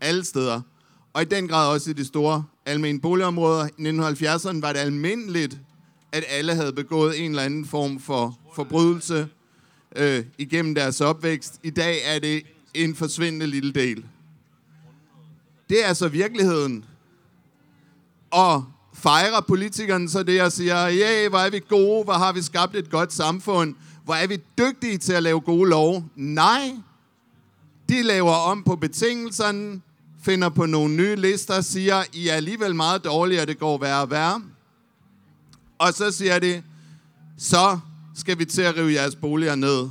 alle steder. Og i den grad også i de store almene boligområder. I 1970'erne var det almindeligt, at alle havde begået en eller anden form for forbrydelse øh, igennem deres opvækst. I dag er det en forsvindende lille del. Det er altså virkeligheden. Og fejrer politikerne så det og siger, ja, yeah, hvor er vi gode, hvor har vi skabt et godt samfund, hvor er vi dygtige til at lave gode love. Nej, de laver om på betingelserne, finder på nogle nye lister, siger, I er alligevel meget dårlige, og det går værre og værre. Og så siger de, så skal vi til at rive jeres boliger ned.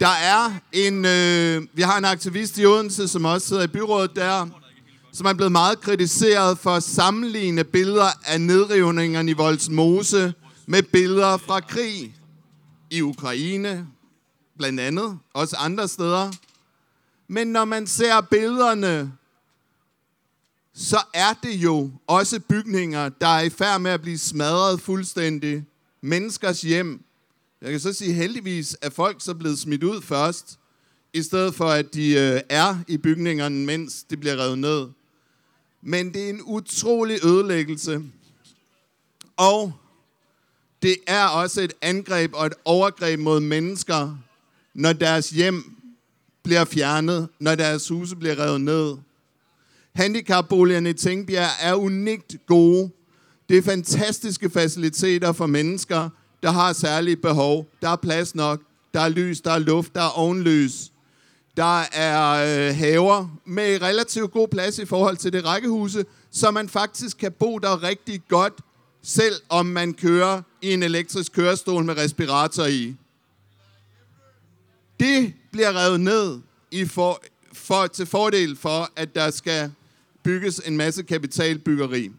Der er en, øh, vi har en aktivist i Odense, som også sidder i byrådet der, som er blevet meget kritiseret for at sammenligne billeder af nedrivningerne i Voldsmose med billeder fra krig i Ukraine, blandt andet, også andre steder. Men når man ser billederne, så er det jo også bygninger, der er i færd med at blive smadret fuldstændig. Menneskers hjem. Jeg kan så sige heldigvis, at folk så blevet smidt ud først, i stedet for at de øh, er i bygningerne, mens de bliver revet ned. Men det er en utrolig ødelæggelse. Og det er også et angreb og et overgreb mod mennesker, når deres hjem bliver fjernet, når deres huse bliver revet ned. Handicapboligerne i Tænkbjerg er unikt gode. Det er fantastiske faciliteter for mennesker, der har særlige behov. Der er plads nok, der er lys, der er luft, der er ovenlys. Der er øh, haver med relativt god plads i forhold til det rækkehuse, så man faktisk kan bo der rigtig godt, selv om man kører i en elektrisk kørestol med respirator i. Det bliver revet ned i for, for, til fordel for, at der skal bygges en masse kapitalbyggeri.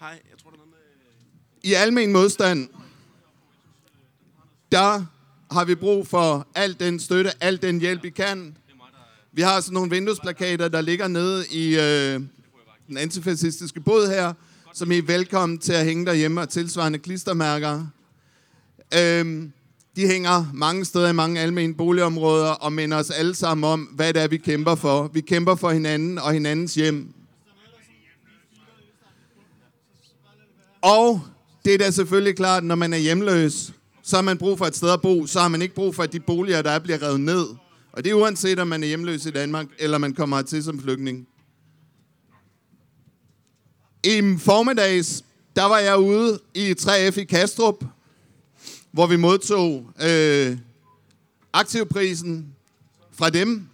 Hej, jeg tror, der er noget med... I almen modstand, der har vi brug for al den støtte, al den hjælp, vi kan. Vi har sådan nogle vinduesplakater, der ligger nede i øh, den antifascistiske båd her, som I er velkommen til at hænge derhjemme og tilsvarende klistermærker. Øhm, de hænger mange steder i mange almene boligområder og minder os alle sammen om, hvad det er, vi kæmper for. Vi kæmper for hinanden og hinandens hjem. Og det er da selvfølgelig klart, når man er hjemløs, så har man brug for et sted at bo, så har man ikke brug for, at de boliger, der er, bliver revet ned. Og det er uanset, om man er hjemløs i Danmark, eller man kommer til som flygtning. I formiddags, der var jeg ude i 3F i Kastrup, hvor vi modtog øh, aktivprisen fra dem.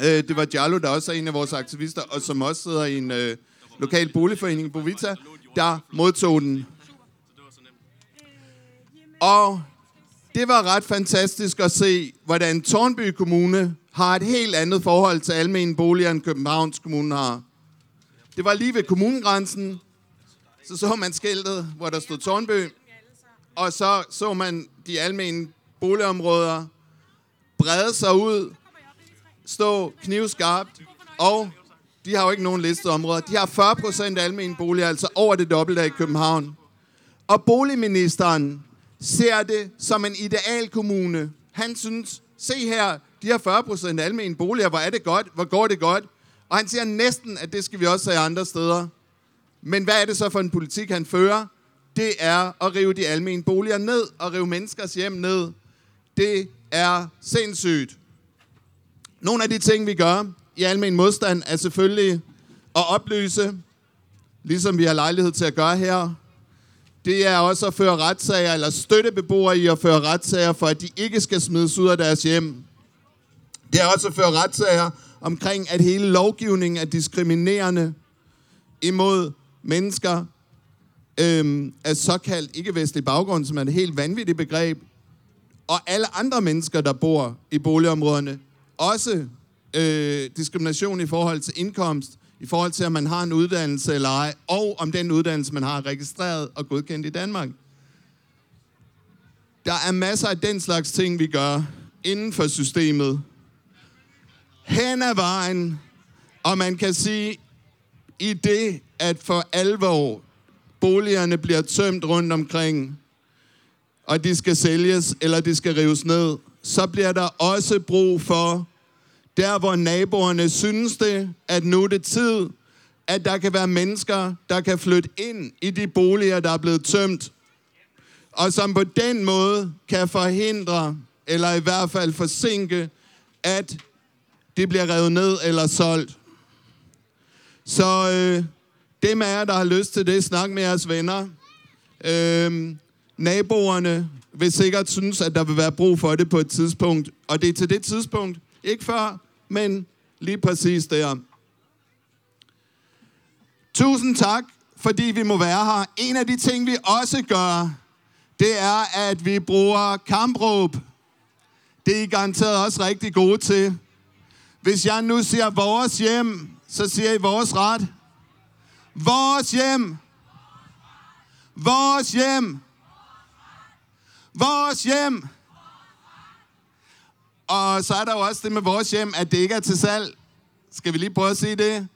Øh, det var Giallo, der også er en af vores aktivister, og som også sidder i en øh, lokal boligforening, Bovita, der modtog den. Og det var ret fantastisk at se, hvordan Tornby Kommune har et helt andet forhold til almene boliger, end Københavns Kommune har. Det var lige ved kommunegrænsen, så så man skiltet, hvor der stod Tornby, og så så man de almene boligområder brede sig ud, stå knivskarpt, og de har jo ikke nogen listede områder. De har 40 procent almene boliger, altså over det dobbelte i København. Og boligministeren ser det som en idealkommune. Han synes, se her, de har 40 procent almene boliger, hvor er det godt, hvor går det godt. Og han siger næsten, at det skal vi også have andre steder. Men hvad er det så for en politik, han fører? Det er at rive de almene boliger ned og rive menneskers hjem ned. Det er sindssygt. Nogle af de ting, vi gør i almen modstand, er selvfølgelig at oplyse, ligesom vi har lejlighed til at gøre her. Det er også at føre retssager, eller støtte beboere i at føre retssager, for at de ikke skal smides ud af deres hjem. Det er også at føre retssager omkring, at hele lovgivningen er diskriminerende imod mennesker øhm, af såkaldt ikke-vestlig baggrund, som er et helt vanvittigt begreb, og alle andre mennesker, der bor i boligområderne. Også øh, diskrimination i forhold til indkomst, i forhold til, om man har en uddannelse eller ej, og om den uddannelse, man har registreret og godkendt i Danmark. Der er masser af den slags ting, vi gør inden for systemet. Hen ad vejen, og man kan sige, i det, at for alvor boligerne bliver tømt rundt omkring, og de skal sælges, eller de skal rives ned, så bliver der også brug for, der hvor naboerne synes det, at nu er det tid, at der kan være mennesker, der kan flytte ind i de boliger, der er blevet tømt, og som på den måde kan forhindre, eller i hvert fald forsinke, at det bliver revet ned eller solgt. Så øh, dem af jer, der har lyst til det, snak med jeres venner. Øhm, naboerne vil sikkert synes, at der vil være brug for det på et tidspunkt. Og det er til det tidspunkt, ikke før, men lige præcis der. Tusind tak, fordi vi må være her. En af de ting, vi også gør, det er, at vi bruger kampråb. Det er I garanteret også rigtig gode til. Hvis jeg nu siger vores hjem, så siger I vores ret. Vores hjem. Vores hjem. Vores hjem. Og så er der jo også det med vores hjem, at det ikke er til salg. Skal vi lige prøve at sige det?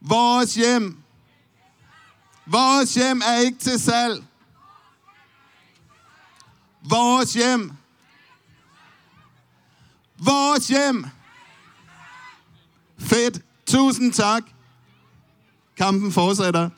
Vores hjem. Vores hjem er ikke til salg. Vores hjem. Vores hjem. Fedt. Tusind tak. Kampen fortsætter.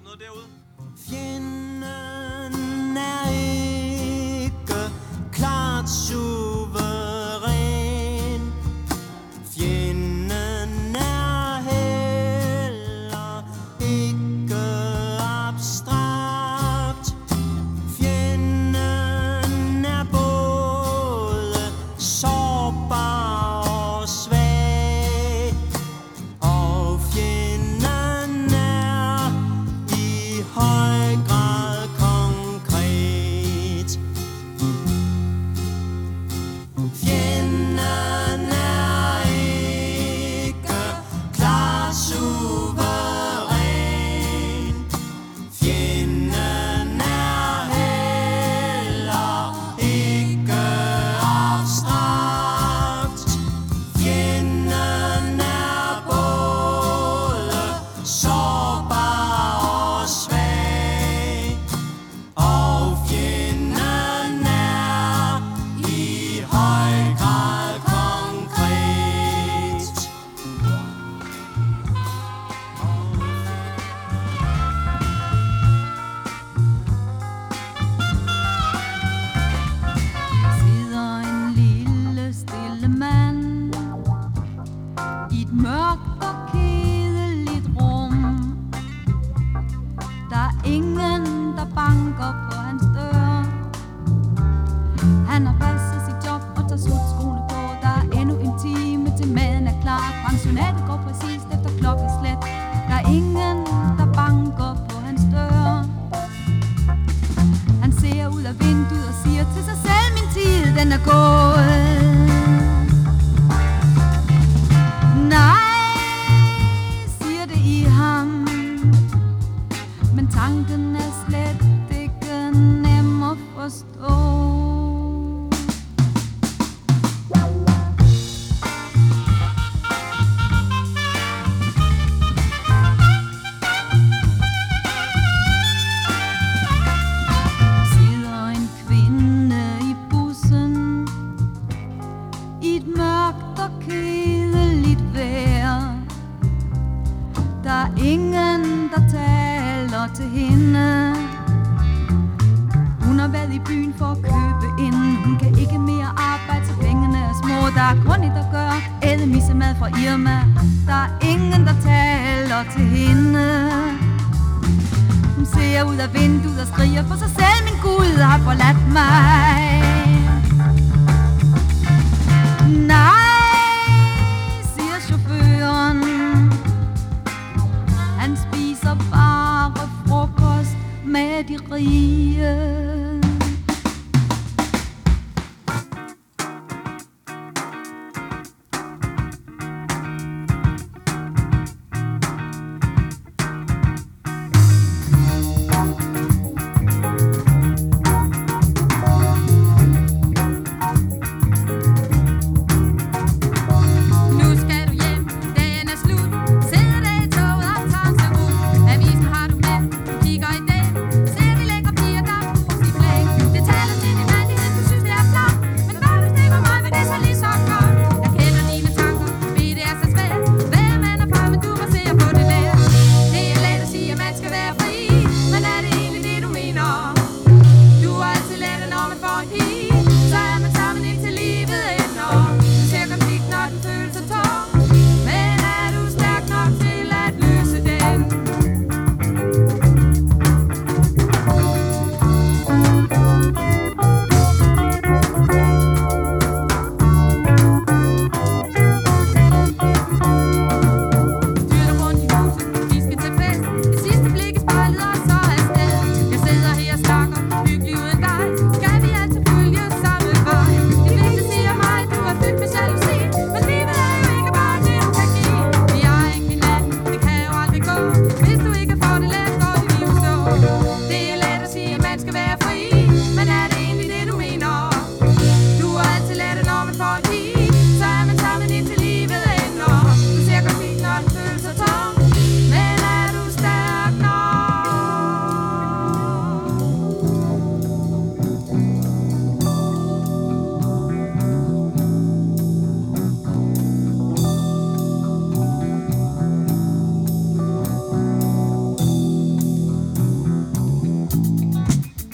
Er der noget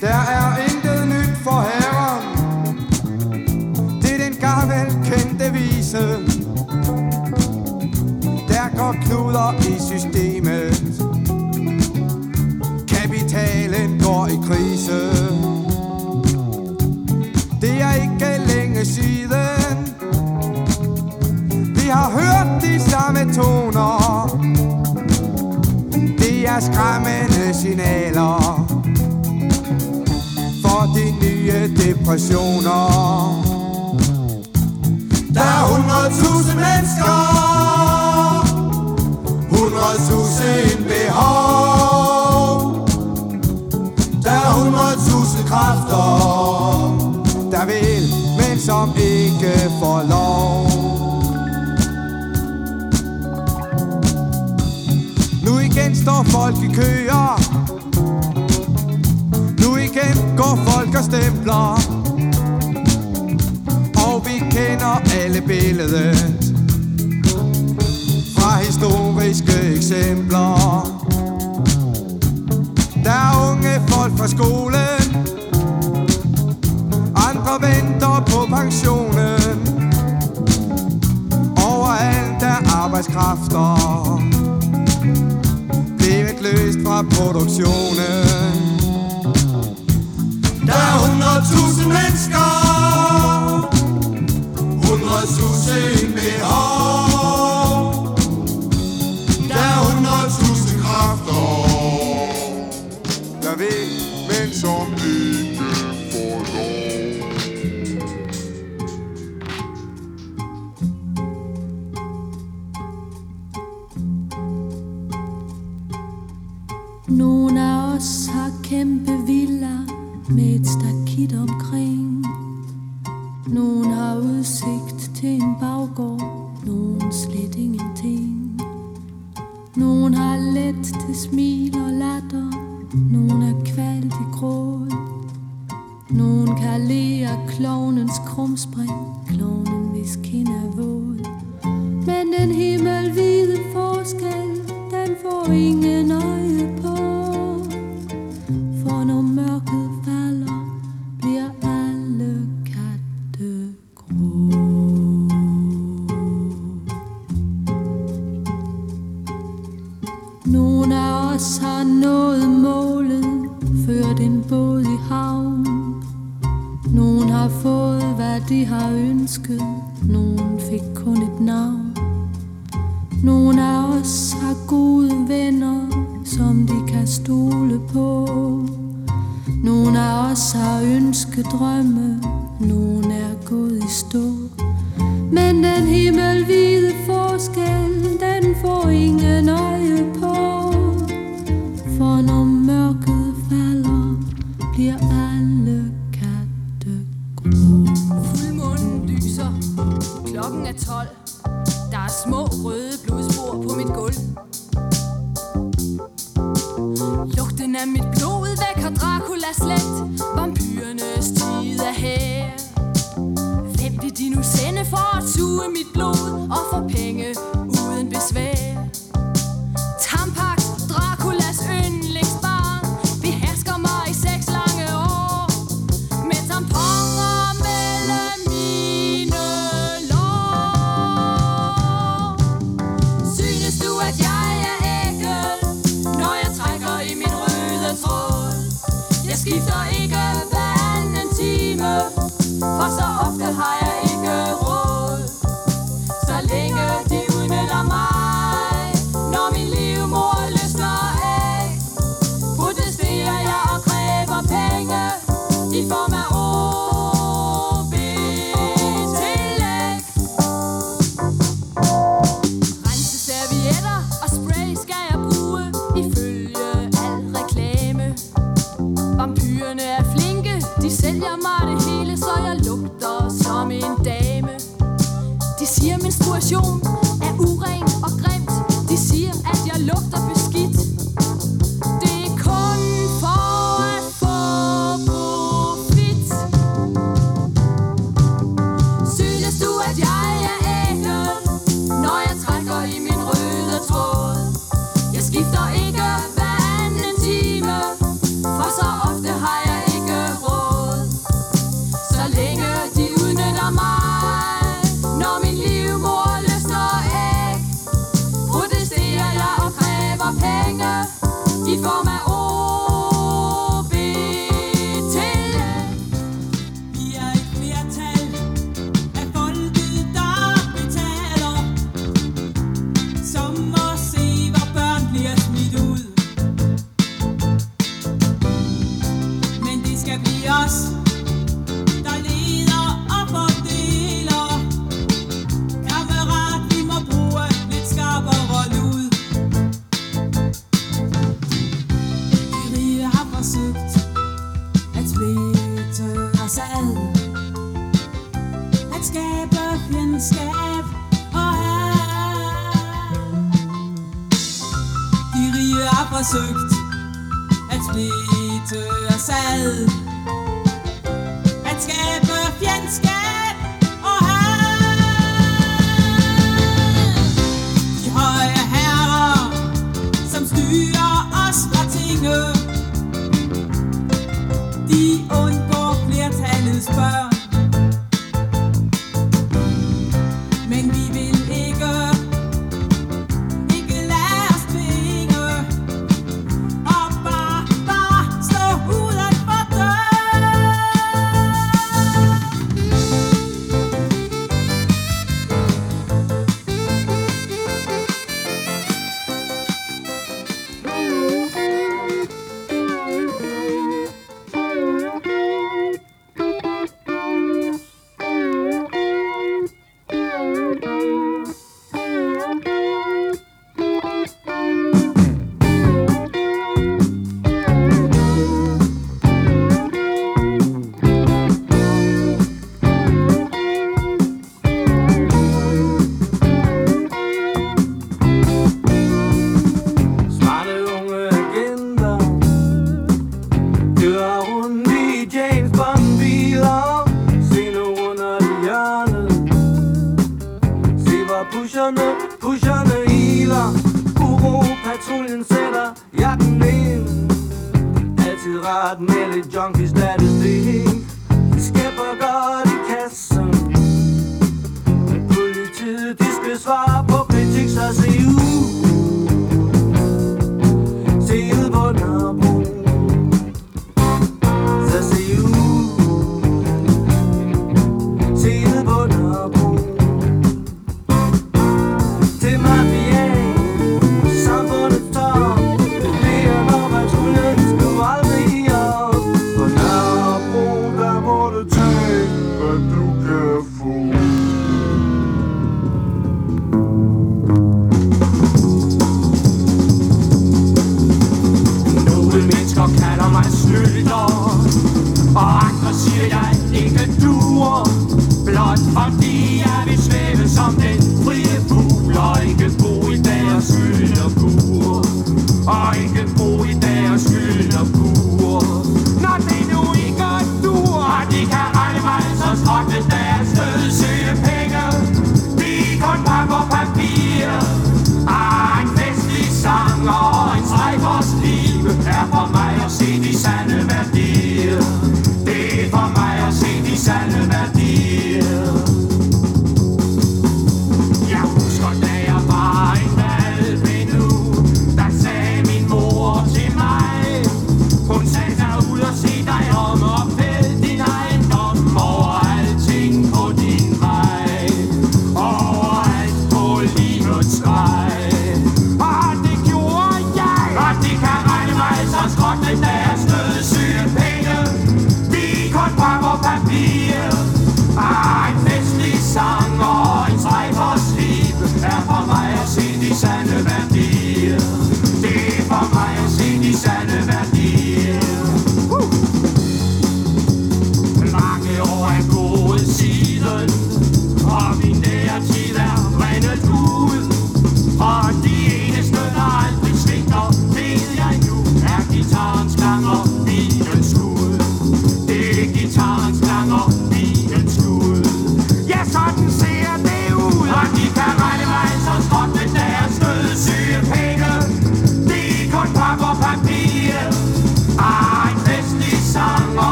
Der er intet nyt for herren. Det er den gavel kendte vise. Der går kluder i systemet. Kapitalen går i krise. Det er ikke længe siden. Vi har hørt de samme toner. Det er skræmmende signaler depressioner. Der er 100.000 mennesker. 100.000 behov. Der 100.000 kræfter. Der vil, men som ikke får lov. Nu igen står folk i køer går folk og stempler. Og vi kender alle billedet. Fra historiske eksempler. Der er unge folk fra skolen. Andre venter på pensionen. Overalt er arbejdskræfter Blevet løst fra produktionen hundredtusind mennesker. Hundredtusind behov.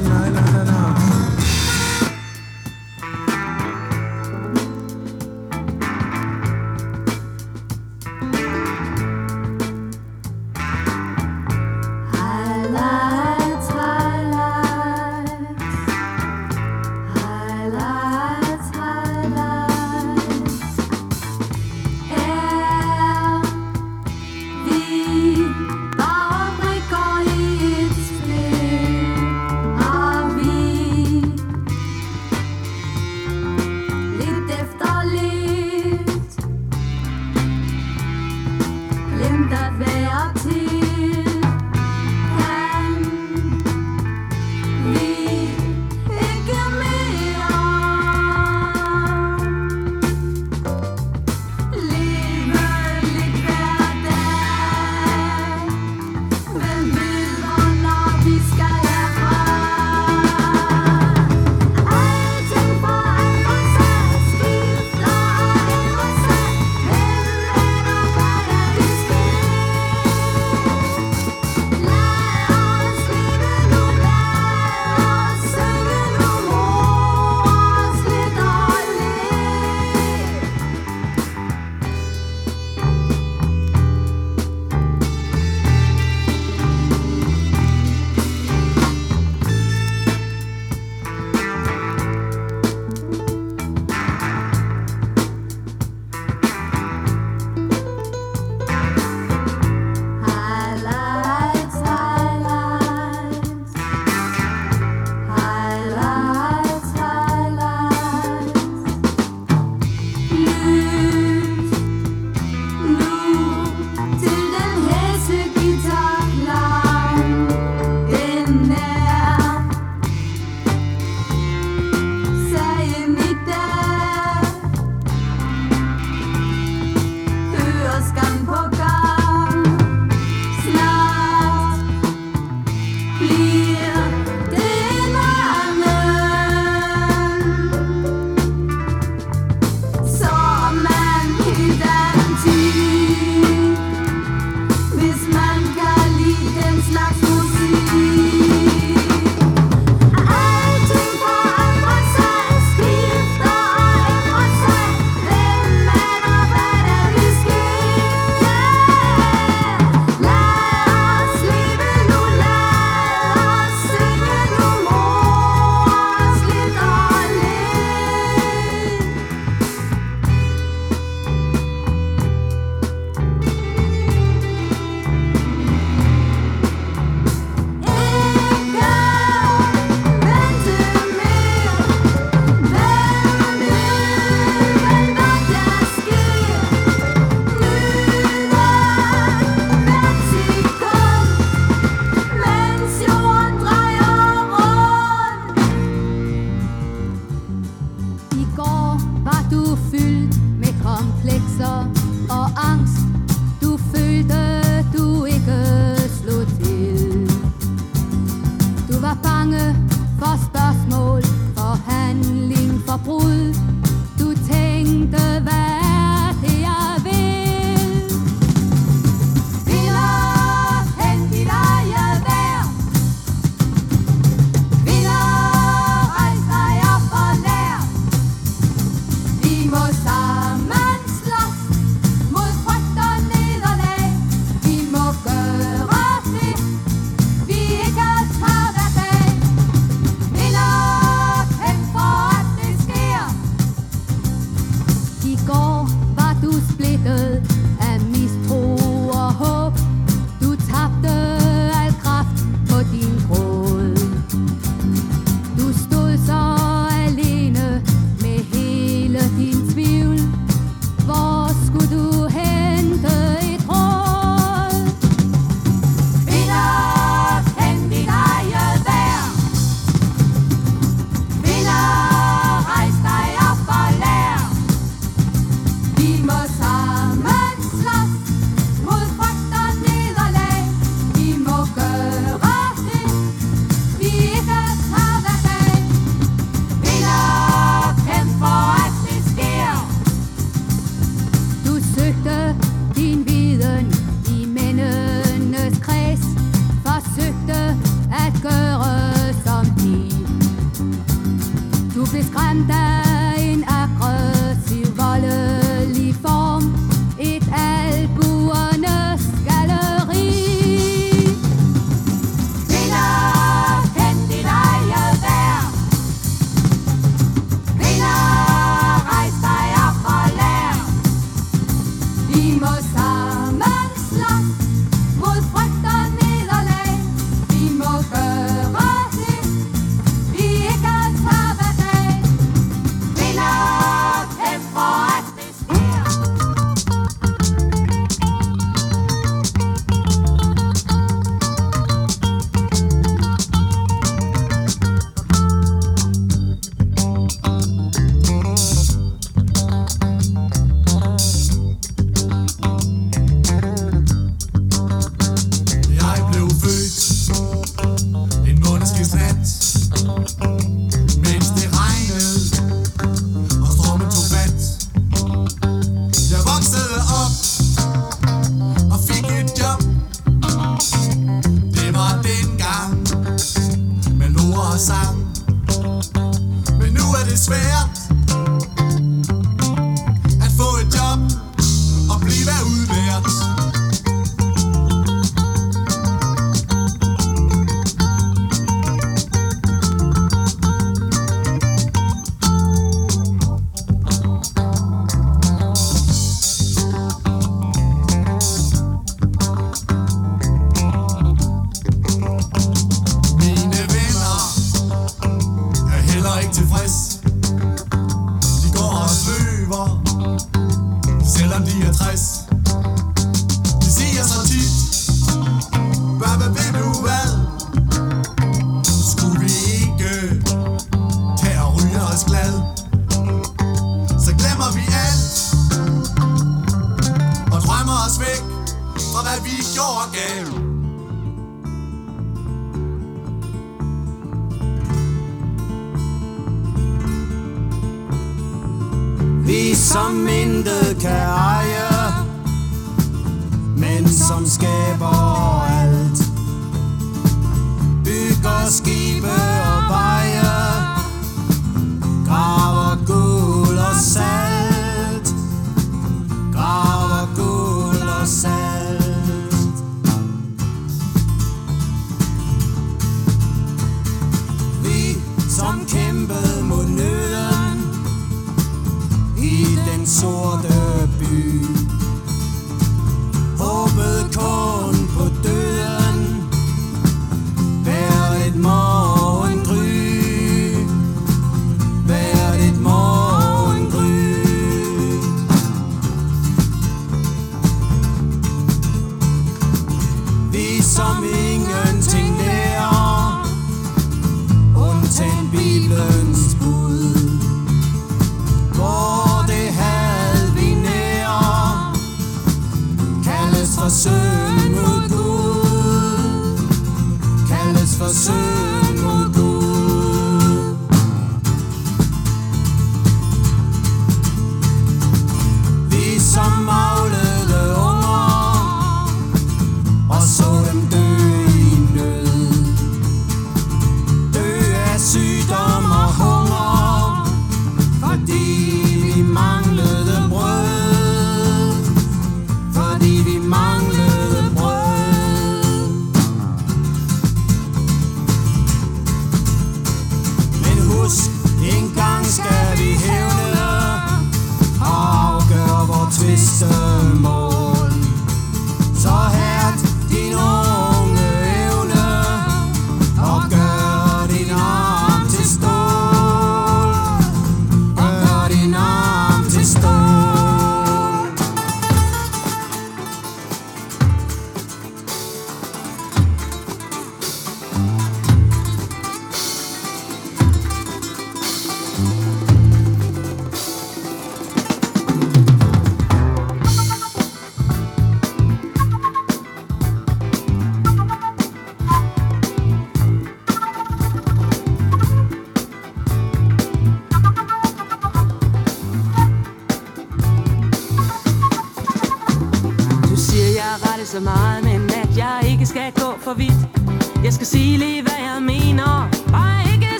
Nej, nej, nej, som intet kan eje, men som skaber alt. Bygger skibe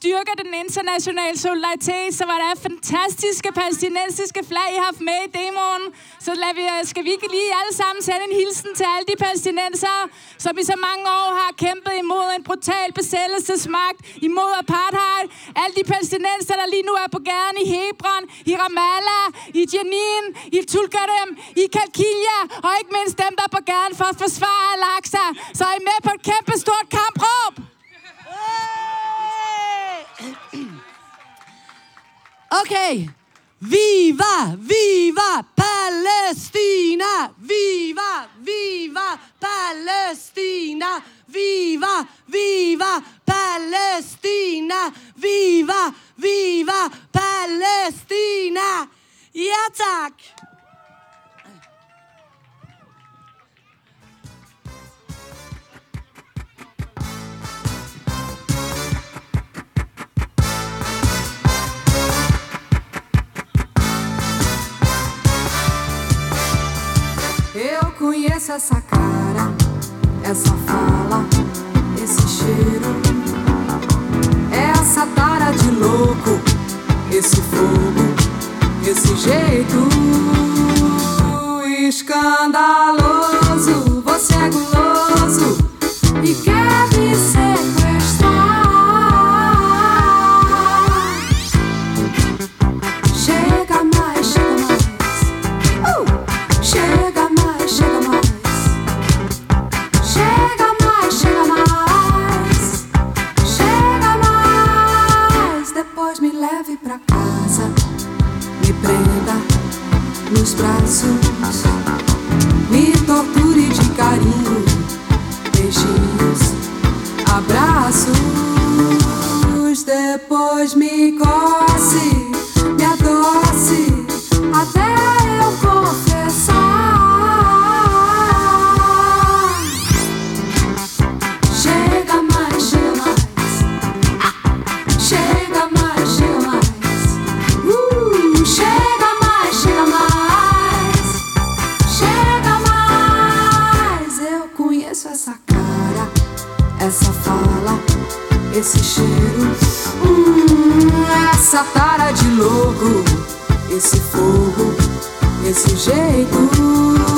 styrker den internationale solidaritet. Så var der fantastiske palæstinensiske flag, I har haft med i demoen. Så lad vi, øh, skal vi ikke lige alle sammen sende en hilsen til alle de palæstinenser, som i så mange år har kæmpet imod en brutal besættelsesmagt, imod apartheid. Alle de palæstinenser, der lige nu er på gaden i Hebron, i Ramallah, i Jenin, i Tulkarem, i Kalkilia, og ikke mindst dem, der er på gaden for at forsvare Al-Aqsa. Så er I med på et kæmpe stort kampråb. Okay. Viva, viva Palestina! Viva, viva Palestina! Viva, viva Palestina! Viva, viva Palestina! Ja, tak! Conheço essa cara, essa fala, esse cheiro, essa tara de louco, esse fogo, esse jeito escandaloso. Você é guloso e quer prenda nos braços. Me torture de carinho. Beijinhos, abraços. Depois me coce, essa tara de louco, esse fogo, esse jeito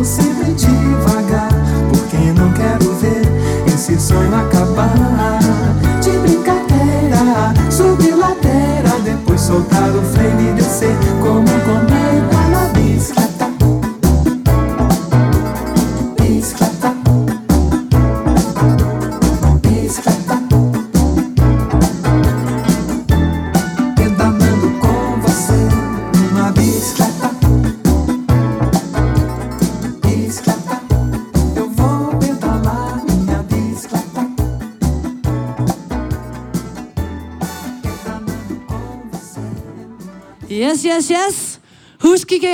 como se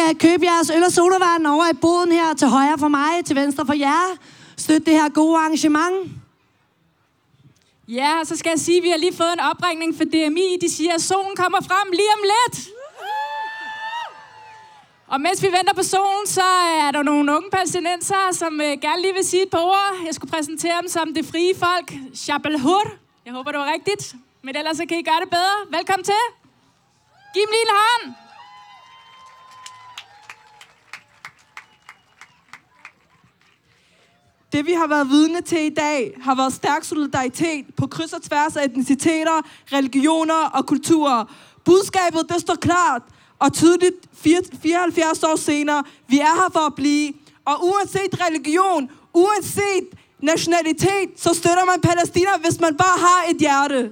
Husk, købe jeres øl og sodavand over i boden her til højre for mig, til venstre for jer. Støt det her gode arrangement. Ja, og så skal jeg sige, at vi har lige fået en opringning fra DMI. De siger, at solen kommer frem lige om lidt. Og mens vi venter på solen, så er der nogle unge palæstinenser, som øh, gerne lige vil sige et par ord. Jeg skulle præsentere dem som det frie folk. Shabal Hur. Jeg håber, det var rigtigt. Men ellers så kan I gøre det bedre. Velkommen til. Giv dem lige en hånd. Det vi har været vidne til i dag, har været stærk solidaritet på kryds og tværs af etniciteter, religioner og kulturer. Budskabet, det står klart og tydeligt 74 år senere. Vi er her for at blive. Og uanset religion, uanset nationalitet, så støtter man Palæstina, hvis man bare har et hjerte.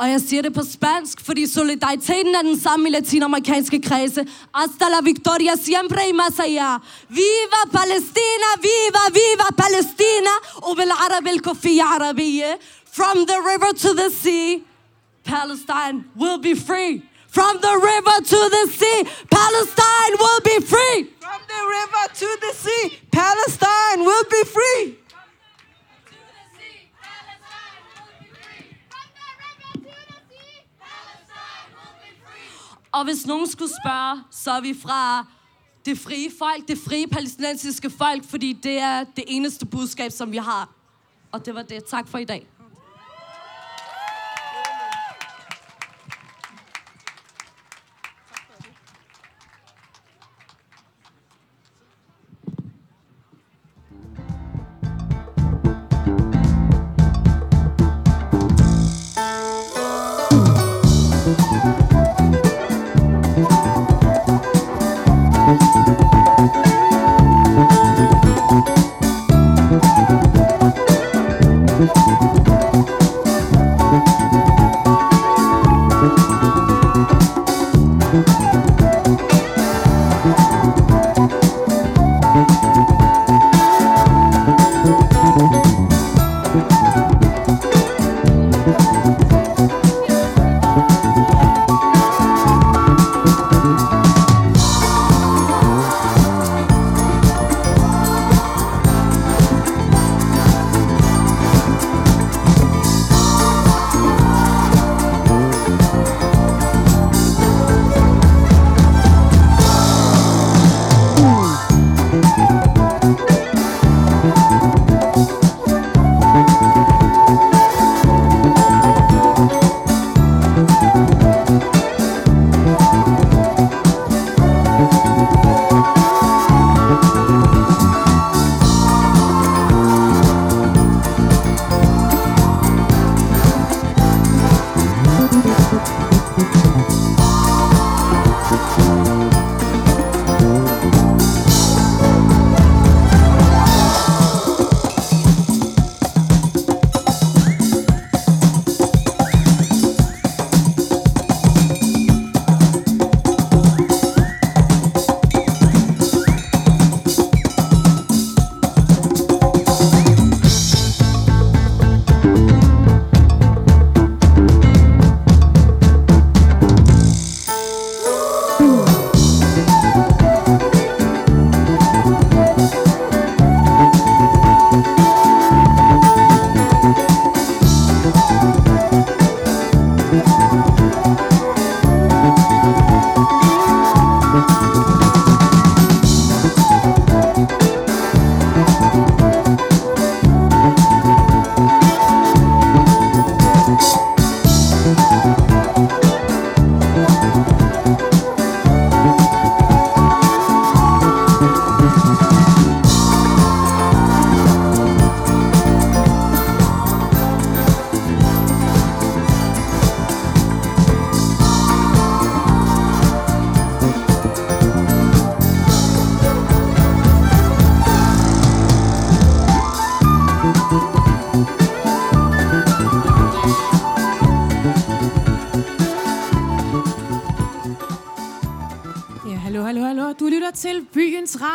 Og jeg siger det på spansk, fordi solidariteten er den samme i latinamerikanske kredse. Hasta la victoria siempre y más allá. Viva Palestina, viva, viva Palestina. وبالعربي الكوفية عربية. From the river to the sea, Palestine will be free. From the river to the sea, Palestine will be free. From the river to the sea, Palestine will be free. Og hvis nogen skulle spørge, så er vi fra det frie folk, det frie palæstinensiske folk, fordi det er det eneste budskab, som vi har. Og det var det. Tak for i dag.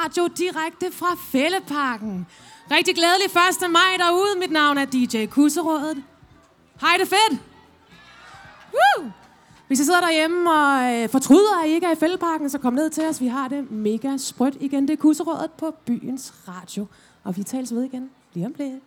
Radio direkte fra Fælleparken. Rigtig glædelig 1. maj derude. Mit navn er DJ Kusserådet. Hej, det fedt. Woo! Hvis I sidder derhjemme og øh, fortryder, at I ikke er i Fælleparken, så kom ned til os. Vi har det mega sprødt igen. Det er Kusserådet på Byens Radio. Og vi tales ved igen lige om lidt.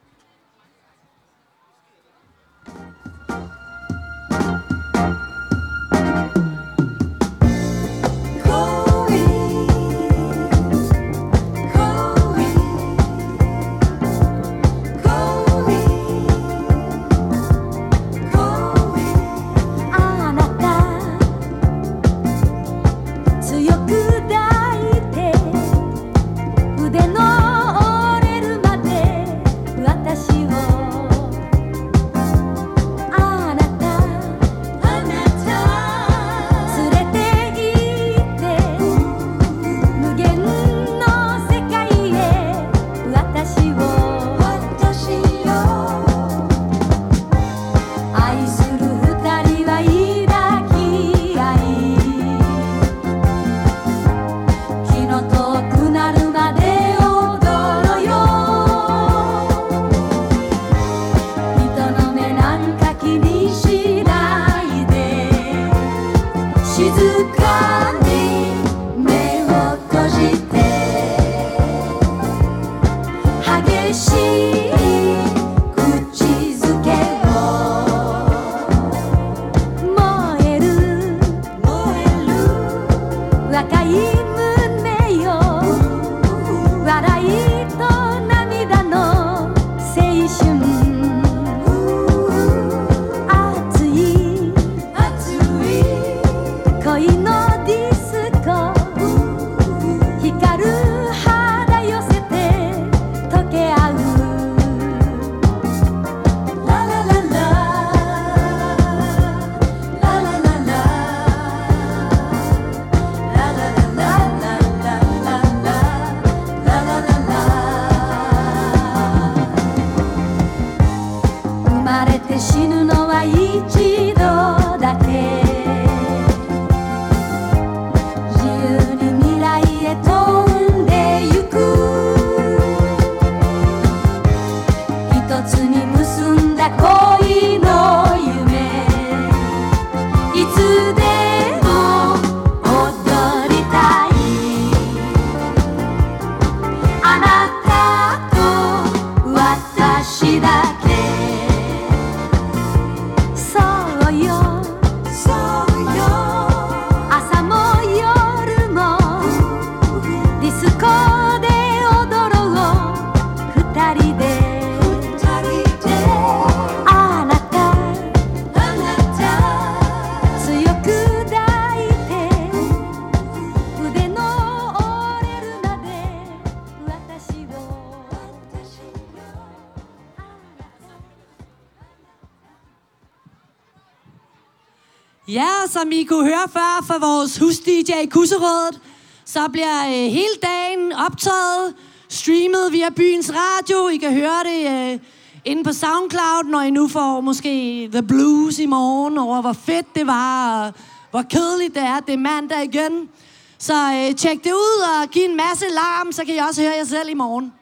Som I kunne høre før fra vores hus-DJ Kusserådet, så bliver øh, hele dagen optaget, streamet via byens radio. I kan høre det øh, inde på SoundCloud, når I nu får måske The Blues i morgen, over hvor fedt det var, og hvor kedeligt det er, det er mandag igen. Så øh, tjek det ud og giv en masse larm, så kan I også høre jer selv i morgen.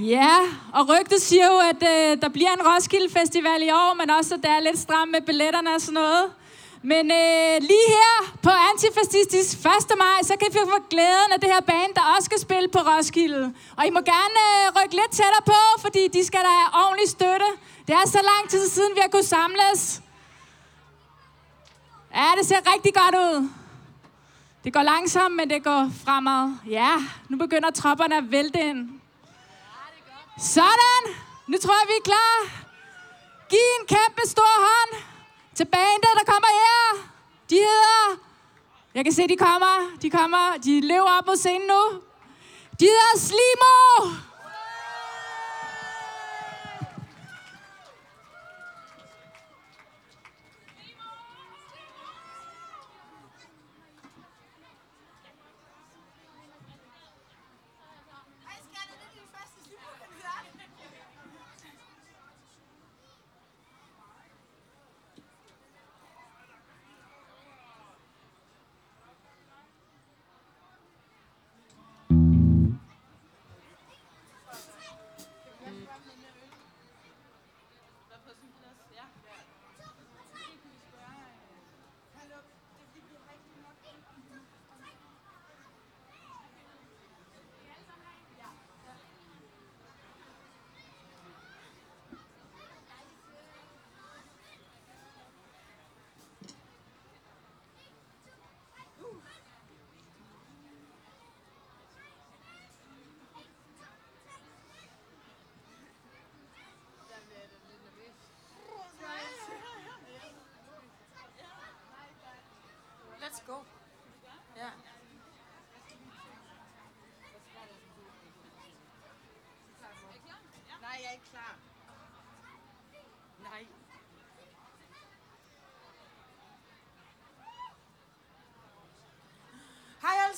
Ja, og rygtet siger jo, at øh, der bliver en Roskilde Festival i år, men også, at det er lidt stramt med billetterne og sådan noget. Men øh, lige her på Antifascistisk 1. maj, så kan vi få glæden af det her band, der også skal spille på Roskilde. Og I må gerne øh, rykke lidt tættere på, fordi de skal da have ordentlig støtte. Det er så lang tid siden, vi har kunnet samles. Ja, det ser rigtig godt ud. Det går langsomt, men det går fremad. Ja, nu begynder tropperne at vælte ind. Sådan. Nu tror jeg, vi er klar. Giv en kæmpe stor hånd til bandet, der kommer her. De hedder... Jeg kan se, de kommer. De kommer. De lever op mod scenen nu. De hedder Slimo.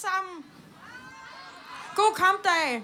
Sammen. God kampdag.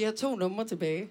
Vi har to numre tilbage.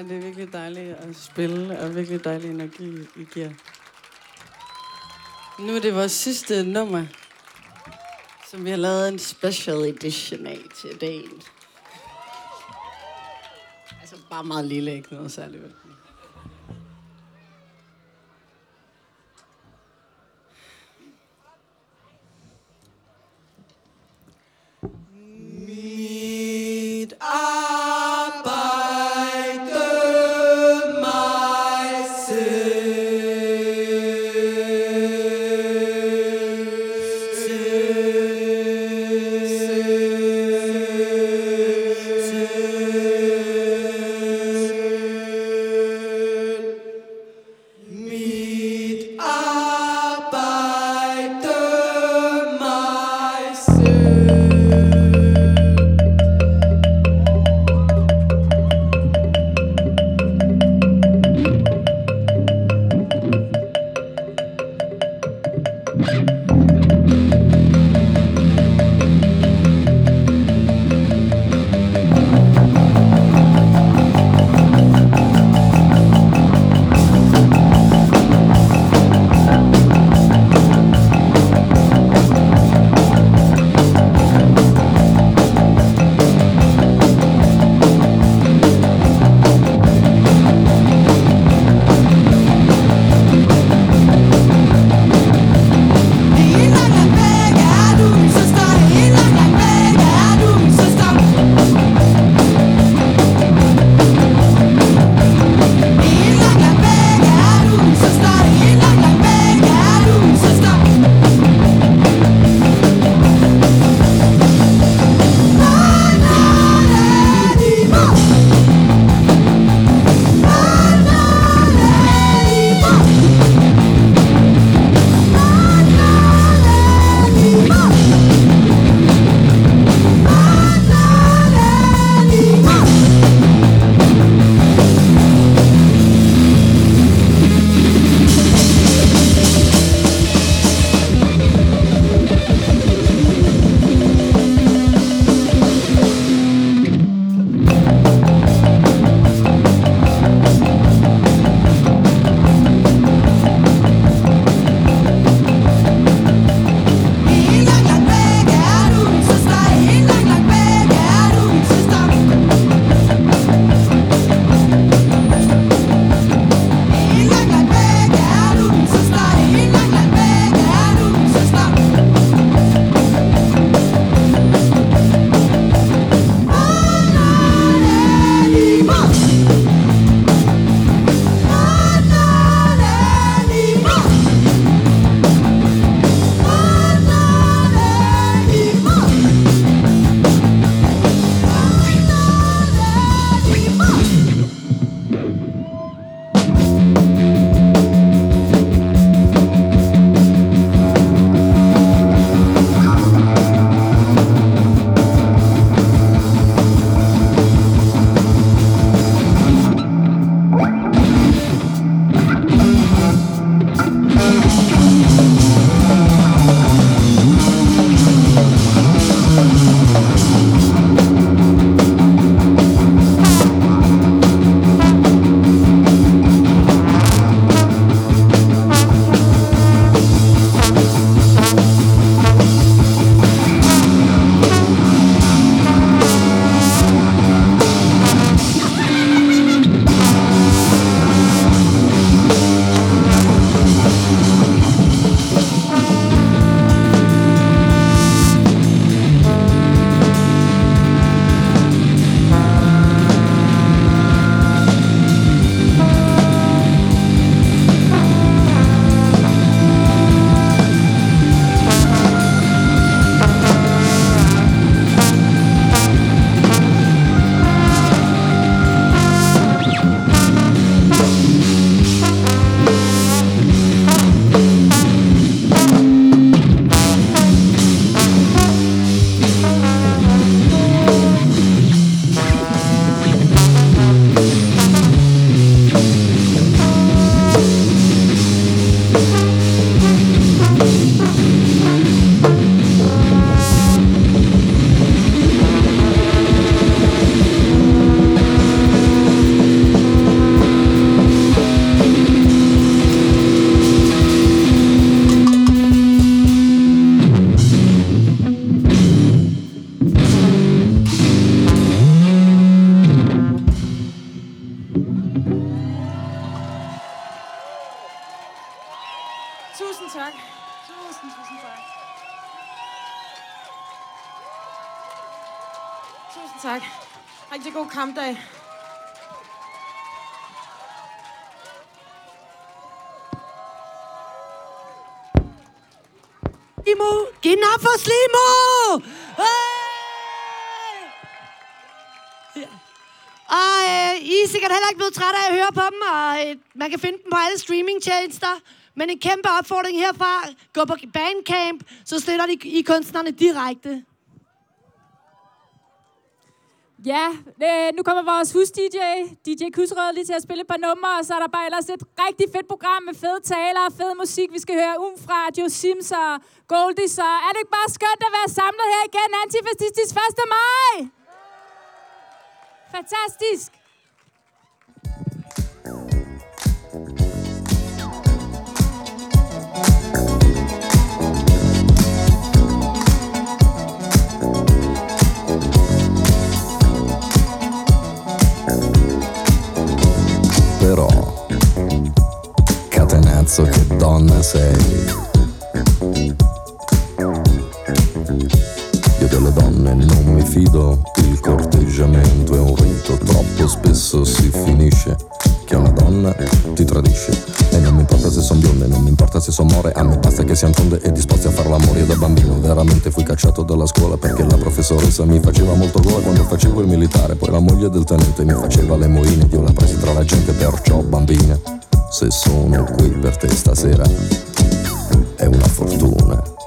Ja, det er virkelig dejligt at spille, og virkelig dejlig energi, I giver. Nu er det vores sidste nummer, som vi har lavet en special edition af til dagen. Altså bare meget lille, ikke noget særligt. Mit arbejde man kan finde dem på alle streamingtjenester. Men en kæmpe opfordring herfra. Gå på Bandcamp, så støtter de I kunstnerne direkte. Ja, øh, nu kommer vores hus-DJ, DJ Kusrød, lige til at spille et par numre, og så er der bare ellers et rigtig fedt program med fede taler og fed musik. Vi skal høre Um fra Joe Sims og Goldie, og er det ikke bare skønt at være samlet her igen antifascistisk 1. maj? Fantastisk! Catenazzo che donna sei. Io delle donne non mi fido, il corteggiamento è un rito, troppo spesso si finisce che una donna ti tradisce. E non mi importa se son bionde, non mi importa se son more, a me basta che siano tonde e disposti a far l'amore. Io da bambino veramente fui cacciato dalla scuola perché la professoressa mi faceva molto gola quando facevo il militare, poi la moglie del tenente mi faceva le moine, io la presi tra la gente, perciò bambina, se sono qui per te stasera è una fortuna.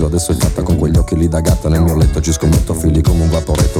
Deciso adesso è fatta con quegli occhi lì da gatta nel mio letto, ci scommetto fili come un vaporetto,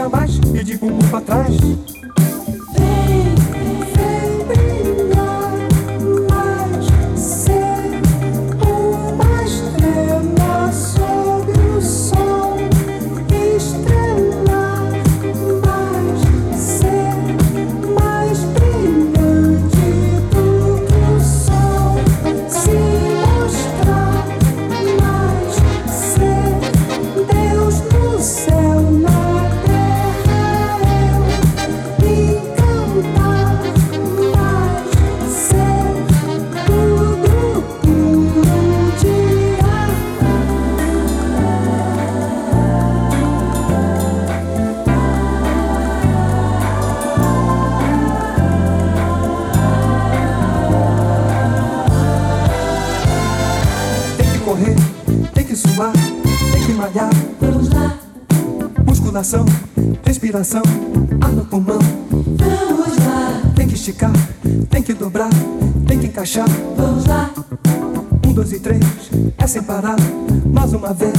abaixo e de bumbum pra trás. Respiração, ar no pulmão. vamos lá, Tem que esticar, tem que dobrar, tem que encaixar. vamos lá. Um, dois e três, é sem parar, mais uma vez.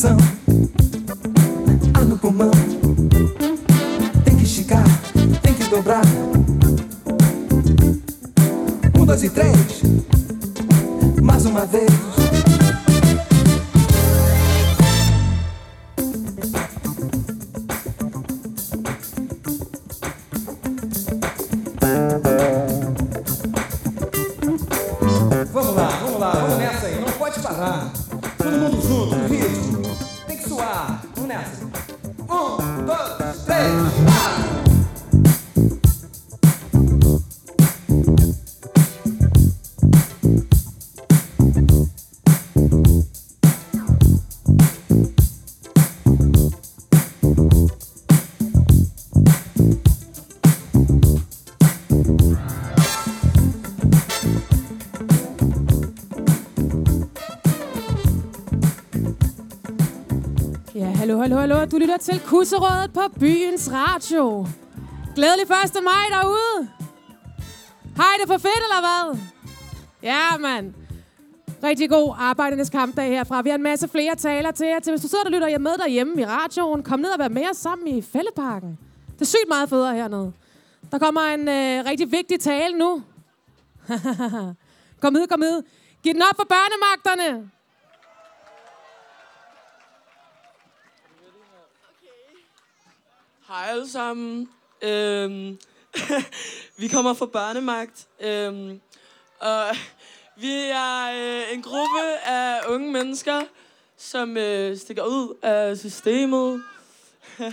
coração. Hallo, hallo, hallo. Du lytter til Kusserådet på Byens Radio. Glædelig 1. maj derude. Hej, det er for fedt, eller hvad? Ja, mand. Rigtig god arbejdernes kampdag herfra. Vi har en masse flere taler til jer. Til hvis du sidder og lytter med derhjemme i radioen, kom ned og vær med os sammen i Fælleparken. Det er sygt meget federe hernede. Der kommer en øh, rigtig vigtig tale nu. kom med, kom med. Giv den op for børnemagterne. Hej alle sammen. Øhm, vi kommer fra Børnemagt. Øhm, og vi er øh, en gruppe af unge mennesker, som øh, stikker ud af systemet.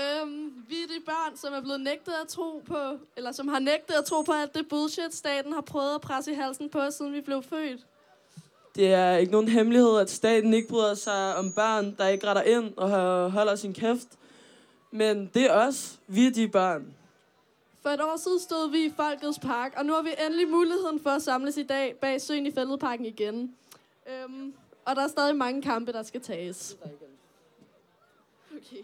Øhm, vi er de børn, som er blevet nægtet at tro på, eller som har nægtet at tro på alt det bullshit, staten har prøvet at presse i halsen på siden vi blev født. Det er ikke nogen hemmelighed, at staten ikke bryder sig om børn, der ikke retter ind og holder sin kæft. Men det er os. Vi er de børn. For et år siden stod vi i Folkets Park, og nu har vi endelig muligheden for at samles i dag bag Søen i Fælledparken igen. Øhm, og der er stadig mange kampe, der skal tages. Okay.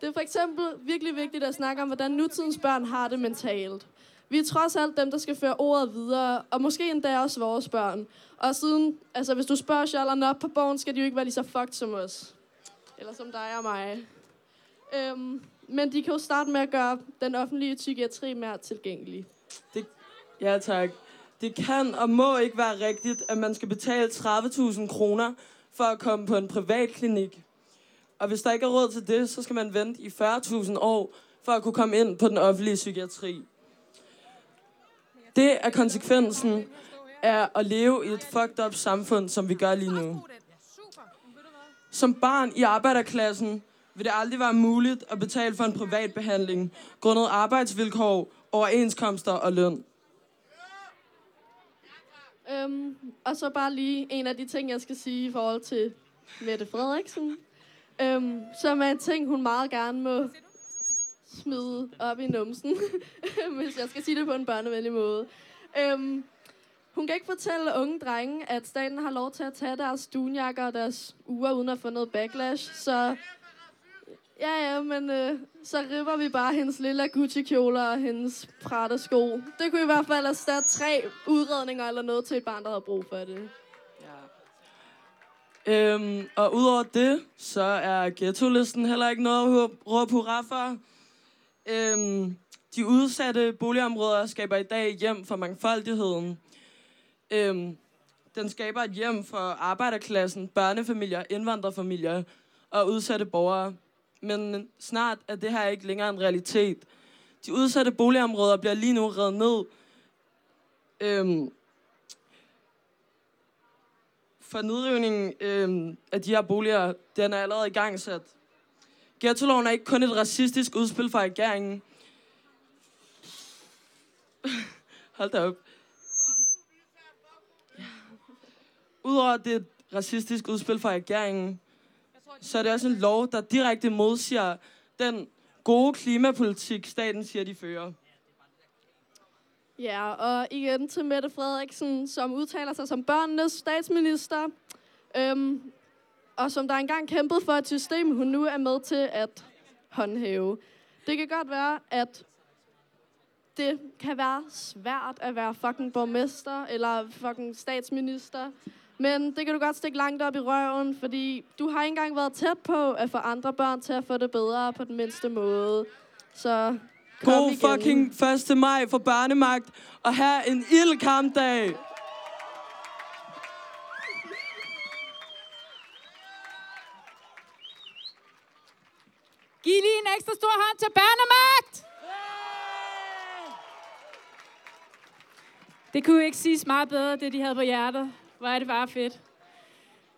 Det er for eksempel virkelig vigtigt at snakke om, hvordan nutidens børn har det mentalt. Vi er trods alt dem, der skal føre ordet videre, og måske endda også vores børn. Og siden, altså hvis du spørger Charlotte op på bogen, skal de jo ikke være lige så fucked som os. Eller som dig og mig. Øhm, men de kan jo starte med at gøre den offentlige psykiatri mere tilgængelig. Det, ja, tak. Det kan og må ikke være rigtigt, at man skal betale 30.000 kroner for at komme på en privat klinik. Og hvis der ikke er råd til det, så skal man vente i 40.000 år for at kunne komme ind på den offentlige psykiatri. Det er konsekvensen af at leve i et fucked up samfund, som vi gør lige nu. Som barn i arbejderklassen vil det aldrig være muligt at betale for en privat behandling, grundet arbejdsvilkår, overenskomster og løn. Øhm, og så bare lige en af de ting, jeg skal sige i forhold til Mette Frederiksen. Øhm, som er en ting, hun meget gerne må smide op i numsen, hvis jeg skal sige det på en børnevenlig måde. Øhm, hun kan ikke fortælle unge drenge, at staten har lov til at tage deres dunjakker og deres uger uden at få noget backlash. Så ja, ja, men øh, så ripper vi bare hendes lille Gucci-kjoler og hendes Prada-sko. Det kunne i hvert fald erstatte tre udredninger eller noget til et barn, der havde brug for det. Ja. Øhm, og udover det, så er ghetto-listen heller ikke noget at råbe hurra for. Øhm, de udsatte boligområder skaber i dag hjem for mangfoldigheden. Øhm, den skaber et hjem for arbejderklassen, børnefamilier, indvandrerfamilier og udsatte borgere. Men snart er det her ikke længere en realitet. De udsatte boligområder bliver lige nu reddet ned. Øhm, for nedrivningen øhm, af de her boliger, den er allerede i gang sat. Ghetto-loven er ikke kun et racistisk udspil fra regeringen. Hold da op. Udover det racistiske racistisk udspil fra regeringen, så er det også en lov, der direkte modsiger den gode klimapolitik, staten siger, de fører. Ja, og igen til Mette Frederiksen, som udtaler sig som børnenes statsminister, øhm, og som der engang kæmpede for et system, hun nu er med til at håndhæve. Det kan godt være, at det kan være svært at være fucking borgmester eller fucking statsminister, men det kan du godt stikke langt op i røven, fordi du har ikke engang været tæt på at få andre børn til at få det bedre på den mindste måde. Så kom God igen. fucking 1. maj for børnemagt, og her en ild kampdag. Giv lige en ekstra stor hånd til børnemagt! Det kunne ikke siges meget bedre, det de havde på hjertet. Hvor er det bare fedt.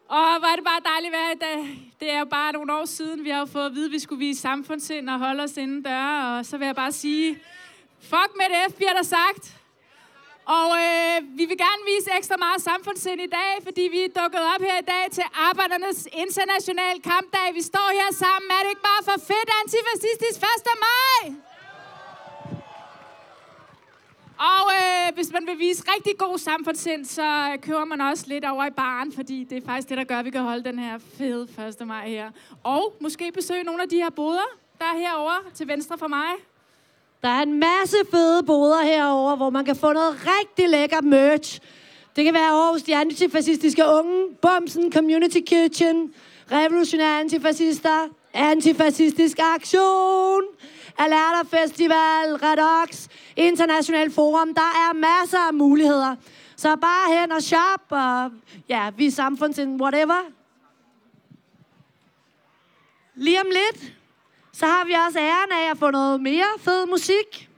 Og hvor er det bare dejligt at være i dag. Det er jo bare nogle år siden, vi har fået at vide, at vi skulle vise samfundssind og holde os inden døre. Og så vil jeg bare sige, fuck med det bliver der sagt. Og øh, vi vil gerne vise ekstra meget samfundssind i dag, fordi vi er dukket op her i dag til Arbejdernes Internationale Kampdag. Vi står her sammen. Er det ikke bare for fedt antifascistisk 1. maj? Og øh, hvis man vil vise rigtig god samfundssind, så kører man også lidt over i baren, fordi det er faktisk det, der gør, at vi kan holde den her fede 1. maj her. Og måske besøge nogle af de her boder, der er herovre til venstre for mig. Der er en masse fede boder herover, hvor man kan få noget rigtig lækker merch. Det kan være Aarhus, de antifascistiske unge, Bumsen, Community Kitchen, Revolutionære Antifascister, Antifascistisk Aktion, Alerta Festival, Redox, International Forum. Der er masser af muligheder. Så bare hen og shop, og ja, vi er samfundsind, whatever. Lige om lidt, så har vi også æren af at få noget mere fed musik.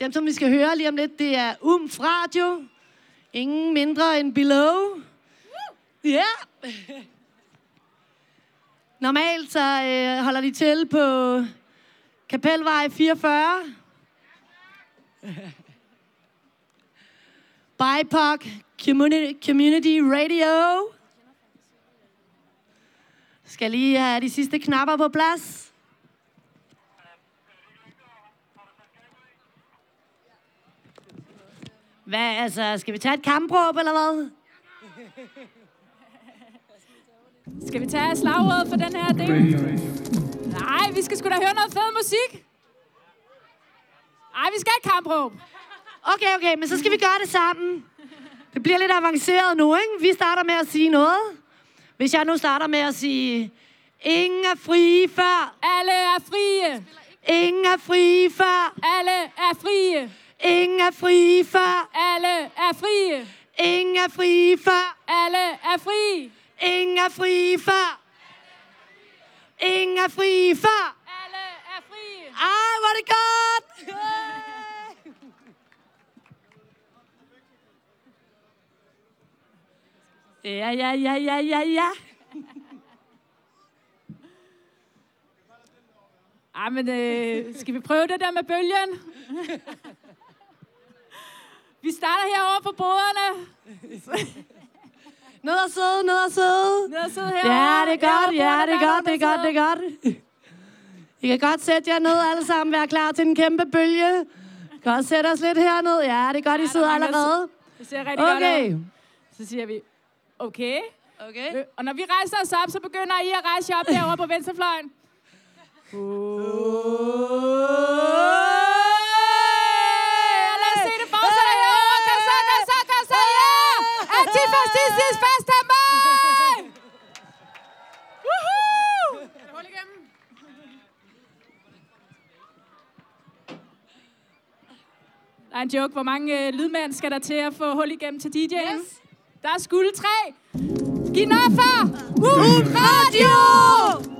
Dem, som vi skal høre lige om lidt, det er Umf Radio. Ingen mindre end Below. Ja. Yeah. Normalt så øh, holder de til på Kapelvej 44. BIPOC Community, Community Radio. Skal lige have de sidste knapper på plads. Hvad, altså, skal vi tage et kampråb, eller hvad? Skal vi tage slagordet for den her del? Nej, vi skal sgu da høre noget fed musik. Nej, vi skal ikke kampråb. Okay, okay, men så skal vi gøre det sammen. Det bliver lidt avanceret nu, ikke? Vi starter med at sige noget. Hvis jeg nu starter med at sige, ingen er frie før. Alle er frie. Ingen er frie før. Alle er frie. Ingen er frie før. Alle er frie. Ingen er frie før. Alle er frie. Ingen er frie før. Ingen er frie før. Alle er frie. Ej, hvor er det godt! Ja, ja, ja, ja, ja, ja. Ej, men øh, skal vi prøve det der med bølgen? vi starter herovre på boderne. Ned og sidde, ned og sidde. Ned og sidde Ja, herovre. det er godt, ja, det er godt, det er godt, det er godt. I kan godt sætte jer ned alle sammen, være klar til en kæmpe bølge. Også sætte os lidt herned. Ja, det er godt, I sidder allerede. Det ser rigtig godt Okay. ud. Så siger vi, okay. Okay. Og når vi rejser os op, så begynder I at rejse jer op derovre på venstrefløjen. Og lad os se det fortsætte herovre. Kom så, kom så, kom så, ja! Antifascistisk 1. maj! Woohoo! Hul igennem. Der er en joke. Hvor mange øh, lydmænd skal der til at få hul igennem til DJ'en? Yes. Der er skulle tre. Giv den op for Woo Radio!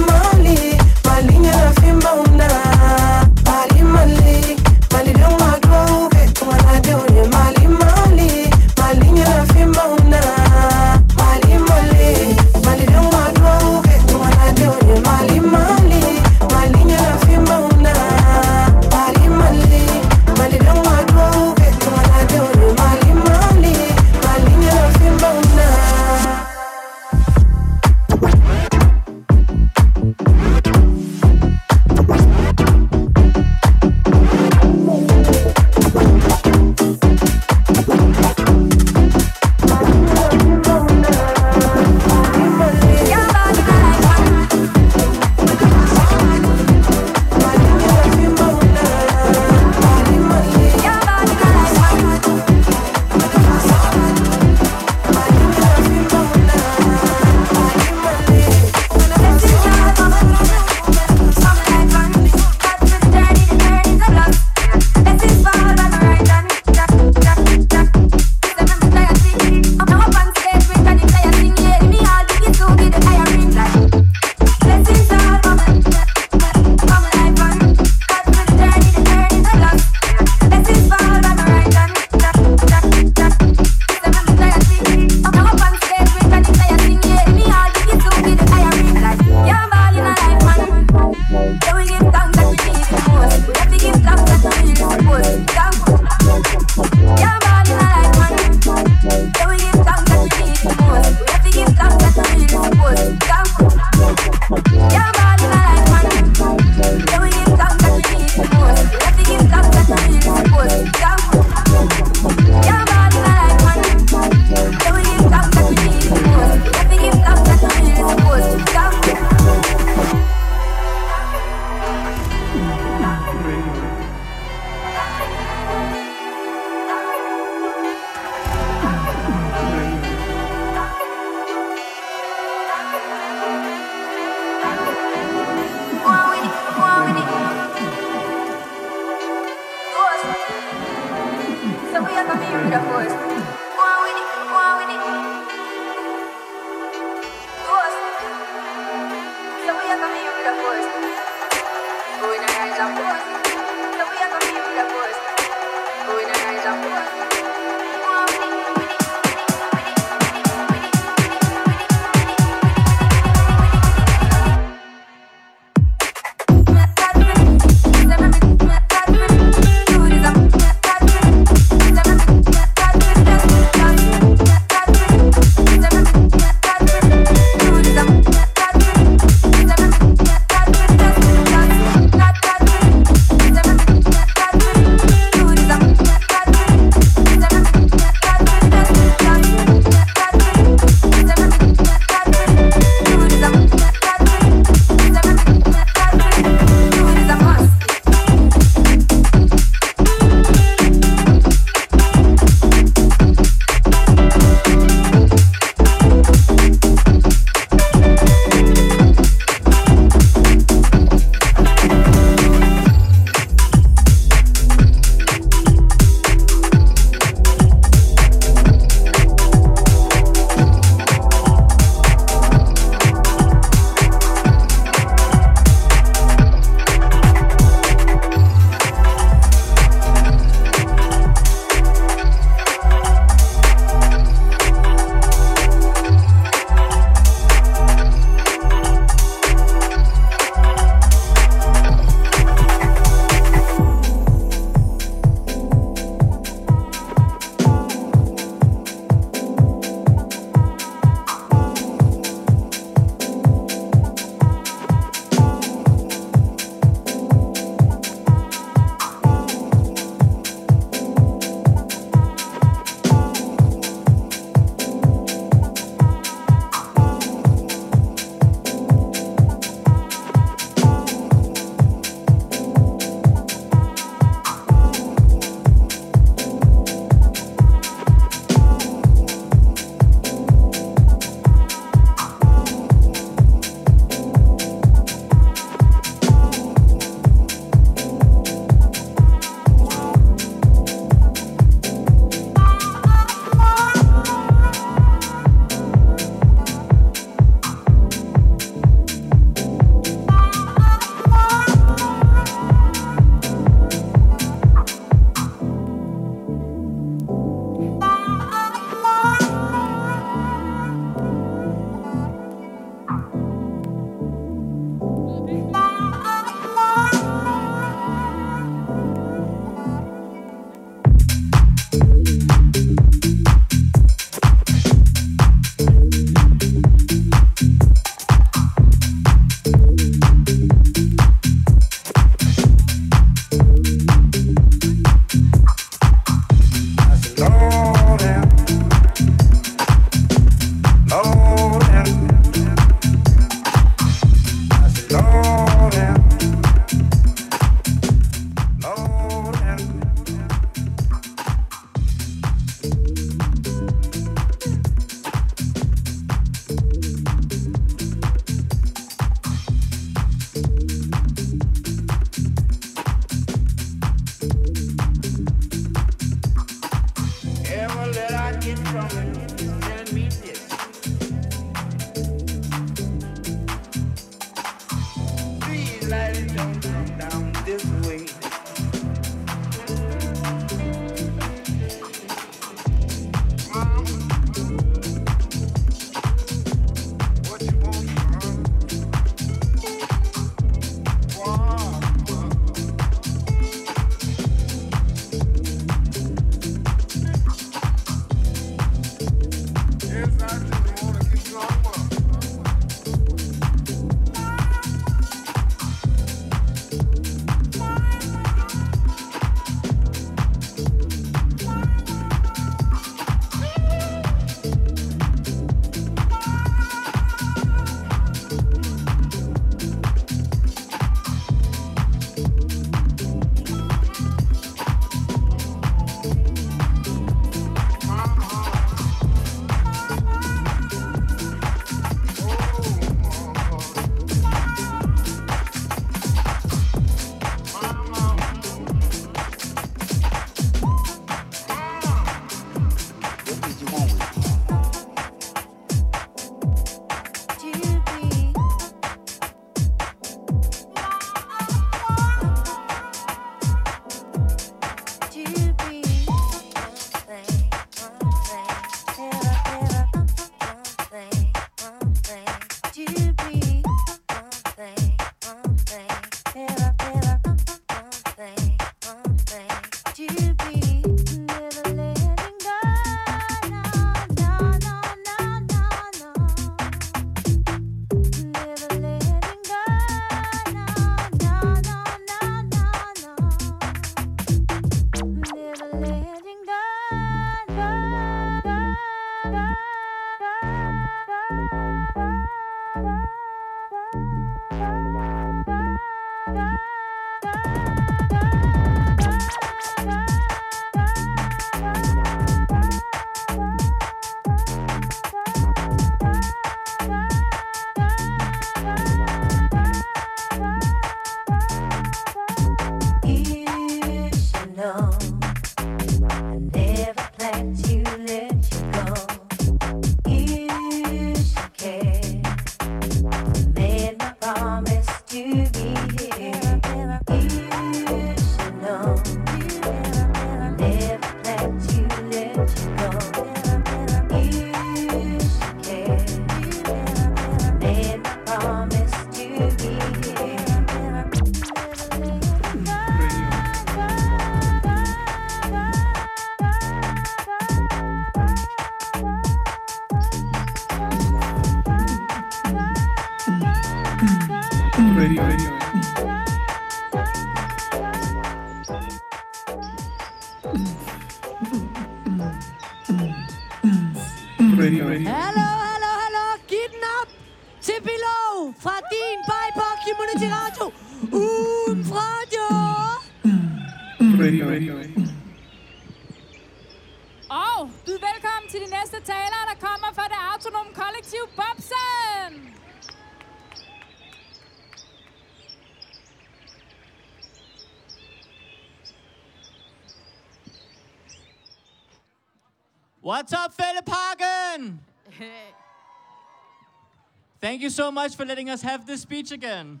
You so much for letting us have this speech again.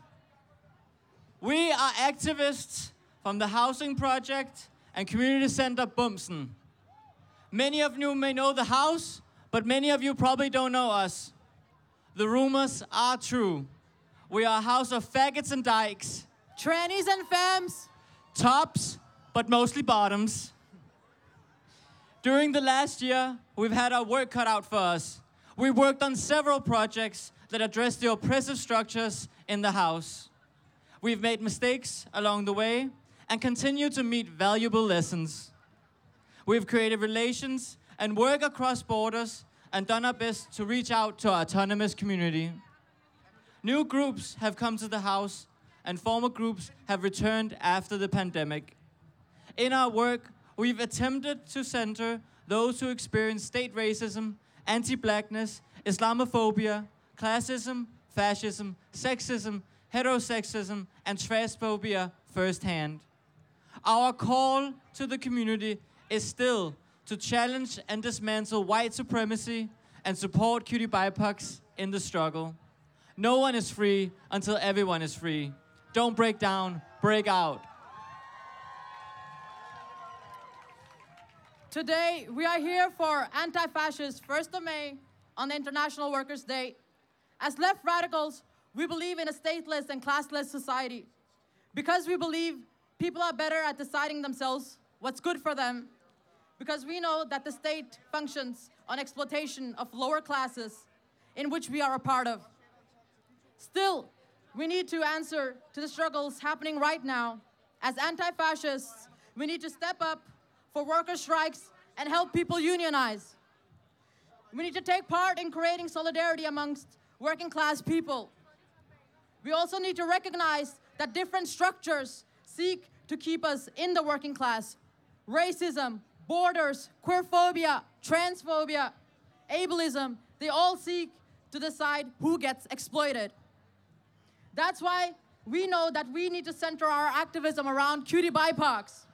We are activists from the Housing Project and Community Center Bumsen. Many of you may know the house, but many of you probably don't know us. The rumors are true. We are a house of faggots and dykes. Trannies and femmes. Tops, but mostly bottoms. During the last year, we've had our work cut out for us. We worked on several projects that address the oppressive structures in the house. We've made mistakes along the way and continue to meet valuable lessons. We've created relations and work across borders and done our best to reach out to our autonomous community. New groups have come to the house and former groups have returned after the pandemic. In our work, we've attempted to center those who experience state racism, anti blackness, Islamophobia, classism, fascism, sexism, heterosexism, and transphobia firsthand. Our call to the community is still to challenge and dismantle white supremacy and support cutie BIPOCs in the struggle. No one is free until everyone is free. Don't break down, break out. Today, we are here for anti-fascist 1st of May on International Workers' Day. As left radicals, we believe in a stateless and classless society. Because we believe people are better at deciding themselves what's good for them, because we know that the state functions on exploitation of lower classes in which we are a part of. Still, we need to answer to the struggles happening right now. As anti fascists, we need to step up for worker strikes and help people unionize. We need to take part in creating solidarity amongst working class people. We also need to recognize that different structures seek to keep us in the working class. Racism, borders, queerphobia, transphobia, ableism, they all seek to decide who gets exploited. That's why we know that we need to center our activism around cutie BIPOCs.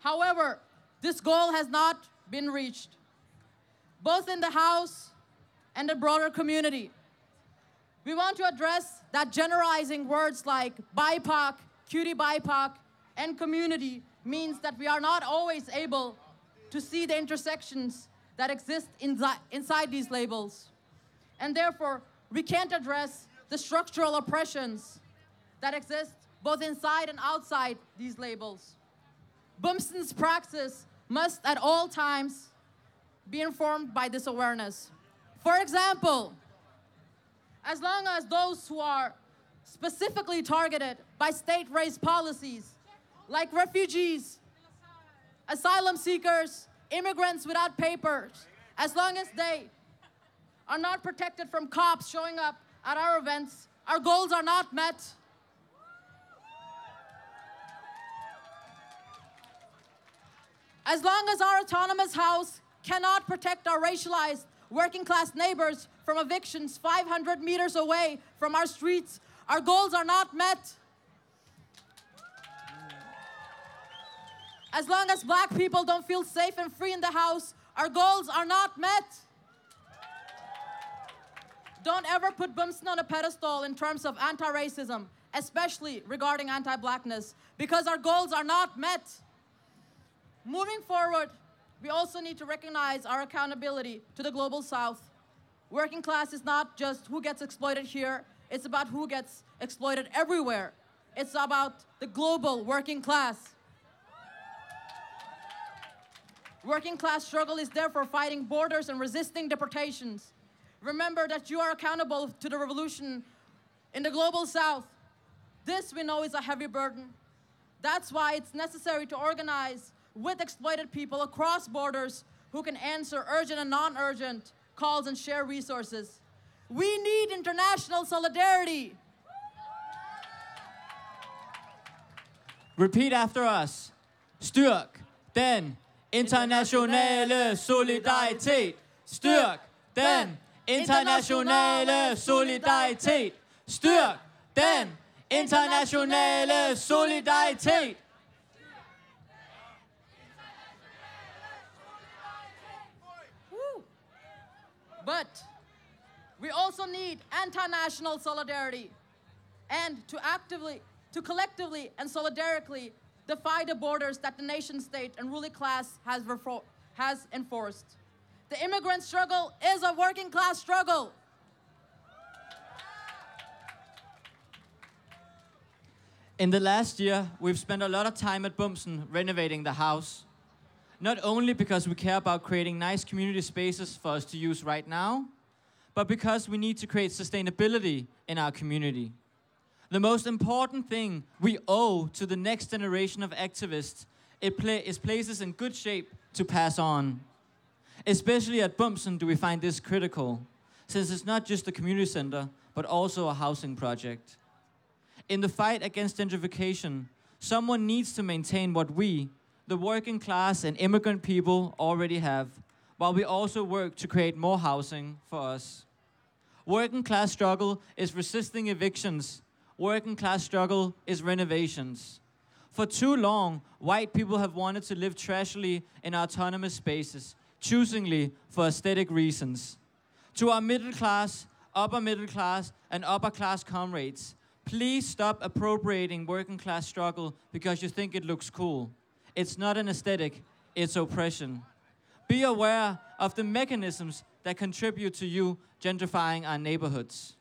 However, this goal has not been reached, both in the House and the broader community. We want to address that generalizing words like BIPOC, cutie BIPOC, and community means that we are not always able to see the intersections that exist insi- inside these labels. And therefore, we can't address the structural oppressions that exist both inside and outside these labels. Bumston's praxis must at all times be informed by this awareness. For example, as long as those who are specifically targeted by state race policies, like refugees, asylum seekers, immigrants without papers, as long as they are not protected from cops showing up at our events, our goals are not met. As long as our autonomous house cannot protect our racialized working class neighbors from evictions 500 meters away from our streets, our goals are not met. As long as black people don't feel safe and free in the house, our goals are not met. Don't ever put Bumston on a pedestal in terms of anti racism, especially regarding anti blackness, because our goals are not met. Moving forward, we also need to recognize our accountability to the global south. Working class is not just who gets exploited here, it's about who gets exploited everywhere. It's about the global working class. Working class struggle is therefore fighting borders and resisting deportations. Remember that you are accountable to the revolution in the global south. This we know is a heavy burden. That's why it's necessary to organize with exploited people across borders who can answer urgent and non urgent calls and share resources. We need international solidarity. Repeat after us. Styrk den internationale solidaritet. Styrk den internationale solidaritet. Styrk den internationale solidaritet. But we also need international solidarity and to actively, to collectively and solidarically defy the borders that the nation state and ruling class has, has enforced. The immigrant struggle is a working class struggle. In the last year, we've spent a lot of time at Bumsen renovating the house. Not only because we care about creating nice community spaces for us to use right now, but because we need to create sustainability in our community. The most important thing we owe to the next generation of activists is places in good shape to pass on. Especially at Bumsen do we find this critical, since it's not just a community center, but also a housing project. In the fight against gentrification, someone needs to maintain what we, the working class and immigrant people, already have, while we also work to create more housing for us. Working class struggle is resisting evictions. Working class struggle is renovations. For too long, white people have wanted to live trashily in autonomous spaces, choosingly for aesthetic reasons. To our middle class, upper middle class, and upper class comrades, please stop appropriating working class struggle because you think it looks cool. It's not an aesthetic, it's oppression. Be aware of the mechanisms that contribute to you gentrifying our neighborhoods.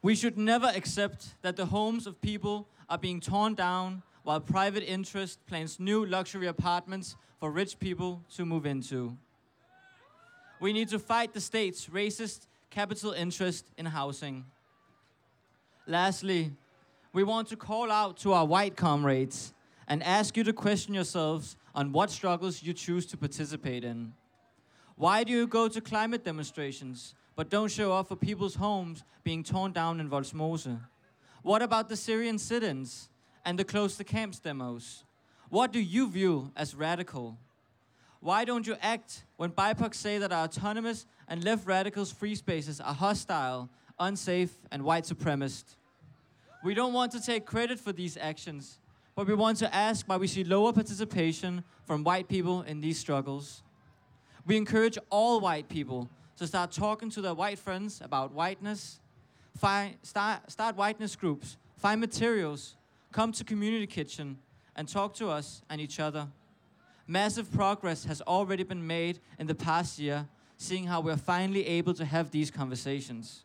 We should never accept that the homes of people are being torn down while private interest plans new luxury apartments for rich people to move into. We need to fight the state's racist capital interest in housing. Lastly, we want to call out to our white comrades and ask you to question yourselves on what struggles you choose to participate in. Why do you go to climate demonstrations but don't show up for people's homes being torn down in Volsmose? What about the Syrian sit ins and the close the camps demos? What do you view as radical? Why don't you act when BIPOC say that our autonomous and left radicals' free spaces are hostile, unsafe, and white supremacist? We don't want to take credit for these actions, but we want to ask why we see lower participation from white people in these struggles. We encourage all white people to start talking to their white friends about whiteness, find, start, start whiteness groups, find materials, come to Community Kitchen, and talk to us and each other. Massive progress has already been made in the past year, seeing how we're finally able to have these conversations.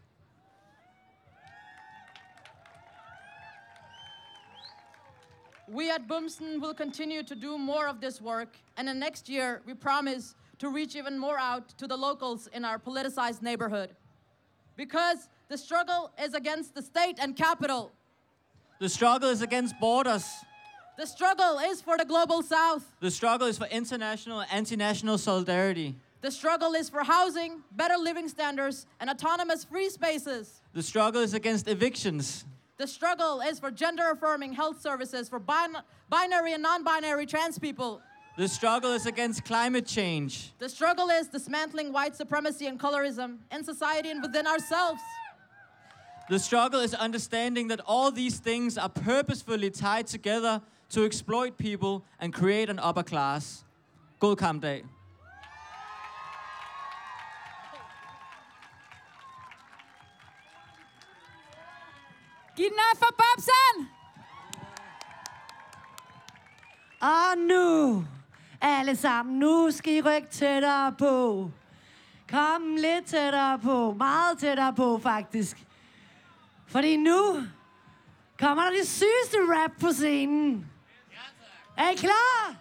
We at Bumsen will continue to do more of this work, and in next year, we promise to reach even more out to the locals in our politicized neighborhood. Because the struggle is against the state and capital. The struggle is against borders. The struggle is for the global south. The struggle is for international and anti-national solidarity. The struggle is for housing, better living standards, and autonomous free spaces. The struggle is against evictions. The struggle is for gender affirming health services for bin- binary and non binary trans people. The struggle is against climate change. The struggle is dismantling white supremacy and colorism in society and within ourselves. The struggle is understanding that all these things are purposefully tied together to exploit people and create an upper class. God kampdag. Giv den op for Bobsen! Og nu, alle sammen, nu skal I rykke tættere på. Kom lidt tættere på, meget tættere på faktisk. Fordi nu kommer der det sygeste rap på scenen. Er I klar?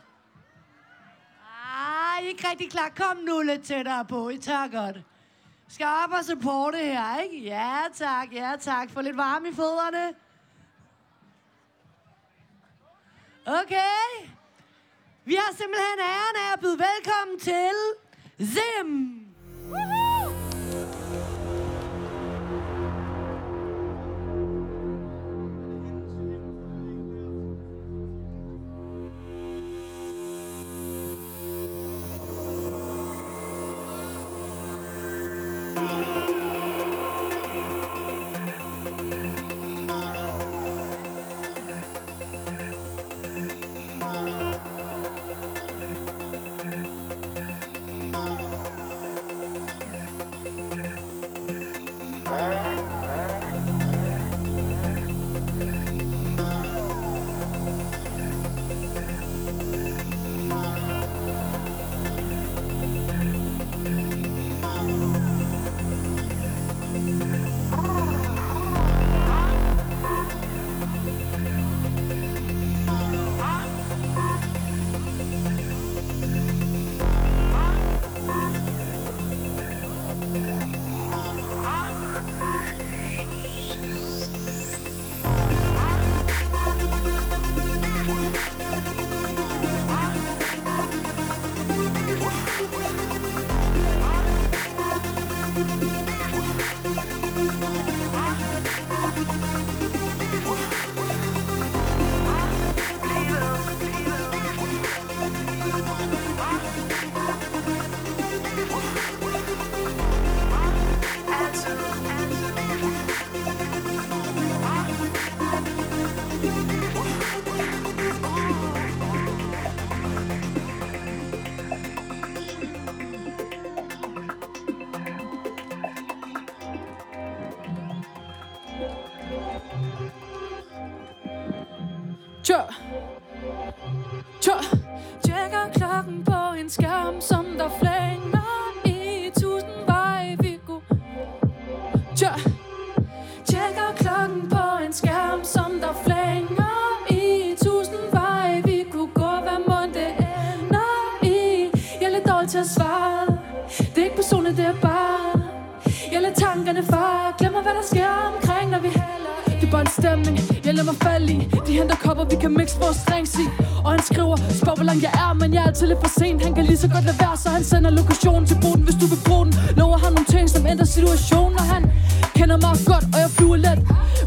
Ah, I er ikke rigtig klar. Kom nu lidt tættere på. I tør godt. Skal op og supporte her, ikke? Ja tak, ja tak. Få lidt varme i fødderne. Okay. Vi har simpelthen æren af at byde velkommen til Zim. Woohoo! Så godt lade være Så han sender lokationen til boden, hvis du vil bruge den. Lover han nogle ting, som ændrer situationen Og han kender mig godt, og jeg flyver let.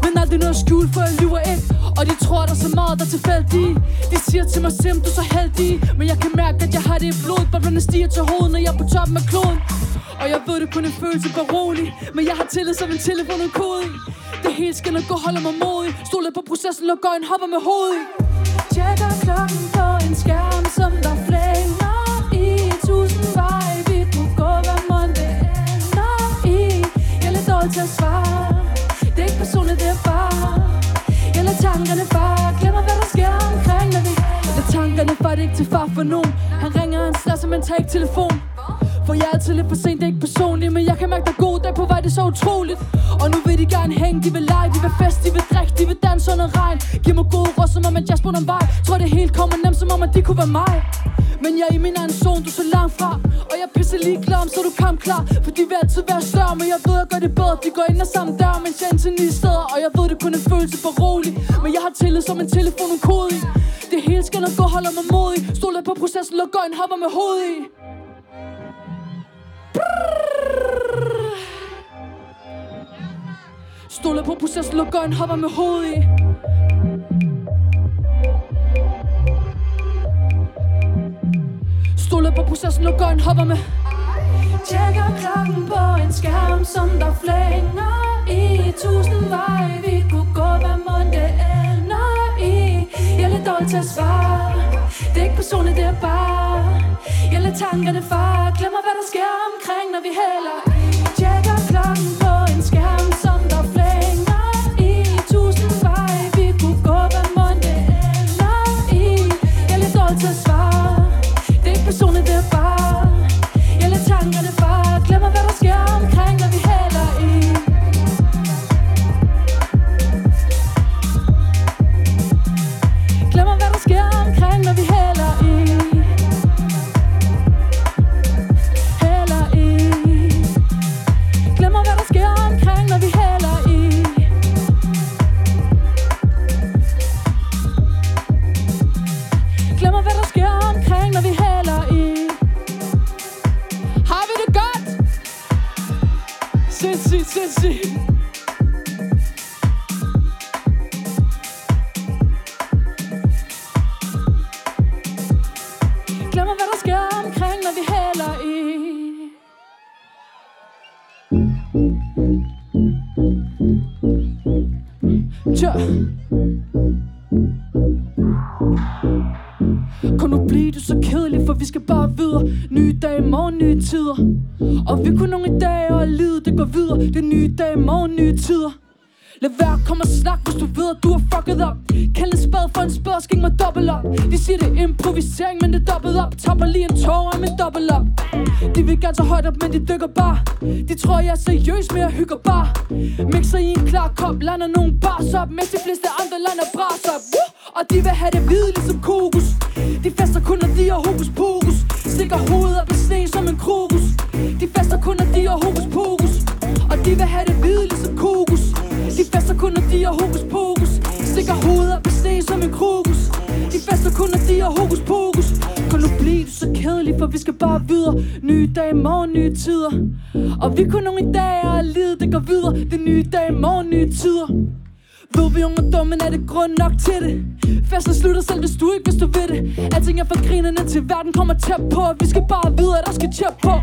Men aldrig noget skjult, for jeg lyver ikke. Og de tror, der er så meget, der er tilfældige. De siger til mig, Sim, du er så heldig. Men jeg kan mærke, at jeg har det i blod Boblerne stiger til hovedet, når jeg er på toppen af kloden. Og jeg ved, det kun en følelse for rolig. Men jeg har tillid som en telefon og kode. Det hele skal nok gå, holder mig modig. Stoler på processen, lukker øjne, hopper med hovedet. Ikke til far for nogen. Han ringer, han slasser, men tager ikke telefon. For jeg er altid lidt for sent, det er ikke personligt Men jeg kan mærke, der er god dag på vej, det er så utroligt. Og nu vil de gerne hænge, de vil lege, de vil fest, de vil drikke, de vil danse under regn. Giv mig gode råd, som om at jeg på en vej. Tror det hele kommer nemt, som om at det kunne være mig. Men jeg er i min egen zone, du er så langt fra. Og jeg pisser lige klar om, så du kom klar. For de vil altid være større, men jeg ved, jeg gør det bedre. De går ind og samme dør, men jeg ind til nye steder. Og jeg ved, det kun er en følelse for rolig. Men jeg har tillid som en telefon og kode i. Det hele skal nok gå, holder mig modig Stoler på processen, luk øjne, hopper med hovedet i. Stoler på processen, luk øjne, hopper med hovedet i. Stoler på processen, luk øjne, hopper med Tjekker klokken på en skærm, som der flænger i Tusind veje, vi kunne lidt dårlig til at svare. Det er ikke personligt, det er bare. Jeg lader tankerne far Glemmer, hvad der sker omkring, når vi hælder tider. Og vi kunne nogle i dag, og livet det går videre. Det er nye dage, morgen, nye tider. Lad være, kom og snak, hvis du ved, at du er fucket op Kald en spad for en spad, skæng mig dobbelt op. De siger det er improvisering, men det er dobbelt op. Tapper lige en tår af min dobbelt op. De vil gerne så højt op, men de dykker bare. De tror, jeg er seriøs, men jeg hygger bare. Mixer i en klar kop, lander nogle bars op Mens de fleste andre lander bras op. Woo! Og de vil have det hvide, ligesom kokos. De fester kun, når de har hokus pokus. Stikker hovedet op som en krokus. De fester kun, af de og hokus pokus. Kan nu blive du så kedelig, for vi skal bare videre. Nye dage, morgen, nye tider. Og vi kun nogle i dag, og livet det går videre. Det er nye dage, morgen, nye tider ved vi unge er dumme, er det grund nok til det? Festen slutter selv, hvis du ikke hvis du ved det. Alting er for grinerne til verden kommer tæt på. Vi skal bare vide, at der skal tjep på.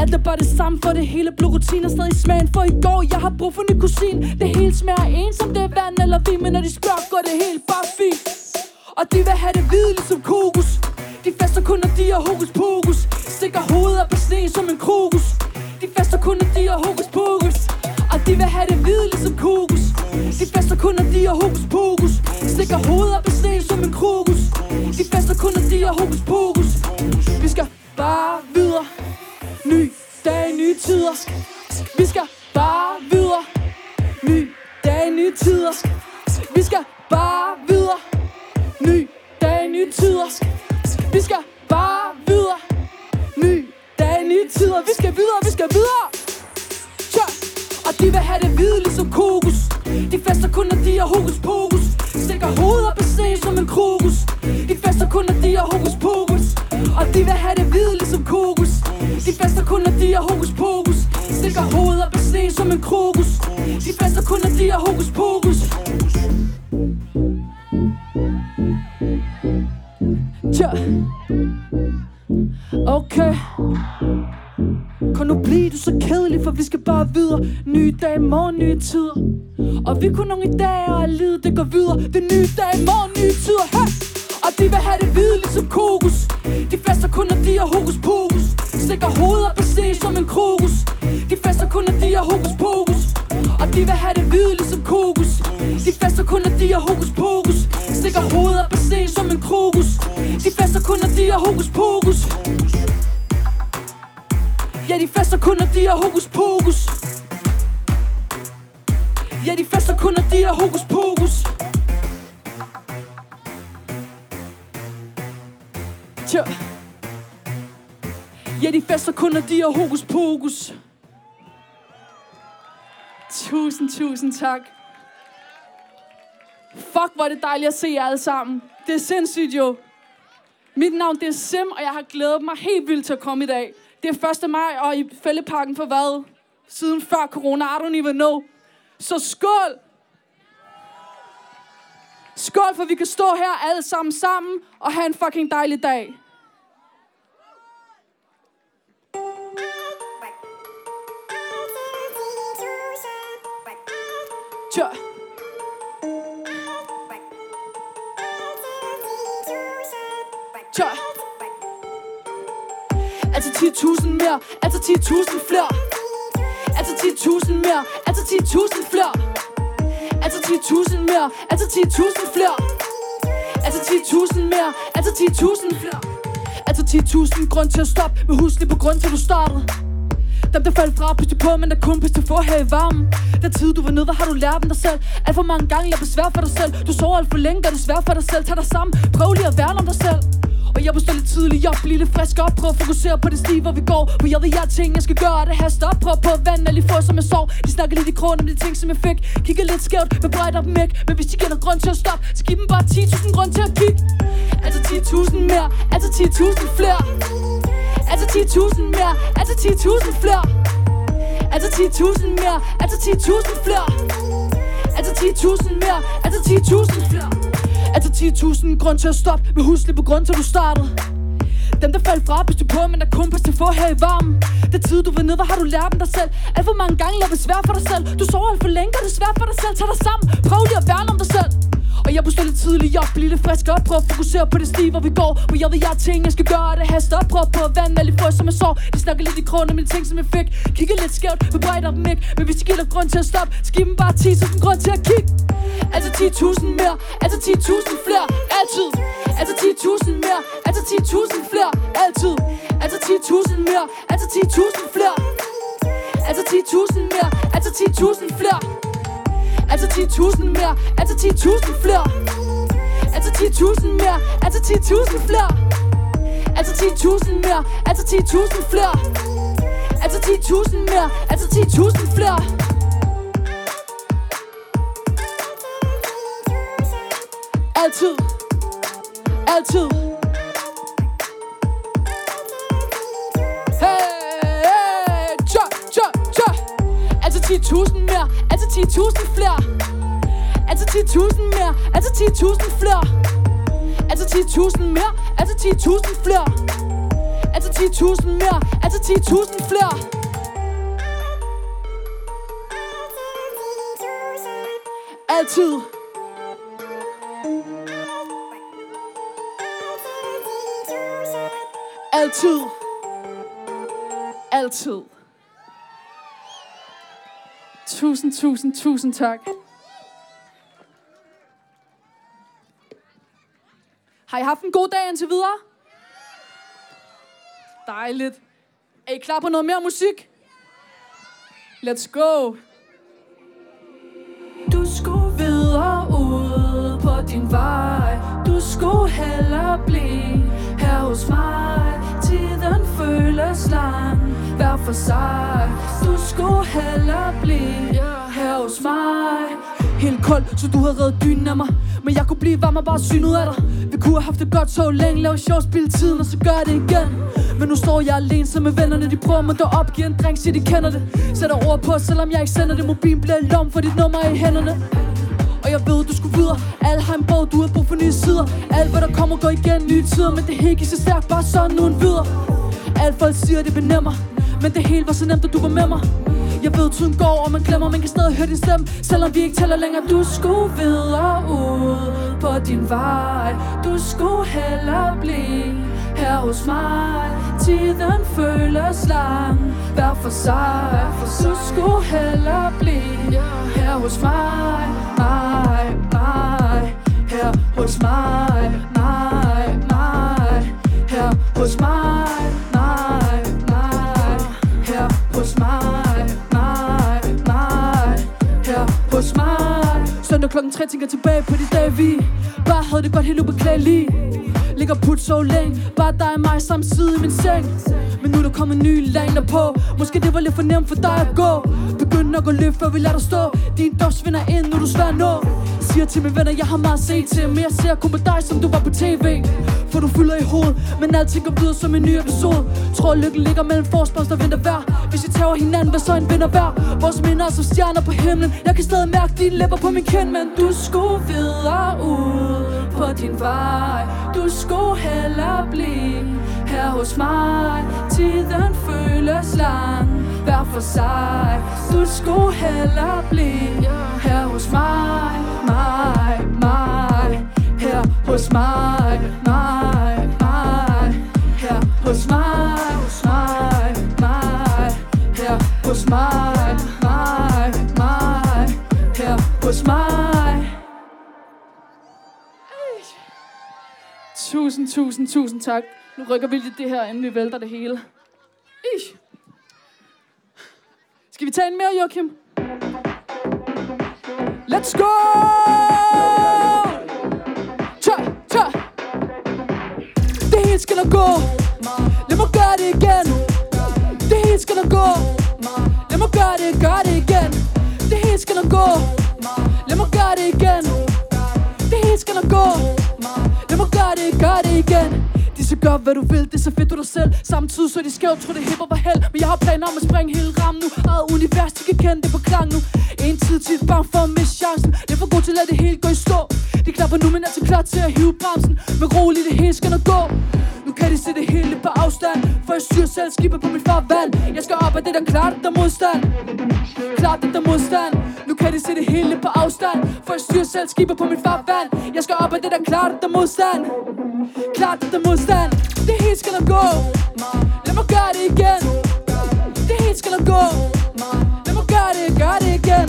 Alt er bare det samme for det hele Blod rutiner stadig smagen For i går, jeg har brug for ny kusin. Det hele smager ens, som det er vand eller vin Men når de spørger, går det helt bare fint. Og de vil have det hvide ligesom kokos. De fester kun, når de har hokus pokus. Stikker hovedet op i sneen som en krokus. De fester kun, når de har hokus De fester kun, når de har hokus pokus. Stikker hovedet op i sneen som en krokus. De fester kun, når de har hokus pokus. Vi skal bare videre. Ny dag, nye tider. Vi skal bare videre. Ny dag, nye tider. Vi skal bare videre. Ny dag, nye tider. Vi skal bare videre. Ny dag, nye tider. Vi skal videre, vi skal videre. Og de vil have det hvide ligesom kokos. De fester kun, når de har hokus pokus. Stikker hovedet op og se som en krokus. De fester kun, når de har hokus pokus. Og de vil have det hvide ligesom kokos. De fester kun, når de har hokus pokus. Stikker hovedet op og se som en krokus. De fester kun, når de har hokus pokus. Tja. Okay. Kan nu blive du så kedelig, for vi skal bare videre. Nye dage, morgen, nye tider. Og vi kunne nogle idéer, og livet det går videre. Det er nye dage, morgen, nye tider. Hey! Og de vil have det hvide ligesom kokos. De fester kun, når de har hokus pokus. Stikker hovedet op og se som en krokus. De fester kun, når de har hokus pokus. Og de vil have det hvide ligesom kokos. De fester kun, når de har hokus pokus. Stikker hovedet op og se som en krokus. De fester kun, når de har hokus pokus. Ja, de fester kun, når de har hokus pokus Ja, de fester kun, når de har hokus pokus Tja. Ja, de fester kun, når de har hokus pokus Tusind, tusind tak. Fuck, hvor er det dejligt at se jer alle sammen. Det er sindssygt jo. Mit navn det er Sim, og jeg har glædet mig helt vildt til at komme i dag. Det er 1. maj, og i Fælleparken for hvad? Siden før corona, I don't even know. Så skål! Skål, for vi kan stå her alle sammen sammen og have en fucking dejlig dag. Tja. Tja. Altså 10.000 mere, altså 10.000 flere. Altså 10.000 mere, altså 10.000 flere. Altså 10.000 mere, altså 10.000 flere. Altså 10.000 mere, altså 10.000 flere. Altså 10.000 grund til at stoppe med huslig på grund til at du startede. Dem der faldt fra, pyste på, men der kun pyste få her i varmen Den tid du var nede, hvad har du lært dem dig selv? Alt for mange gange, jeg besvær for dig selv Du sover alt for længe, gør er det svært for dig selv Tag dig sammen, prøv lige at værne om dig selv og jeg må stå lidt tidligt op, blive lidt frisk op. Prøv at fokusere på det stiv, hvor vi går. For jeg ved, jeg ting, jeg skal gøre, det her op. Prøv på vand, lige få, som jeg sov. De snakker lidt i krogen om de ting, som jeg fik. Kigger lidt skævt, men brejder dem ikke Men hvis de giver dig grund til at stoppe Så giv dem bare 10.000 grund til at kigge. Altså 10.000 mere, altså 10.000 flere. Altså 10.000 mere, altså 10.000 flere. Altså 10.000 mere, altså 10.000 flere. Altså 10.000 mere, altså 10.000 flere. Altså 10.000 grund til at stoppe. Med huslig på grund til du startede. Dem der faldt fra, du på, men der kun pas til få her i varmen. Det tid du var nede, hvad har du lært om dig selv? Alt for mange gange lavet det svært for dig selv. Du sover alt for længe, og det er svært for dig selv. Tag dig sammen, prøv lige at værne om dig selv og jeg må stå lidt tidligt op, blive lidt frisk op. Prøv at fokusere på det sti, hvor vi går. Hvor jeg ved, jeg har ting, jeg skal gøre det haster. Op Prøv på vand, alle frø, som jeg sov De snakker lidt i krogen om ting, som jeg fik Kigger lidt skævt, men brejder dem ikke Men hvis de giver dig grund til at stoppe. Så giv dem bare 10.000 grund til at kigge. Altså 10.000 mere, altså 10.000 flere. Altid. Altså 10.000 mere, altså 10.000 flere. Altid. Altså 10.000 mere, altså 10.000 flere. Altså 10.000 mere, altså 10.000 flere. Altså 10.000 mere, altså 10.000 flere. Altså 10.000 mere, altså 10.000 flere. Altså 10.000 mere, altså 10.000 flere. Altså 10.000 mere, altså 10.000 flere. Altid. Altid. Hey, hey, 10.000 mere, altså 10.000 flere. Altså 10.000 mere, altså 10.000 flere. Altså 10.000 mere, altså 10.000 flere. Altså 10.000 mere, altså 10.000 flere. Altid. Altid. Altid. Tusind, tusind, tusind tak. Har I haft en god dag indtil videre? Dejligt. Er I klar på noget mere musik? Let's go. Du skulle videre ud på din vej Du skulle hellere blive her hos mig. Tiden føles lang sig Du skulle hellere blive her hos mig. Helt kold, så du havde reddet dynen af mig. Men jeg kunne blive varm og bare syn ud af dig. Vi kunne have haft det godt så længe Lave sjov, spille tiden, og så gør det igen. Men nu står jeg alene sammen med vennerne. De prøver mig at giver en drink, så de kender det. Sætter ord på, selvom jeg ikke sender det. Mobilen bliver lom, for dit nummer i hænderne og jeg ved, du skulle videre. Alle har en bog, du har brug for nye sider. Alt hvad der kommer går igen, nye tider. Men det hele gik så stærkt, bare sådan nu en videre. Alt folk siger, det benemmer Men det hele var så nemt, at du var med mig. Jeg ved, tiden går, og man glemmer. Man kan stadig høre din stemme. Selvom vi ikke tæller længere Du skulle videre ud på din vej. Du skulle hellere blive her hos mig. Tiden føles lang. Hver for sig Du skulle hellere blive her hos mig Mig, mig. Her hos mig Mig, mig. Her hos mig. Når klokken 3 tænker tilbage på de dage vi Bare havde det godt helt ubeklageligt Ligger put så længe Bare dig og mig samtidig i min seng. Men nu er der kommet nye laner på. Måske det var lidt for nemt for dig at gå. Begynd at løbe før vi lader dig stå. Din dog svinder ind nu er du svær at nå Siger til mine venner jeg har meget at se til Men jeg ser kun på dig som du var på tv For du fylder i hovedet Men alting går videre som en ny episode. Tror lykken ligger mellem forspørgsel og vinter vejr. Hvis vi tager hinanden hvad så en vinder hver Vores minder er som stjerner på himlen. Jeg kan stadig mærke dine læber på min kind Men du skulle videre ud på din vej. Du skulle hellere blive her hos mig. Tiden føles lang hver for sig Du skulle hellere blive her hos mig Mig, mig Her hos mig Mig, mig Her hos mig Mig, mig Her hos mig Mig, mig Her hos mig Tusind, tusind, tusind tak. Nu rykker vi lidt det her, inden vi vælter det hele. Ish. Skal vi tage en mere, Joachim? Let's go! Tja, tja. Det hele skal nok gå. Lad mig gøre det igen. Det hele skal nok gå. Lad mig gøre det, gøre det igen. Det hele skal nok gå. Lad mig gøre det igen. Det hele skal nok gå. Lad mig gøre det, gøre det igen så gør hvad du vil, det er så fedt du dig selv. Samtidig så er de skævt, tror det hipper var held. Men jeg har planer om at springe hele rammen nu. Eget univers, de kan kende det på klang nu. En tid til bange for at miste chancen. Det er for god til at lade det hele gå i stå. De klapper nu, men er så klar til at hive bremsen. Men roligt, det hele skal nok gå. Nu kan de se det hele på afstand. For jeg styrer selv skibet på mit farvand. Jeg skal op af det der klart, der modstand. Klart, det der modstand. Nu kan de se det hele på afstand. For jeg styrer selv skibet på mit farvand. Jeg skal op af det der klart, der modstand. Klart, det der modstand modstand Det hele skal nok gå. Lad mig gøre det igen. Det hele skal nok gå. Lad mig gøre det, gøre det igen.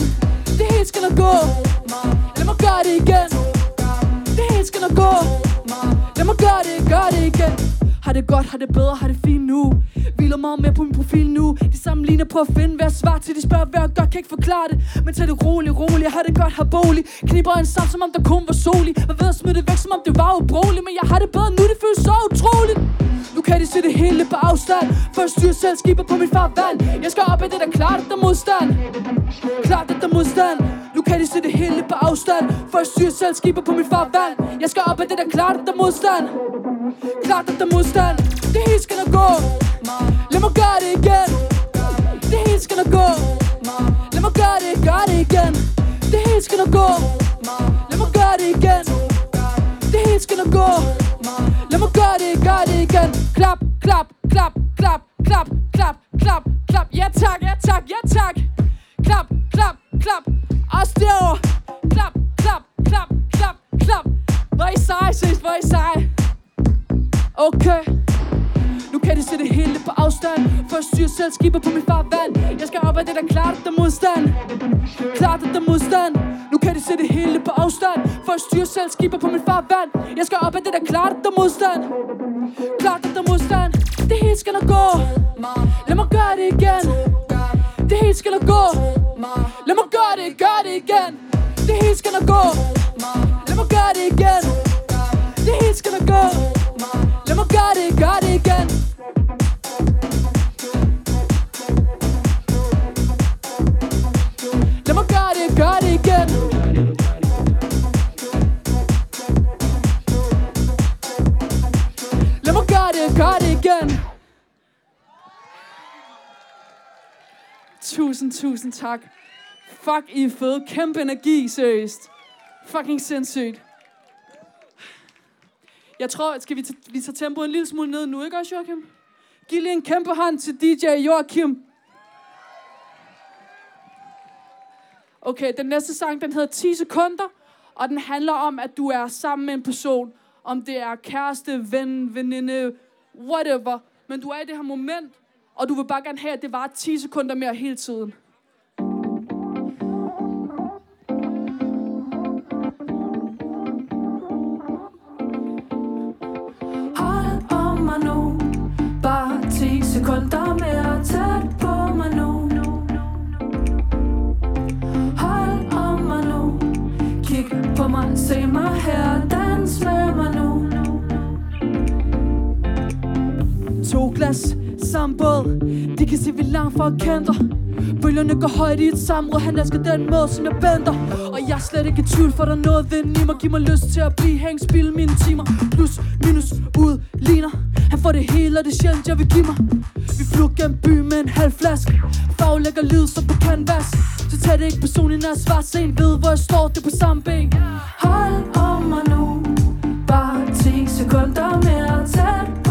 Det hele skal nok gå. Lad mig gøre det igen. Det hele skal nok gå. Lad mig gøre det, gøre det igen. Har det godt, har det bedre, har det fint nu. Hviler meget mere på min profil nu. De sammenligner på at finde hver svar til De spørger hvad jeg godt, kan ikke forklare det. Men tag det roligt, roligt, har det godt, har bolig. Kniber en sammen, som om der kun var sol i. Hvad ved at smide det væk, som om det var ubrugeligt. Men jeg har det bedre nu, det føles så utroligt. Nu kan de se det hele på afstand. Først styrer selv skibet på mit farvand. Jeg skal op af det der klart, der modstand. Klart, der modstand. Nu kan de se det hele på afstand. Først syr selv skibet på mit farvand Jeg skal op af det der klart, at der modstand. Klart, at der modstand. Det hele skal nok gå. Lad mig gøre det igen. Det hele skal nok gå. Lad mig gøre det, gøre det igen. Det hele skal nok gå. Lad mig gøre det igen. Det hele skal nok gå. Lad mig gøre det, gøre det igen. Klap, klap, klap, klap, klap, klap, klap, klap. Ja tak, ja tak, ja tak. Klap, klap, klap Også derovre Klap, klap, klap, klap, klap Hvor I seje, ses, hvor I seje. Okay. Nu kan de se det hele på afstand. Først styrer selv skibet på mit farvand. Jeg skal op af det der klart, der modstand. Klart, der modstand. Nu kan de se det hele på afstand. Først styrer selv skibet på mit farvand. Jeg skal op af det der klart, der modstand. Klart, der modstand. Det hele skal nok gå. Lad mig gøre det igen. Det hele skal nok gå. Lad mig gøre det, gør det igen. Det hele skal nok gå. Lad mig gøre det igen. Det hele skal nok gå. Lad mig gøre det, gør det igen. Lad mig gøre det, gør det igen. Lad mig gøre gør det igen. Tusind, tusind tak. Fuck, I er fede. Kæmpe energi, seriøst. Fucking sindssygt. Jeg tror, skal vi, tage, vi tager tempoet en lille smule ned nu, ikke også, Joachim? Giv lige en kæmpe hånd til DJ Joachim. Okay, den næste sang, den hedder 10 sekunder, og den handler om, at du er sammen med en person. Om det er kæreste, ven, veninde, whatever. Men du er i det her moment, og du vil bare gerne have, at det var 10 sekunder mere hele tiden. Hold om mig nu. Bare 10 sekunder mere. Tæt på mig nu. Hold om mig nu. Kig på mig, se mig her. Glas, samme båd. De kan se, vi langt fra kendte Bølgerne går højt i et samråd. Han elsker den måde, som jeg bender Og jeg er slet ikke i tvivl, for der er noget ved i mig Giv mig lyst til at blive hængt, spille mine timer. Plus, minus, ud, ligner Han får det hele, og det er sjældent, jeg vil give mig. Vi flyver gennem by med en halv flaske. Faglægger lyd som på canvas Så tag det ikke personligt, når jeg svarer sent. Ved, hvor jeg står, det på samme ben. Hold om mig nu. Bare 10 sekunder mere tæt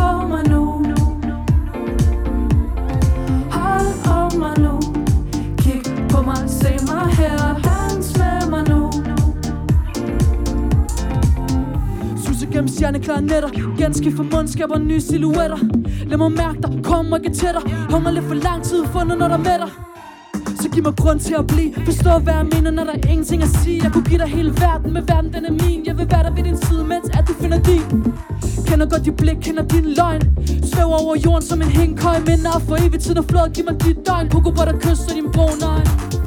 gennem stjerneklare nætter Ganske for mundskaber, nye silhuetter. Lad mig mærke dig, kom og get tættere. Hunger lidt for lang tid, fundet når der med dig. Så giv mig grund til at blive. Forstå hvad jeg mener, når der er ingenting at sige. Jeg kunne give dig hele verden, men verden den er min. Jeg vil være der ved din side, mens at du finder din. Kender godt dit blik, kender din løgn. Svæver over jorden som en hængkøj Minder for evigt tid og flod, giv mig dit døgn. Coco butter kysser din brune øjne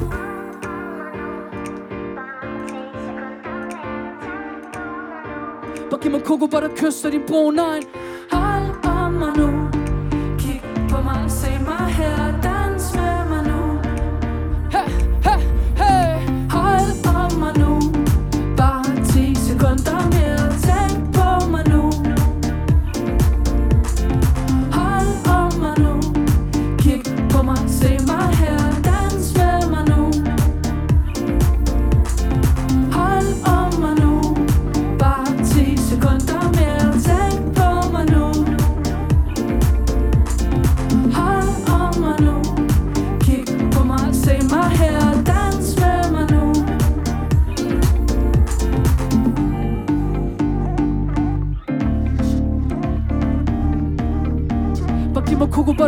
Bare giv mig coco butter kysser din brune øjne Hold om mig nu Kig på mig, og se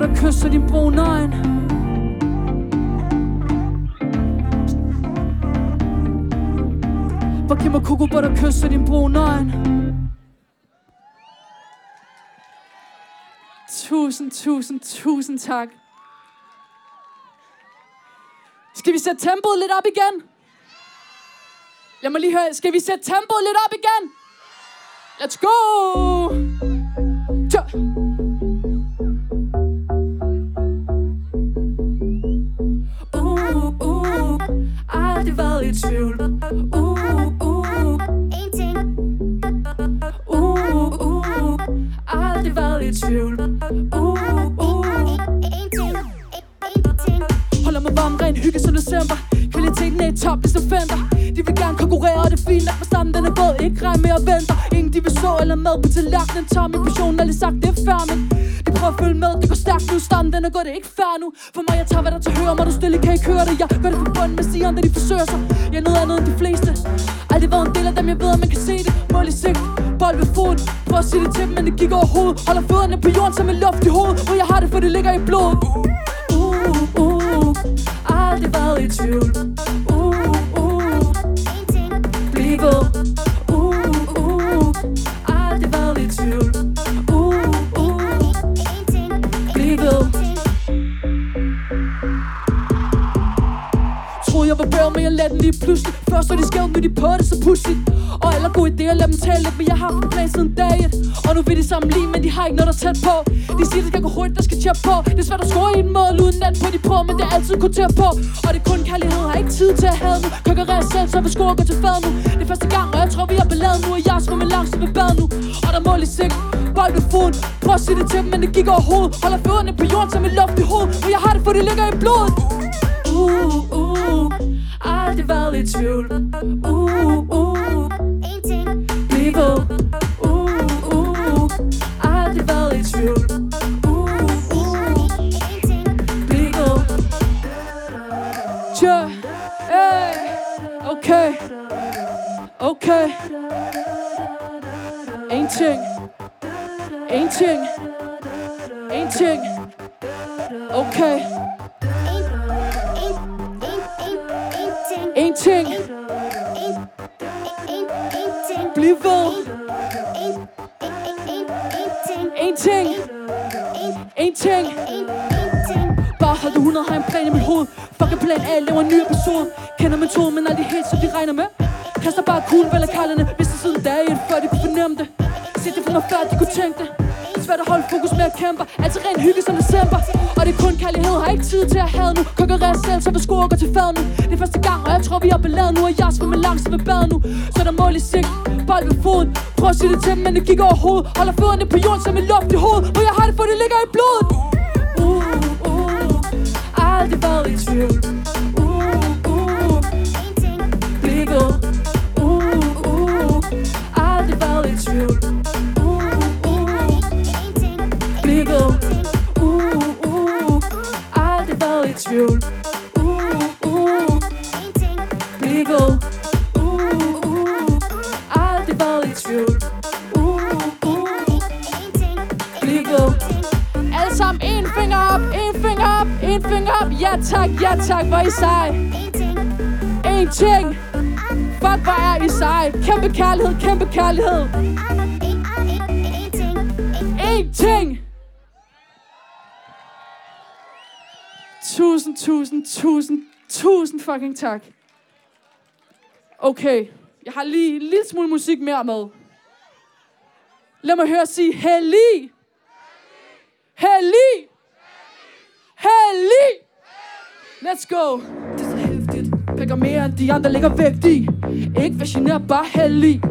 der kysser din brune øjne Hvor giv mig hvor der kysser din brune øjne Tusind, tusind, tusind tak. Skal vi sætte tempoet lidt op igen? Lad mig lige høre, skal vi sætte tempoet lidt op igen? Let's go! Og venter. Ingen de vil så eller mad på tallerkenen. Tom min passion, alle sagt, det er fair, men De prøver at følge med, det går stærkt nu Stammen, den er god, det er ikke fair nu. For mig, jeg tager, hvad der til høre Må du stille, kan ikke høre det. Jeg gør det for bunden med sigeren, da de forsøger sig. Jeg er noget andet end de fleste. Aldrig været en del af dem, jeg ved, at man kan se det. Mål i sigt, bold ved foden Prøv at sige det til dem, men det gik over hovedet. Holder fødderne på jorden som en luft i hovedet. Og jeg har det, for det ligger i blodet uh uh, uh, uh, aldrig været i tvivl. Uh, lige pludselig Først er de skævt, nu de på det, så it. Og alle gode idéer, lad dem tale lidt Men jeg har haft en plan siden dag et. Og nu vil de sammenligne, men de har ikke noget der er tæt på. De siger, det skal gå hurtigt, der skal tjep på. Det er svært at score i en mål uden at på de på Men det er altid kun tæt på. Og det er kun kærlighed, har ikke tid til at have nu Konkurrere selv, så vil score gå til fad nu. Det er første gang, og jeg tror vi har ballade nu Og jeg skal langt som et bad nu. Og der mål i sigt, bold ved foden. Prøv at sige det til dem, men det gik over hovedet Holder fødderne på jorden som en luft i hovedet Og jeg har det, for det ligger i blodet. Uh, uh, aldrig været i tvivl Uh, uh, bliv ved Uh, uh, aldrig været i tvivl Uh, uh, bliv ved Tja, hey, okay. Okay. En ting. En på sko og går til fad nu. Det er første gang, og jeg tror vi har belaget nu. Og jeg svømmer langs med bad nu. Så der mål i sigt, bold ved foden. Prøv at sige det til dem, men det gik over hovedet Holder fødderne på jorden som en luft i hovedet. Og jeg har det, for det ligger i blodet. Ting. Fuck, hvor er I sej Kæmpe kærlighed, kæmpe kærlighed. En ting. Tusind, tusind, tusind, tusind fucking tak. Okay, jeg har lige en lille smule musik mere med. Lad mig høre sige hellig Hellig! Hellig! Let's go! Det mere end de andre ligger vægt i. Ikke vær generet, bare hellig.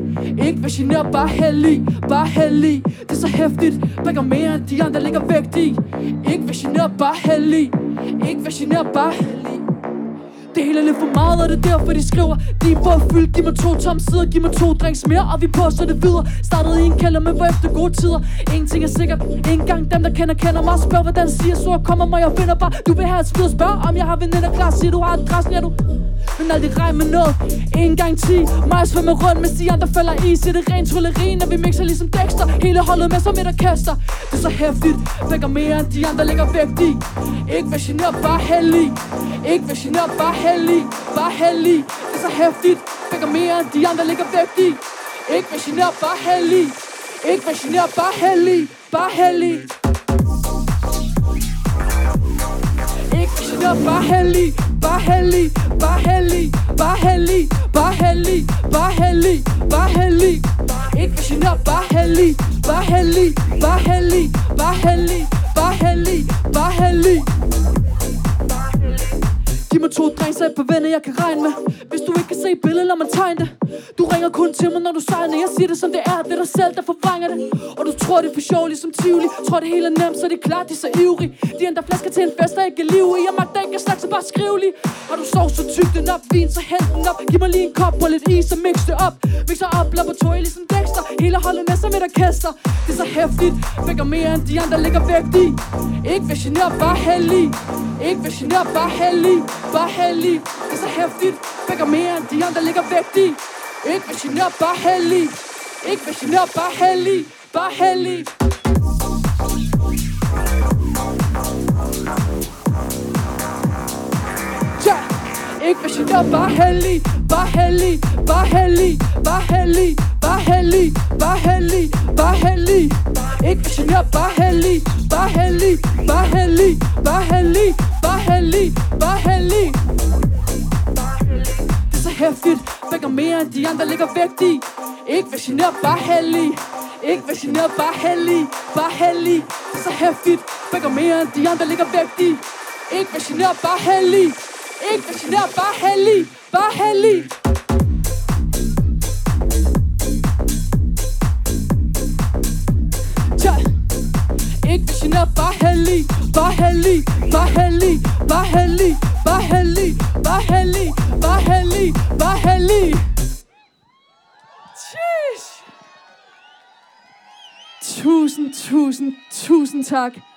Ikke vær generet, bare hellig. Bare hellig. Det er så hæftigt. Pikker mere end de andre ligger vægt i. Ikke vær generet, bare hellig. Ikke vær generet, bare hellig. Det hele er lidt for meget, og det er derfor de skriver. De er for fyldt, giv mig to tomme sider Giv mig to drinks mere, og vi på så det videre. Startede i en kælder, men var efter gode tider. En ting er sikkert, en gang dem der kender, kender mig. Spørg hvordan siger, så kommer mig, jeg finder bare. Du vil have et skid, spørg om jeg har veninder klar. Siger du har adressen, ja du. Men aldrig regn med noget. En gang ti. Mig svømmer rundt, mens de andre falder i Så det er ren trylleri, når vi mixer ligesom Dexter? Hele holdet med som et orkester. Det er så hæftigt Vækker mere end de andre lægger vægt i. Ikke vær generet, bare heldig. Ikke vær generet, bare heldig Bare heldig Det er så hæftigt Vækker mere end de andre ligger vægt i Ikke vær generet, bare heldig Ikke vær generet, bare heldig Bare heldig Ikke vær generet, bare heldig Bare heldig, bare heldig, bare heldig, bare heldig, bare heldig, bare heldig. Ikke vær generet, bare heldig, bare heldig, bare heldig, bare heldig, bare heldig, bare heldig. Giv mig to drinks af et par venner, jeg kan regne med. Hvis du ikke kan se billedet, lad mig tegne det. Du ringer kun til mig, når du sejner Jeg siger det som det er, det er dig selv, der forvrænger det. Og du tror det er for sjov, ligesom Tivoli. Tror det hele er nemt, så det er klart, de er så ivrige. De ender flasker til en fest, der ikke er liv i. Jeg magter ikke at snakke, så bare skriv lige. Har du sov, så tyk den op, vin, så hent den op. Giv mig lige en kop og lidt is, og mix det op. Mixer op, laboratorie ligesom Dexter. Hele holdet med som et orkester. Det er så hæftigt, vækker mere end de andre ligger vægt i. Ikke vær generet, bare heldig. Ikke vær generet, bare heldig. Bare heldig, det er så hæftigt Vækker mere end de andre ligger vægt Ikke hvis jeg bare heldig Ikke hvis jeg bare heldig Bare heldig ikke vær generet, bare heldig Bare heldig, bare heldig Bare heldig, bare heldig Bare heldig, bare heldig Ikke vær generet, bare heldig Bare heldig, bare heldig Bare heldig, bare heldig Bare heldig Det er så hæftigt vækker mere end de andre ligger vægt i Ikke være generet, bare heldig Ikke være generet, bare heldig Bare heldig, Det er så hæftigt vækker mere end de andre ligger vægt i Ikke være generet, bare heldig ikke være generet, bare heldig Bare heldig Tja. Ikke være generet, bare heldig Bare heldig, bare heldig Bare heldig, bare heldig Bare heldig, bare heldig Bare heldig Jeez. Tusind, tusind, tusind tak.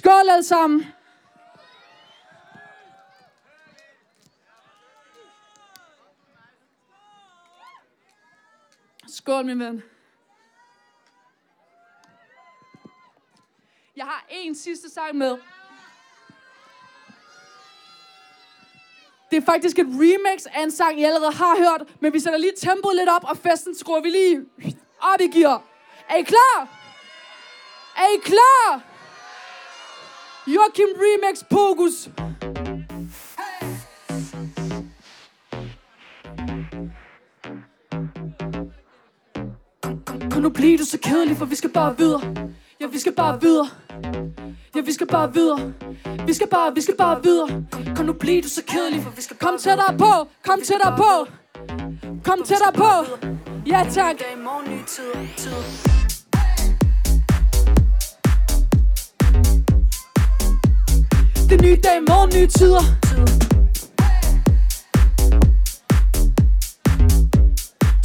Skål alle sammen. Skål, min ven. Jeg har en sidste sang med. Det er faktisk et remix af en sang, I allerede har hørt, men vi sætter lige tempoet lidt op, og festen skruer vi lige op i gear. Er I klar? Er I klar? Joachim Remix Pokus. Kan nu blive du så kedelig, for vi skal bare videre. Ja, vi skal bare videre. Ja, vi skal bare videre. Vi skal bare, vi skal bare videre. Kan nu blive du så kedelig, for vi skal Kom tættere på, kom tættere på. Kom tættere på. Ja, tak. Det er nye dag, morgen, nye tider.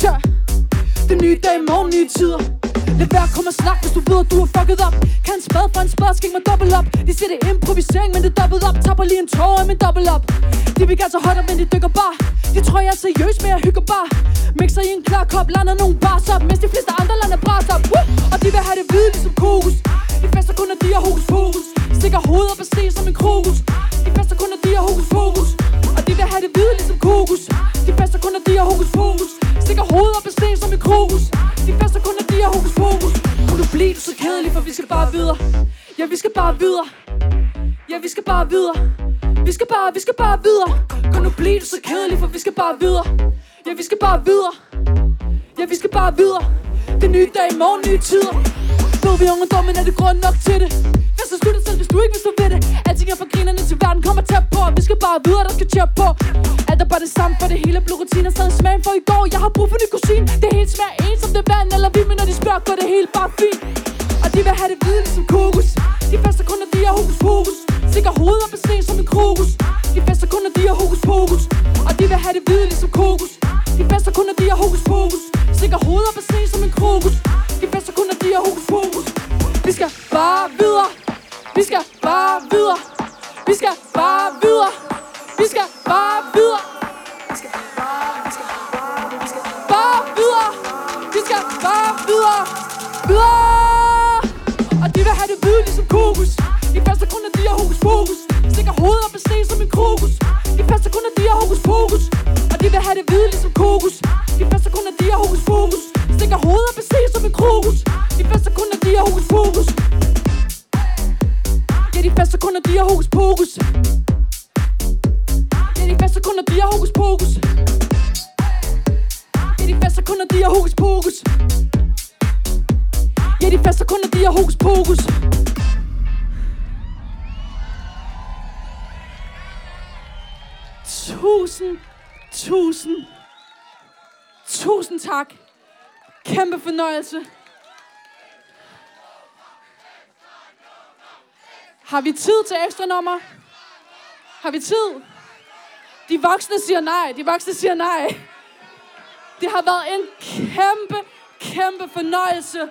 Tja. Det er nye dag, morgen, nye tider. Lad være, kom og snak, hvis du ved, at du har fucket op Kan en spade for en spade, skæng mig dobbelt op. De siger det er improvisering, men det er dobbelt op. Tapper lige en tårer af min dobbelt op. De vil gerne så højt op, men de dykker bare. De tror, jeg er seriøs, men jeg hygger bare. Mixer i en klar kop, lander nogle bars op Mens de fleste andre lander bras op. Woo! Og de vil have det hvide ligesom kokos. De fester kun, når de har hokus pokus. Stikker hovedet op og sten som en krokus. De fester kun, når de har hokus pokus. Og de vil have det hvide ligesom kokos. De fester kun, når de har hokus pokus. Stikker hovedet op og sten som en krokus. De fester kun, når de har hokus pokus. Kunne du blive du så kedelig, for vi skal bare videre? Ja, vi skal bare videre. Ja, vi skal bare videre. Vi skal bare, vi skal bare videre. Kan nu blive du så kedelig, for vi skal bare videre? Ja, vi skal bare videre. Ja, vi skal bare videre. Det er nye dag, morgen, nye tider. Ved vi ungdommen, er det grund nok til det? Hvis du slutter selv, hvis du ikke vil stå ved det. Alting er for grinerne til verden, kommer tæt på. Vi skal bare videre, der skal tjep på. Alt er bare det samme, for det hele blev rutiner Stadig smagen for i går, jeg har brug for ny kusin. Det hele smager ens som det vand eller vin Men når de spørger, går det hele bare fint. Og de vil have det hvide ligesom kokos. De fester kun, når de har hokus pokus. Sikker hovedet og se som en krokus. De fester kun, når de har hokus pokus. Og de vil have det hvide ligesom kokos. De fester kun, når de har hokus pokus. Sikker hovedet og se som en krokus. De fester kun, når de har hokus pokus. Vi skal bare videre. Vi skal bare videre. Vi skal bare videre. Vi skal bare videre. Vi skal bare, vi skal bare, vi skal bare videre. Vi skal bare videre. Videre. Og de vil have det hvide ligesom kokos. De første kun, at de har hokus pokus. Stikker hovedet op og se som en krokus. De første kun, at de har hokus pokus. Og de vil have det hvide ligesom kokos. De første kun, at de har hokus pokus. Stikker hovedet op og se som en krokus. De første kun, at de har hokus pokus. Ja, de første kun, de har hokus pokus Det er de første kun, de har hokus pokus Det er de første kun, de har hokus pokus Ja, de første kun, de har hokus pokus Tusind, tusind, tusind tak. Kæmpe fornøjelse. Har vi tid til ekstra nummer? Har vi tid? De voksne siger nej. De voksne siger nej. Det har været en kæmpe, kæmpe fornøjelse.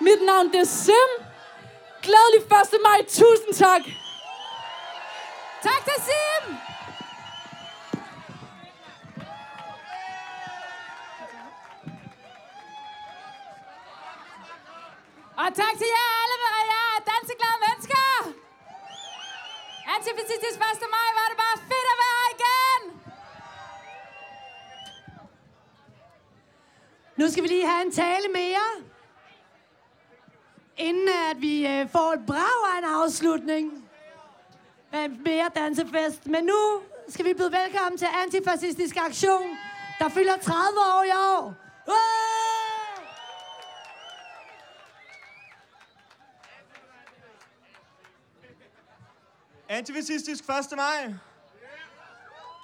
Mit navn det er Sim. Glædelig 1. maj. Tusind tak. Tak til Sim! Og tak til jer alle, hvad jeg danseglade mennesker! Antifascistisk 1. maj var det bare fedt at være her igen! Nu skal vi lige have en tale mere. Inden at vi øh, får et brag af en afslutning. En mere dansefest. Men nu skal vi byde velkommen til Antifascistisk Aktion, der fylder 30 år i år. Uh! Antifascistisk 1. maj.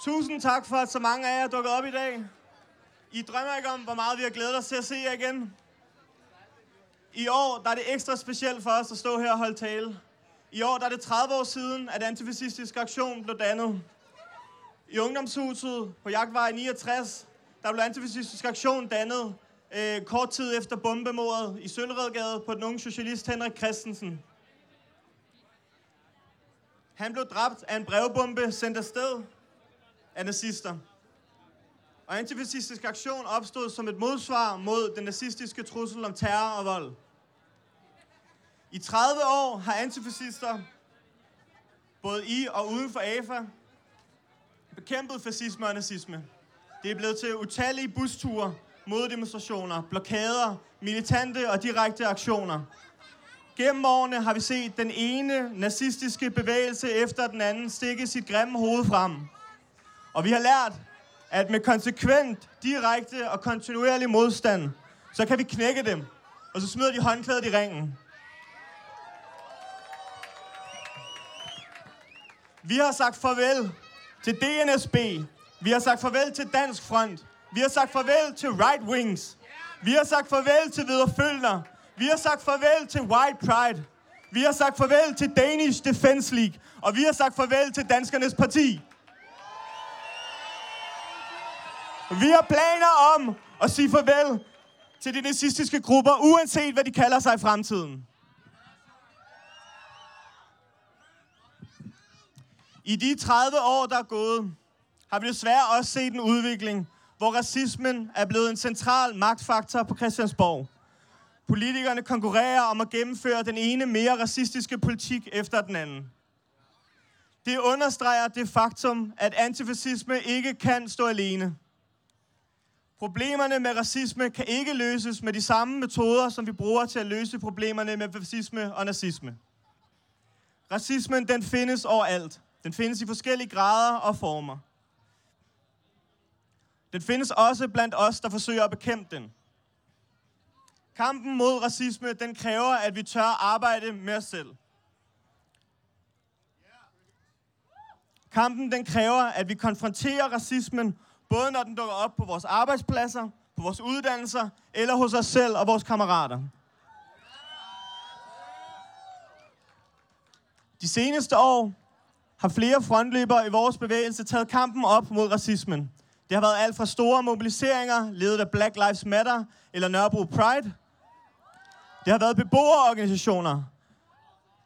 Tusind tak for, at så mange af jer er dukket op i dag. I drømmer ikke om, hvor meget vi har glædet os til at se jer igen. I år der er det ekstra specielt for os at stå her og holde tale. I år der er det 30 år siden, at Antifascistisk Aktion blev dannet. I Ungdomshuset på Jagtvej 69, der blev Antifascistisk Aktion dannet øh, kort tid efter bombemordet i Sølvredgade på den unge socialist Henrik Christensen. Han blev dræbt af en brevbombe sendt afsted af nazister. Og antifascistisk aktion opstod som et modsvar mod den nazistiske trussel om terror og vold. I 30 år har antifascister, både i og uden for AFA, bekæmpet fascisme og nazisme. Det er blevet til utallige busture, moddemonstrationer, blokader, militante og direkte aktioner. Gennem årene har vi set den ene nazistiske bevægelse efter den anden stikke sit grimme hoved frem. Og vi har lært, at med konsekvent, direkte og kontinuerlig modstand, så kan vi knække dem, og så smider de håndklædet i ringen. Vi har sagt farvel til DNSB. Vi har sagt farvel til Dansk Front. Vi har sagt farvel til Right Wings. Vi har sagt farvel til Viderefølgner. Vi har sagt farvel til White Pride. Vi har sagt farvel til Danish Defense League. Og vi har sagt farvel til Danskernes Parti. Vi har planer om at sige farvel til de nazistiske grupper, uanset hvad de kalder sig i fremtiden. I de 30 år, der er gået, har vi desværre også set en udvikling, hvor racismen er blevet en central magtfaktor på Christiansborg. Politikerne konkurrerer om at gennemføre den ene mere racistiske politik efter den anden. Det understreger det faktum, at antifascisme ikke kan stå alene. Problemerne med racisme kan ikke løses med de samme metoder, som vi bruger til at løse problemerne med fascisme og nazisme. Racismen, den findes overalt. Den findes i forskellige grader og former. Den findes også blandt os, der forsøger at bekæmpe den. Kampen mod racisme, den kræver, at vi tør arbejde med os selv. Kampen, den kræver, at vi konfronterer racismen, både når den dukker op på vores arbejdspladser, på vores uddannelser, eller hos os selv og vores kammerater. De seneste år har flere frontløbere i vores bevægelse taget kampen op mod racismen. Det har været alt fra store mobiliseringer, ledet af Black Lives Matter eller Nørrebro Pride. Det har været beboerorganisationer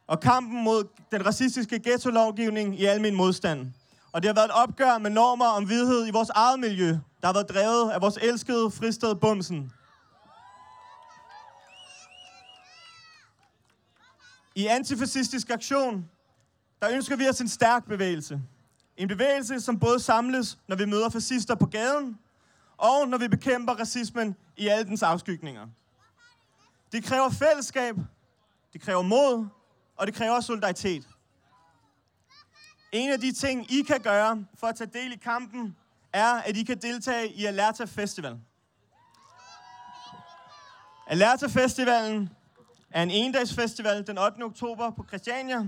og kampen mod den racistiske ghetto-lovgivning i al min modstand. Og det har været et opgør med normer om vidhed i vores eget miljø, der har været drevet af vores elskede fristed Bumsen. I antifascistisk aktion, der ønsker vi os en stærk bevægelse. En bevægelse, som både samles, når vi møder fascister på gaden, og når vi bekæmper racismen i alle dens afskygninger. Det kræver fællesskab, det kræver mod, og det kræver solidaritet. En af de ting, I kan gøre for at tage del i kampen, er, at I kan deltage i Alerta Festival. Alerta Festivalen er en endagsfestival den 8. oktober på Christiania.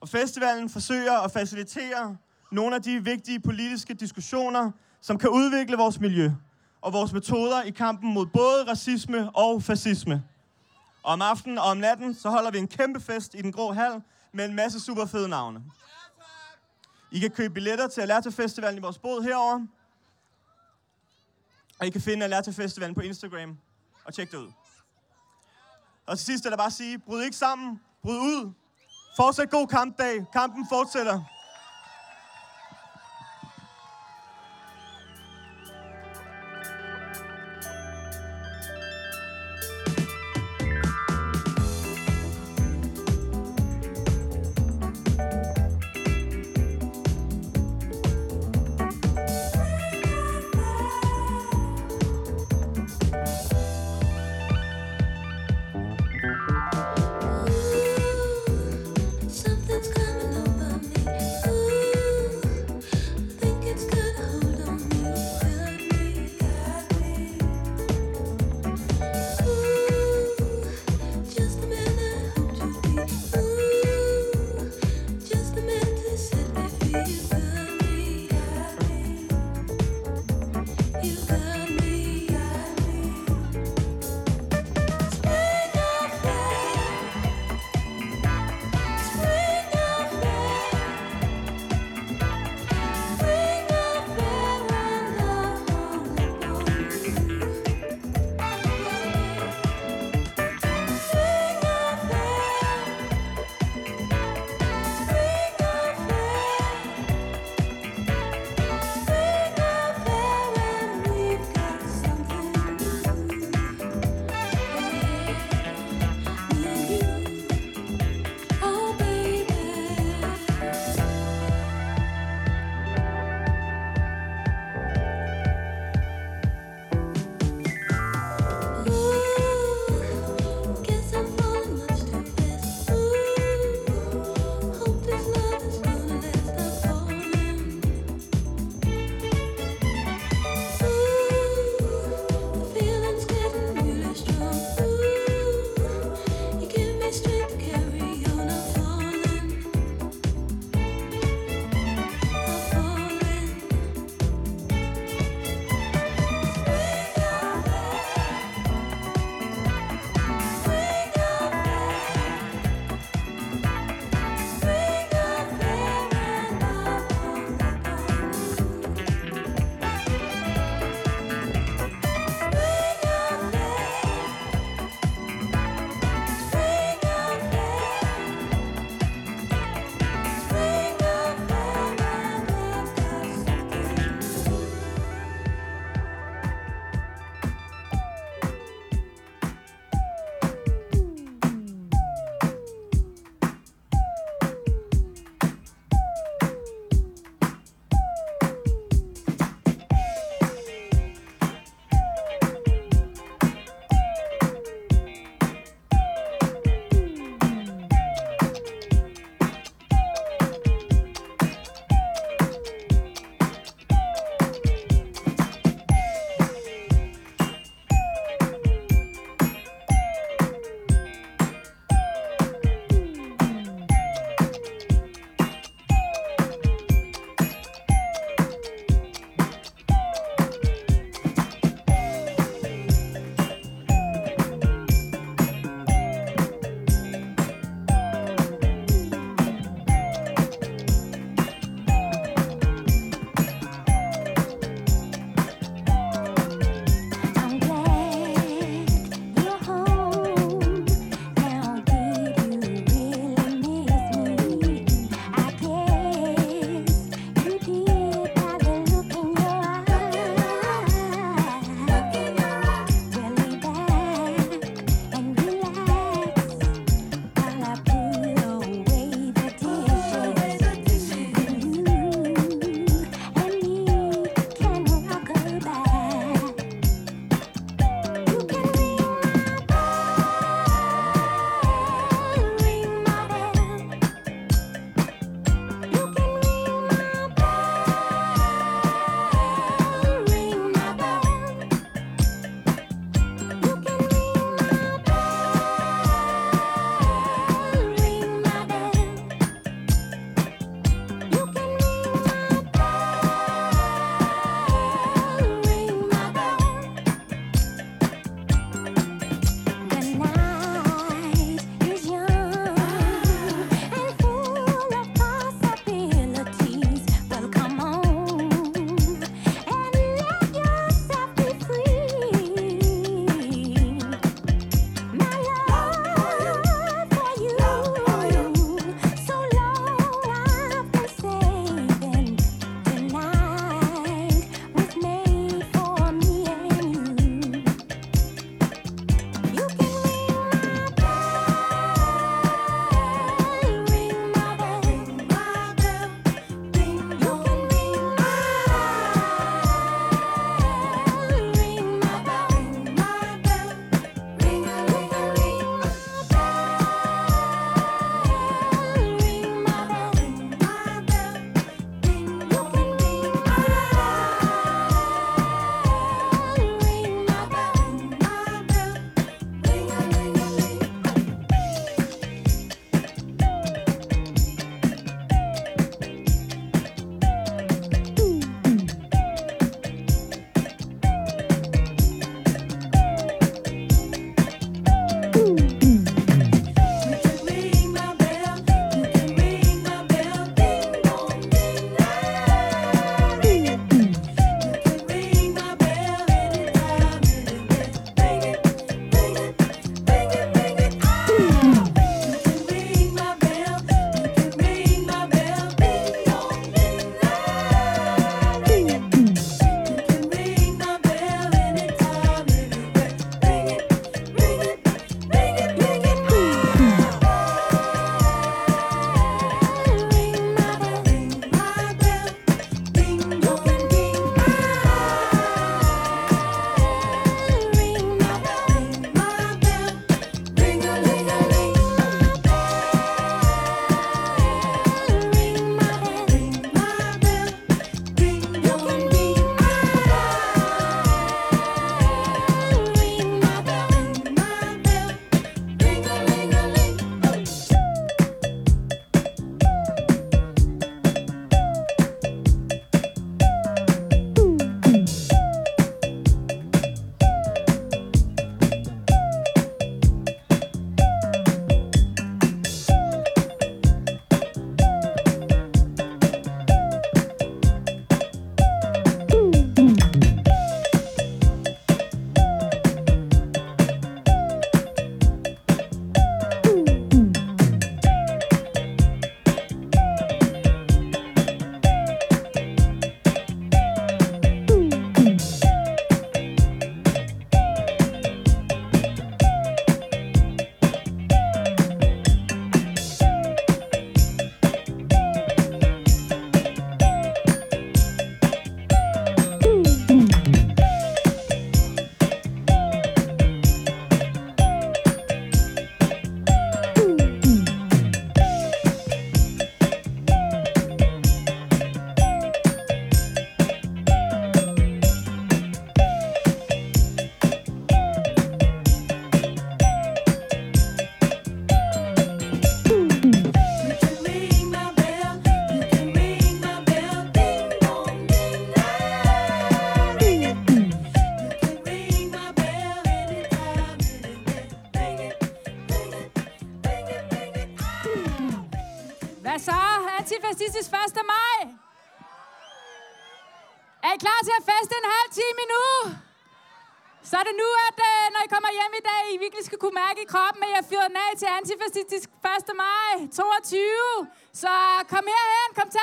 Og festivalen forsøger at facilitere nogle af de vigtige politiske diskussioner, som kan udvikle vores miljø og vores metoder i kampen mod både racisme og fascisme. Og om aftenen og om natten, så holder vi en kæmpe fest i den grå hal med en masse super fede navne. I kan købe billetter til Alerta Festivalen i vores båd herover. Og I kan finde Alerta Festivalen på Instagram og tjek det ud. Og til sidst er der bare at sige, bryd ikke sammen, bryd ud. Fortsæt god kampdag. Kampen fortsætter.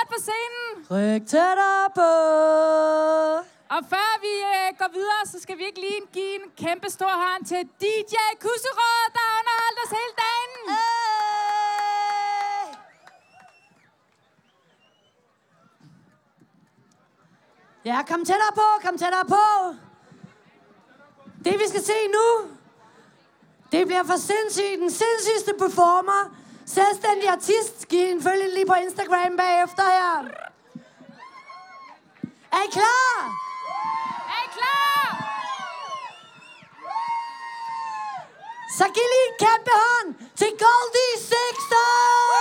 Tæt på scenen. Ryk tættere på. Og før vi øh, går videre, så skal vi ikke lige give en kæmpe stor hånd til DJ Kusserød, der har underholdt os hele dagen. Ja, kom tættere på, kom tættere på. Det vi skal se nu, det bliver for sindssygt. Den sindssygste performer. Selvstændig artist. Giv en følge lige på Instagram bagefter her. Er I klar? Er I klar? Så giv lige en kæmpe hånd til Goldie Sixter!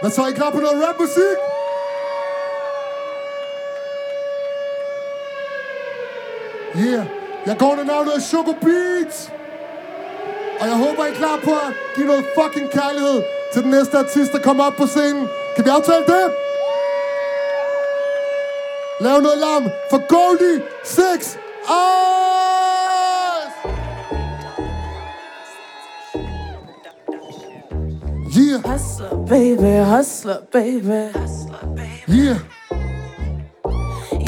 Hvad så, er I klar på noget rapmusik? Yeah, jeg går under navnet af Sugar Beats. Og jeg håber, I er klar på at give noget fucking kærlighed til den næste artist, der kommer op på scenen. Kan vi aftale det? Lav noget larm for Goldie 6 Eyes! Ah! Yeah. Hustler, baby, hustler, baby. Yeah.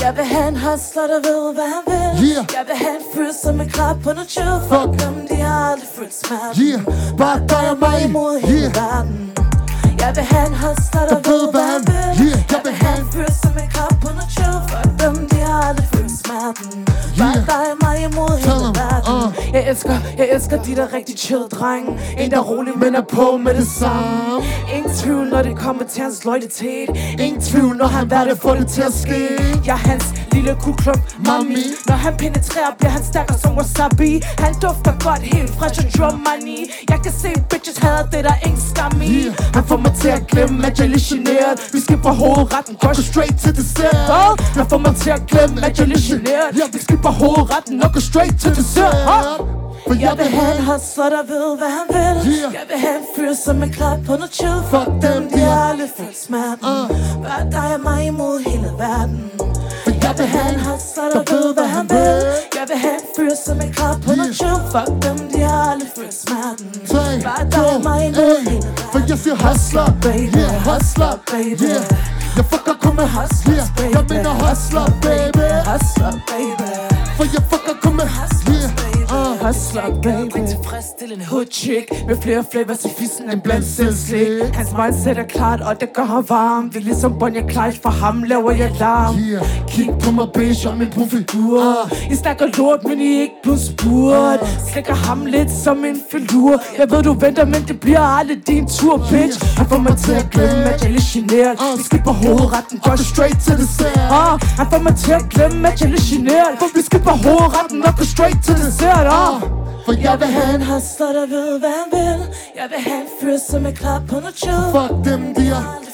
Jeg vil have en hustler, der ved, hvad han vil. Yeah. Jeg vil have en fyr, som er klar på noget chill. Fuck dem, de har aldrig følt smerte. Yeah. Bare dig og mig. imod hele Yeah. verden. Jeg vil have en hustler, der ved, hvad han vil. Yeah. Jeg vil have en fyr, som er klar på noget chill. Fuck dem, de har aldrig smerten. Bare dig og mig imod hele verden. Jeg elsker, jeg elsker de der rigtig chill drenge. En der er rolig, men er på med det samme. Ingen tvivl, når det kommer til hans loyalitet. Ingen tvivl, når han værd får det til at ske. Jeg er hans lille kuklump, mami. Når han penetrerer, bliver han stærkere som wasabi. Han dufter godt, helt fresh og drum money. Jeg kan se bitches hader det, der er ingen skam i. Han får mig til at glemme, at jeg er lidt generet. Vi skal på hovedretten, går straight til dessert. Hvad? Han får mig til at glemme, at jeg er lidt generet. Vi skal på hovedretten og gå straight til dessert. Huh? For jeg vil have en hustler, der ved, hvad han vil Jeg vil have en fyr, som er klar på noget chill Fuck dem, de har aldrig følt smerten Bare dig og mig imod hele verden jeg vil have en hustler, der ved, hvad han vil. Jeg vil have en fyr, som er klar på noget chill Fuck dem, de har aldrig følt smerten. Bare dig og mig verden For jeg siger hustler, baby, hustler, baby. Jeg fucker kun med hustlers, baby Jeg mener hustler, baby. Hustler, baby. For jeg fucker kun med hustlers, hustler, baby. Tilfredsstillende hood chick Med flere flavors i fissen end blandt selv slik. Hans mindset er klart, og det gør ham varm. Det er ligesom Bonnie Clyde, for ham laver jeg larm. Yeah. Kig på mig, bitch, og min profil uh, I snakker lort, men I ikke blevet spurgt. Slikker ham lidt som en filur. Jeg ved, du venter, men det bliver aldrig din tur, bitch. Han får mig til at glemme, at jeg er lidt generet Vi skal på hovedretten, går straight til dessert. Uh, Han får mig til at glemme, at jeg er lidt generet For vi skal på hovedretten og gå straight til dessert. Uh. For jeg vil have en hustler, der ved, hvad han vil. Jeg vil have en fyr, som er klar på noget chill. Fuck dem, de har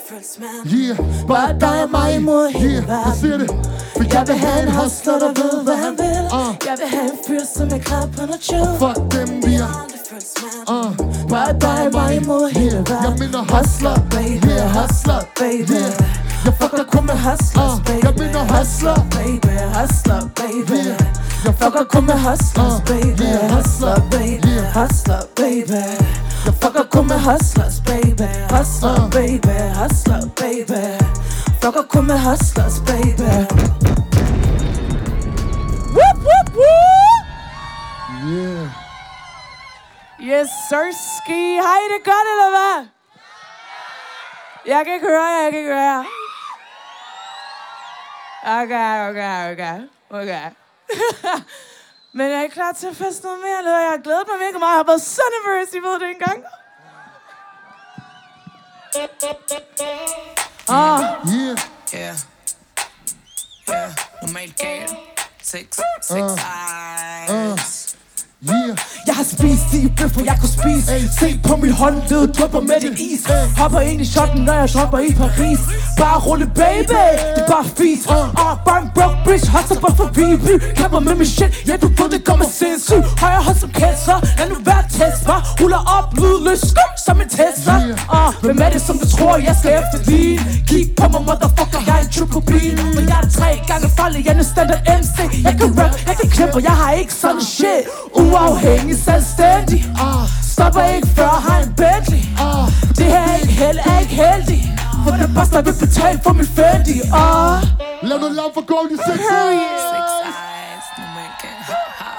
Yeah, bare dig og mig imod hele yeah, verden. siger det. For jeg vil have en hustler, der ved, hvad han vil. Jeg vil have en fyr, som er klar på noget chill. Fuck dem, de har uh, Bare dig og mig imod hele verden Jeg mener hustler, baby, yeah, hustler, baby. Jeg fucker kun med hustlers, baby. Jeg mener hustler, baby, hustler, baby. Jeg fucker kun med hustlers, uh, baby Hustler, baby, hustler, baby Jeg fucker kun med hustlers, baby Hustler, uh. baby, hustler, baby Fucker kun med hustlers, baby Whoop, whoop, whoop! Yeah Yes, sir, ski. Har I det godt, eller hvad? Jeg kan ikke høre jer, jeg kan ikke høre jer. Okay, okay, okay. Okay. Men jeg er klar til at feste noget mere, eller jeg har glædet mig mega meget. Jeg har været så nervøs, I ved det engang. Ah. Yeah. Yeah. Yeah. Normalt gal. Sex. Sex Uh. eyes. Yeah. Jeg har spist de bøffer, jeg kunne spise. Se på mit håndled, drypper med det is. Hopper ind i shotten, når jeg dropper i Paris. Bare rulle baby, det er bare fis. Ah, bare en broke bitch, hustle bare for Viby Kæmper med min shit, ja du ved det går med sindssyg Højre hånd som cancer, lad nu være test var Ruller op, lydløs, skøn som en Tesla. Ah, hvem er det som du tror, jeg skal efter din? Kig på mig, motherfucker, jeg er en triple bean Men jeg er tre gange farlig, jeg er en standard MC Jeg kan rap, jeg kan klippe, jeg har ikke sådan shit Uafhængig, selvstændig uh, Stopper ikke før, har en Bentley uh, Det her er ikke held, er ikke heldig For den boss, der vil betale for min Fendi uh. Lad noget lav for Goldie Sex Sex eyes. Normalt gal. Ha, ha.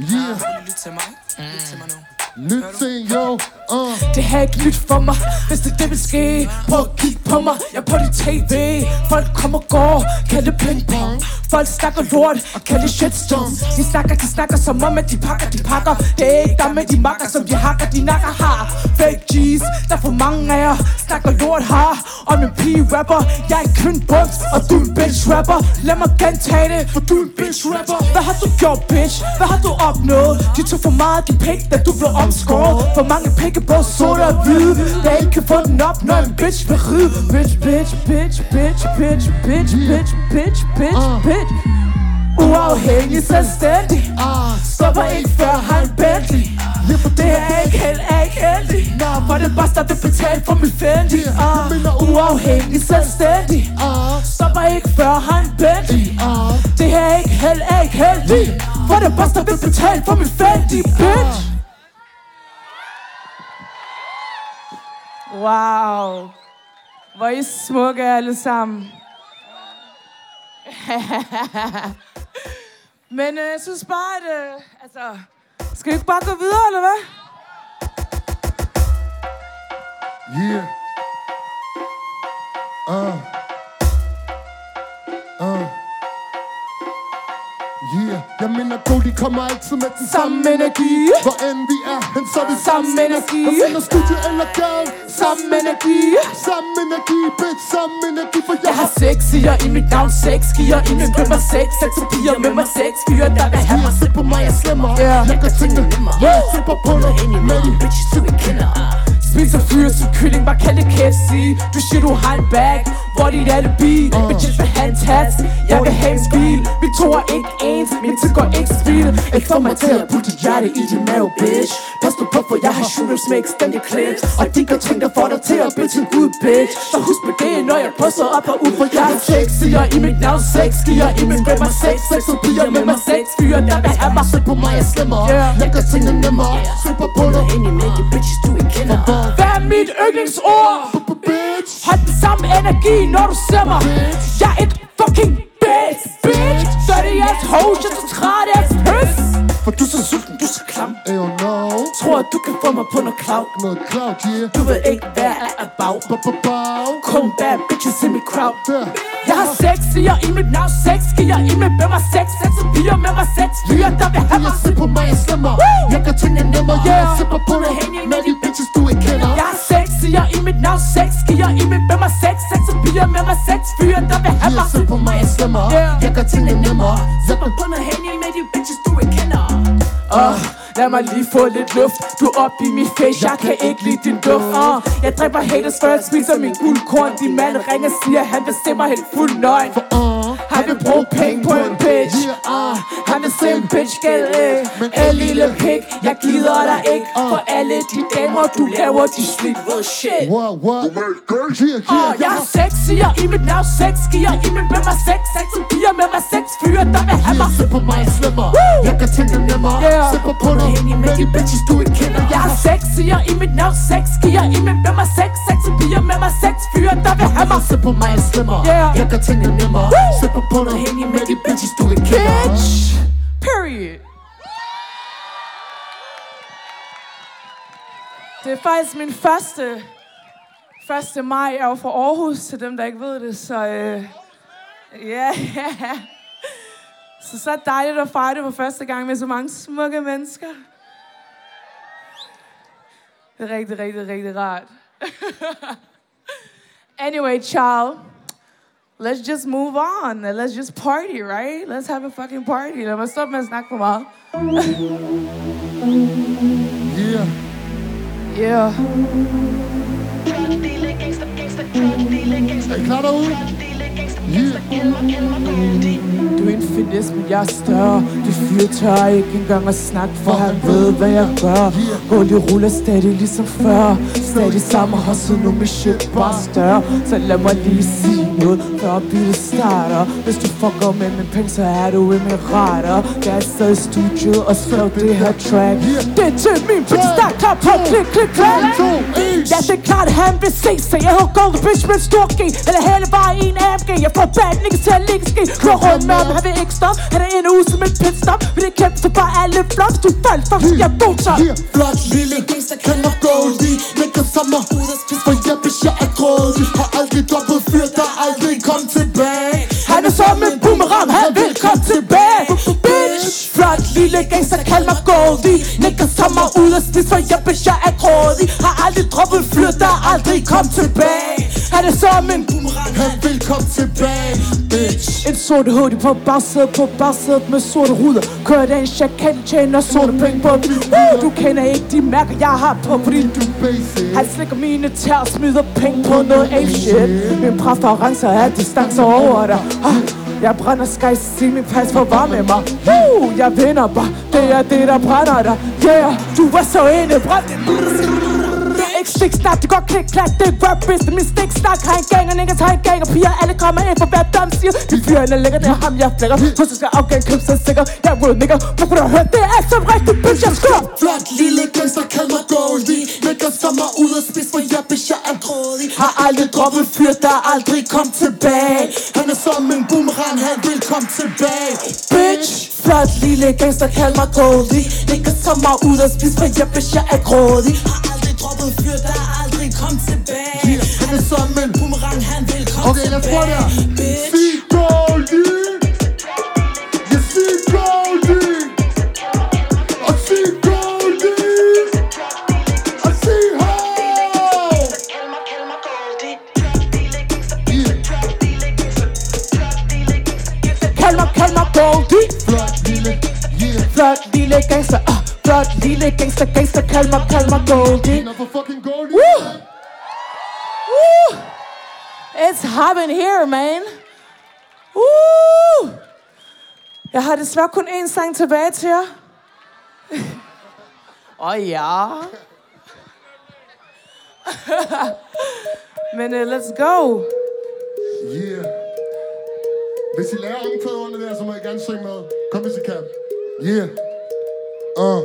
Yeah. Prøv lige at lytte til mig. Lyt til mig nu. Nyt til, jo, Uh. Det her er ikke nyt for mig. Hvis det er det vil ske Prøv at kigge på mig. Jeg er på dit tv Folk kommer og går Kald det ping pong? Folk snakker lort Og kald det shitstorm. De snakker, de snakker som om at de pakker, de pakker. Det er ikke der med de makker Som de hakker, de nakker har. Fake G's Der er for mange af jer. Snakker lort har Om en pige-rapper Jeg er kun bunks Og du er en bitch-rapper Lad mig gentage det For du er en bitch-rapper Hvad har du gjort, bitch? Hvad har du opnået? De tog for meget af din pik Da du blev op omskåret For mange pikke på sorte og hvide Der ikke kan få den op Når en bitch vil ride. Bitch, bitch, bitch, bitch, bitch, bitch, bitch, bitch, bitch, bitch. Uafhængig, selvstændig. Stopper ikke før har en Bentley Det er ikke helt, er ikke heldig. For det der vil betale for min Fendi. Uh, Uafhængig, selvstændig. Stopper ikke før har en Bentley Det er ikke helt, er ikke heldig. For det der vil betale for min Fendi Bitch Wow. Hvor er I smukke alle sammen. Men øh, jeg synes bare, at... Øh, altså, skal vi ikke bare gå videre, eller hvad? Yeah. Uh. Uh. Yeah. Jeg mener, Goldie kommer altid med den samme energi. Hvor end vi er, hen så er det samme energi. Om finder studie eller gaden Samme energi. Samme energi, bitch, samme energi For jeg Jeg har seks siger i mit navn, seks giver i min rømmer seks Seks og piger med mig, seks fyre, der vil have mig. Se på mig, jeg slemmer. Yeah. Jeg gør tingene nemmere Yeah. Slipper på noget ind i med de bitches, du ikke kender Spiser fyre som kylling, bare kald det KFC Du siger, du har en bag, hvor dit alibi? Bitches vil have en tats, jeg vil have en bil Vi to er ikke ens, min tid går ikke speed. Ikke få mig til at putte dit hjerte i din mave, bitch. Pas nu på, for jeg har shooters med extended clips. Og de gør ting, der får dig til at til en god bitch. Så husk på det, når jeg poster op og ud For jeg er sex, siger i mit navn sex? Giver i min rømmer sex, sex? Og piger med mig sex. Fyre, der vil have mig, så på mig, jeg slemmer Jeg gør tingene nemmere, slipper på dig ind i med de bitches, du ikke kender. Hvad er mit yndlingsord? Hold den samme energi, når du ser mig. Jeg er et fucking bitch, bitch. Dirty ass hoes, jeg er så træt af pøs For du er så sulten, du er så klam. Ew, no. Tror at du kan få mig på noget cloud. Noget cloud, yeah. Du ved ikke, hvad jeg er about. Kun bad bitches in mit crowd. Jeg har sex, siger i mit navn. Sex, giver i mit med mig sex. Sex og piger med mig sex. Fyre, der vil have mig Se på mig, jeg slemmer. Jeg gør tingene nemmere, yeah. Slipper på dig. hen med de bitches, du ikke siger i mit navn Sex, giver i mit med mig sex Sex og piger med mig sex Fyre, der vil have mig. Se på mig, jeg slemmer. Jeg gør tingene nemmere. Slipper på noget hen med de bitches, du ikke kender. Uh, lad mig lige få lidt luft. Du er op i mit face, jeg kan ikke lide din duft. uh, Jeg dræber haters, før jeg spiser min guldkorn. Din mand ringer, siger, han vil se mig helt fuld nøgen Han vil bruge penge på en bitch? Uh, Han vil se en bitch gælde Men en lille pik, jeg gider dig ikke. For alle de damer, du laver, de slik real shit Wow, wow Uh, jeg har sex, siger i mit navn sex Giver i mit med mig sex. Sex og piger med mig sex. Fyre, der vil have mig Se på mig, jeg slemmer Jeg gør tingene nemmere. Yeah. Slipper på dig. Hen med de bitches, du ikke kender. Jeg har sex, siger i mit navn sex. Giver i mit med mig sex. Sex og piger med mig sex. Fyre, der vil have mig Se på mig, jeg slemmer Yeah. Jeg gør tingene nemmere. Slipper på dig hen med de bitches, du ikke Bitch Period Det er faktisk min første, 1. maj. Jeg er jo fra Aarhus, til dem, der ikke ved det. Så øh, Ja, ja. Så så dejligt at fejre det for første gang med så mange smukke mennesker. Det er rigtig, rigtig, rigtig rart. anyway, ciao. Let's just move on. and Let's just party, right? Let's have a fucking party. Lad mig stoppe med at snakke for meget. Yeah. Yeah. Er I klar derude? Du er en finesse, men jeg er større Det fyr tør ikke engang at snakke For han ved, hvad jeg gør Hullet ruller stadig ligesom før Stadig samme hustle, nu mit shit bare større Så lad mig lige sige noget Før byttet starter Hvis du fucker med min penge, så er du emirater Jeg er stadig i studiet og skrev det her track Det er til min bitch, der er klar på klik, klik, klik Ja, det er klart, han vil se Så jeg hedder Golden Bitch med stor G Eller hele bare i en AMG Jeg bad niggas til at ligge ski Kører rundt med ham, han vil ikke stoppe. Han er en uge som en pitstop. Men det kæmpe for bare alle flops. Du faldt for, så jeg er god så Flot lille. Gangster kan nok Goldie Lægger som mig ud af spis For jeg bitch, jeg er grådig. Har aldrig droppet fyr, der aldrig kom tilbage. Han er som en boomerang, han vil Flot lille gangster, kald mig Goldie. Tager mig ud af spis For jeg bitch, jeg er grådig. Har aldrig droppet fyr, der aldrig kom tilbage. Han er som en boomerang, han vil komme tilbage Bitch. En sort hoodie på bagsædet På bagsædet med sorte ruder. Kører den chakat, tjener sorte penge på uh, Du kender ikke de mærker, jeg har på Fordi du Han slikker mine tær og smider penge på noget ape shit Min præferencer er distancer over dig. Ah, jeg brænder sky, sig min pas for var med mig. Uh, Jeg vinder bare, det er det der brænder dig. Yeah, du var så inde brændt det ikke stik snak, det går klik klak, det er rap business Min stik snak har en gang, og niggas har en gang Og piger, alle kommer ind for hver dom siger De fyrer er lækker, det er ham, jeg flækker Husk, jeg skal afgave, køb så sikker Jeg er real nigga, hvorfor du har hørt, det er som rigtig bitch, jeg skør Flot lille gangster, kald mig Goldie. Lægger som mig ud af spis, for jeg bitch, jeg er grådig Har aldrig droppet fyr, der aldrig kom tilbage Han er som en boomerang, han vil komme tilbage Bitch Flot lille gangster, kald mig Goldie. Lægger som mig ud af spis, for jeg bitch, jeg er grådig Har droppet fyr, der aldrig kom tilbage. Han er som en boomerang, han vil komme Okay, lad os prøve det her. Bitch. Sig Goldie Jeg sig Goldie Og sig Goldie Og sig ho Kald mig, kald mig Goldie. Flot lille, yeah. Flot lille gangster, ah Flot lille gangster, gangster Kald mig, kald mig Goldie Woo! Woo! It's happening here, man. Woo! Jeg har desværre kun én sang tilbage til jer. Åh oh, ja. Men uh, let's go. Yeah Hvis I lærer omkvæderne der, så må I gerne synge med Kom hvis I kan Yeah Uh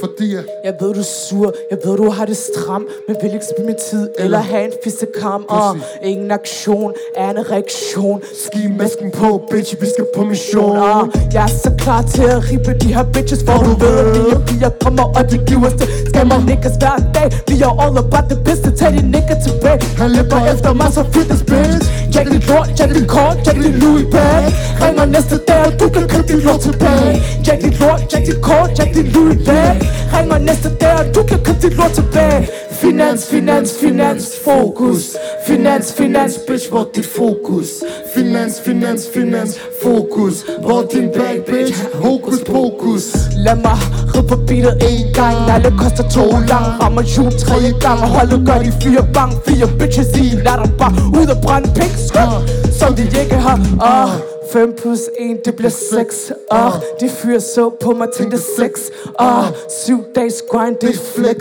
Fordi at Jeg ved, du er sur. Jeg ved, du har det stram. Men vil ikke spille min tid eller have en fissekam. Og ingen aktion er en reaktion. Ski masken på, bitch, vi skal på mission Og jeg er så klar til at ribe de her bitches For du ved, at de piger kommer, og de giver det Skammer niggas hver dag Vi er all about the business Tag de nigga tilbage Han løber efter mig, så fitness bitch Jack dit lort, jack dit kort, jack dit Louis bag Ringer næste dag, og du kan købe dit lort tilbage Jack dit lort, jack dit kort, jack dit Louis bag Ringer næste dag, og du kan købe dit lort tilbage Finans, finans, finans, fokus. Finans, finans, bitch, hvor dit fokus Finans, finans, finans, fokus Hvor din bag, bitch, hokus pokus Lad mig ride på beatet en gang. Alle koster to lang. Rammer jul tre gang Og holdet gør de fire bang. Fire bitches i Lad dem bare ud og brænde pink skød Som de ikke har. Uh. 5 plus 1, det bliver 6 uh, De fyrer så på mig, tænkte 6 uh, 7 dages grind, det er flex.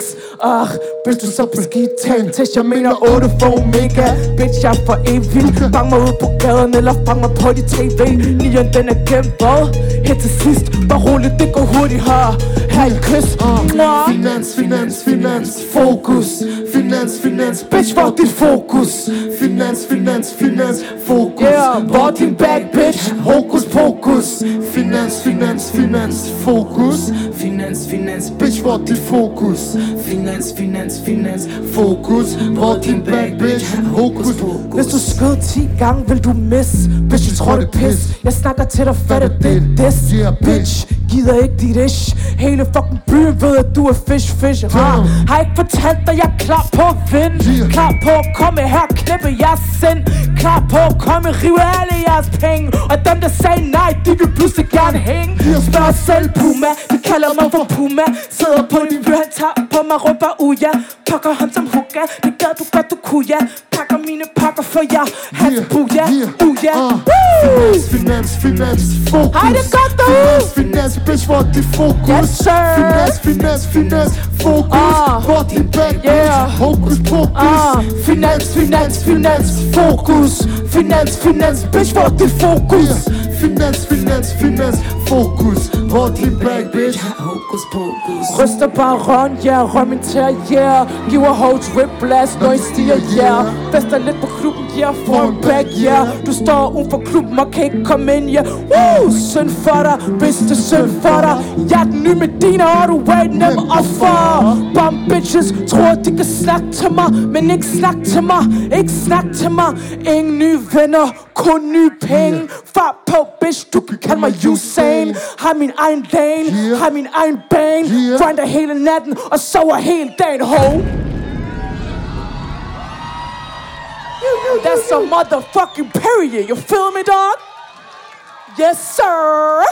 uh, Bitch, du så beskidt, en test. Jeg mener 8 for omega. Bitch, jeg er for evig. Fang mig ud på gaden, eller fang mig på de tv Nieren, den er gemt, hvad? Her til sidst, bare roligt, det går hurtigt her. Her i kys. Mwah. Finans, finans, finans, fokus. Finans, finans, bitch, hvor dit fokus? Finans, finans, finans, fokus. Yeah, hvor din bag, bitch? Hokus pokus. Finans, finans, finans, fokus Finans, finans, Bitch, hvor dit fokus Finans, finans, finans Fokus, hvor din bag, bitch. Hokus pokus. Hvis du skød 10 gange, vil du miss Bitch, jeg tror det pis Jeg snakker til dig, fatter det er this Bitch, gider ikke dit ish. Hele fucking byen ved, at du er fish, fish. Rar. Har ikke fortalt dig, jeg er klar på at vinde. Klar på at komme her og klippe jeres sind. Klar på at komme rive alle jeres penge Og dem der sagde nej, de vil pludselig gerne hænge. Spørg selv Puma, de kalder mig for Puma. Sidder på din by, han tager på mig, råber uja. Pakker ham som hugga, det gad du godt, du kunne ja Pakker mine pakker for jer, hans buja, uja Finans, finans, finans, fokus Hej, det godt derude. Finans, finans, bitch, hvor er dit fokus Yes, sir. Finans, finans, finans, fokus Ah. Hvor er din bag, Yeah. Hokus pokus Ah, finans, finans, finans, fokus Finans, finans, bitch, hvor er dit fokus Finans, finans, finans, fokus er din bag, bitch Hokus pokus. Ryster bare rundt, yeah, rør min tær, yeah Giver hoes whiplash, når I stiger, yeah Fester lidt på klubben, yeah, en bag, yeah. Du står uden for klubben og kan ikke komme ind, yeah. Woo, synd for dig, bitch, det er synd for dig. Jeg er den nye Medina, og du er nem offer. Bum bitches tror, de kan snakke til mig Men ikke snakke til mig, ikke snakke til mig. Ingen nye venner, kun nye penge. Far på, bitch, du kan kalde mig Usain Har min egen lane, har min egen bane Grinder hele natten og sover hele dagen, ho That's a motherfucking period, you feel me, dog? Yes, sir!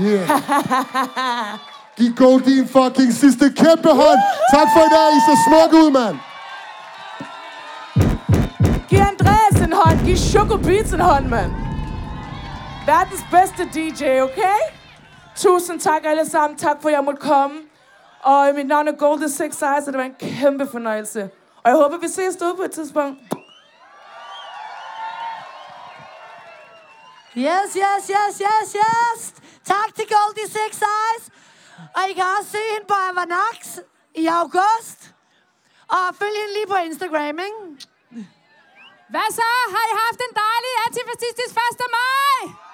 Yeah. Giv Gold din fucking sidste kæmpe hånd. Tak for i dag. I ser smukke ud, mand. Giv Andreas en hånd, giv Choco Beats en hånd, mand. Verdens bedste DJ, okay? Tusind tak alle sammen. Tak for, at jeg måtte komme. Og mit navn er Golden Six Eyes, og det var en kæmpe fornøjelse. Og jeg håber, vi ses derude på et tidspunkt. Yes, yes, yes, yes, yes. Tak til Goldie Six Eyes. Og I kan også se hende på Avanax i august. Og følg hende lige på Instagram, ikke? Hvad så? Har I haft en dejlig antifascistisk 1. maj?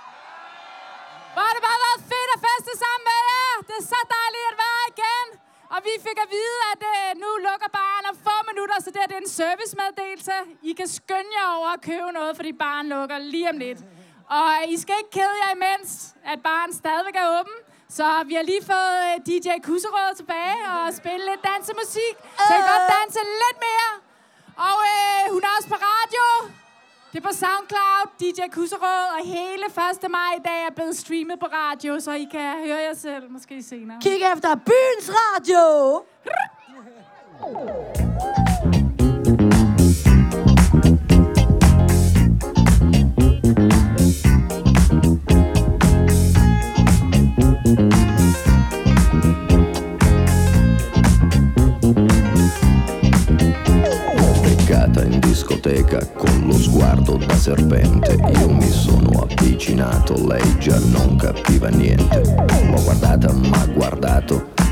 Hvor har det bare været fedt at feste sammen med jer. Det er så dejligt at være igen. Og vi fik at vide, at øh, nu lukker baren om få minutter, så det, her, det er en servicemeddelelse. I kan skynde jer over at købe noget, fordi baren lukker lige om lidt. Og I skal ikke kede jer imens, at baren stadigvæk er åben. Så vi har lige fået øh, DJ Kusserød tilbage og spille lidt dansemusik. Så I kan godt danse lidt mere. Og øh, hun er også på radio. Det er på SoundCloud, DJ Kusserød, og hele 1. maj i dag er blevet streamet på radio, så I kan høre jer selv måske senere. Kig efter byens radio. discoteca con lo sguardo da serpente. Io mi sono avvicinato, lei già non capiva niente. L'ho guardata, m'ha guardato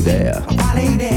there. Wally there.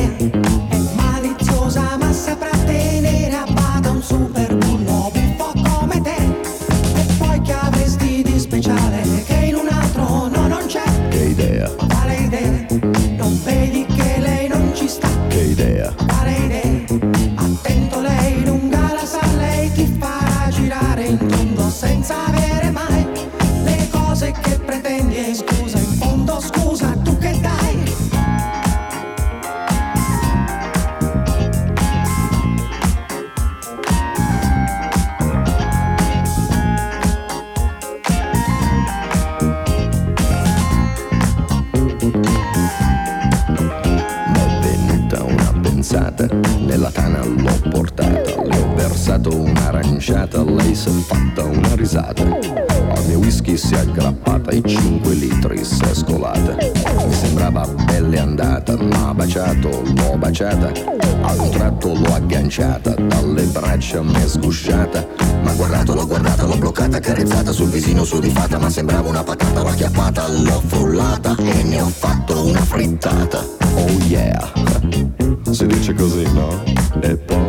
striscia a me sgusciata. Ma guardato, l'ho guardata, l'ho bloccata, carezzata Sul visino su di fata. Ma sembrava una patata L'ho acchiappata, l'ho frullata e ne ho fatto una frittata. Oh yeah. Si dice così, no? E poi?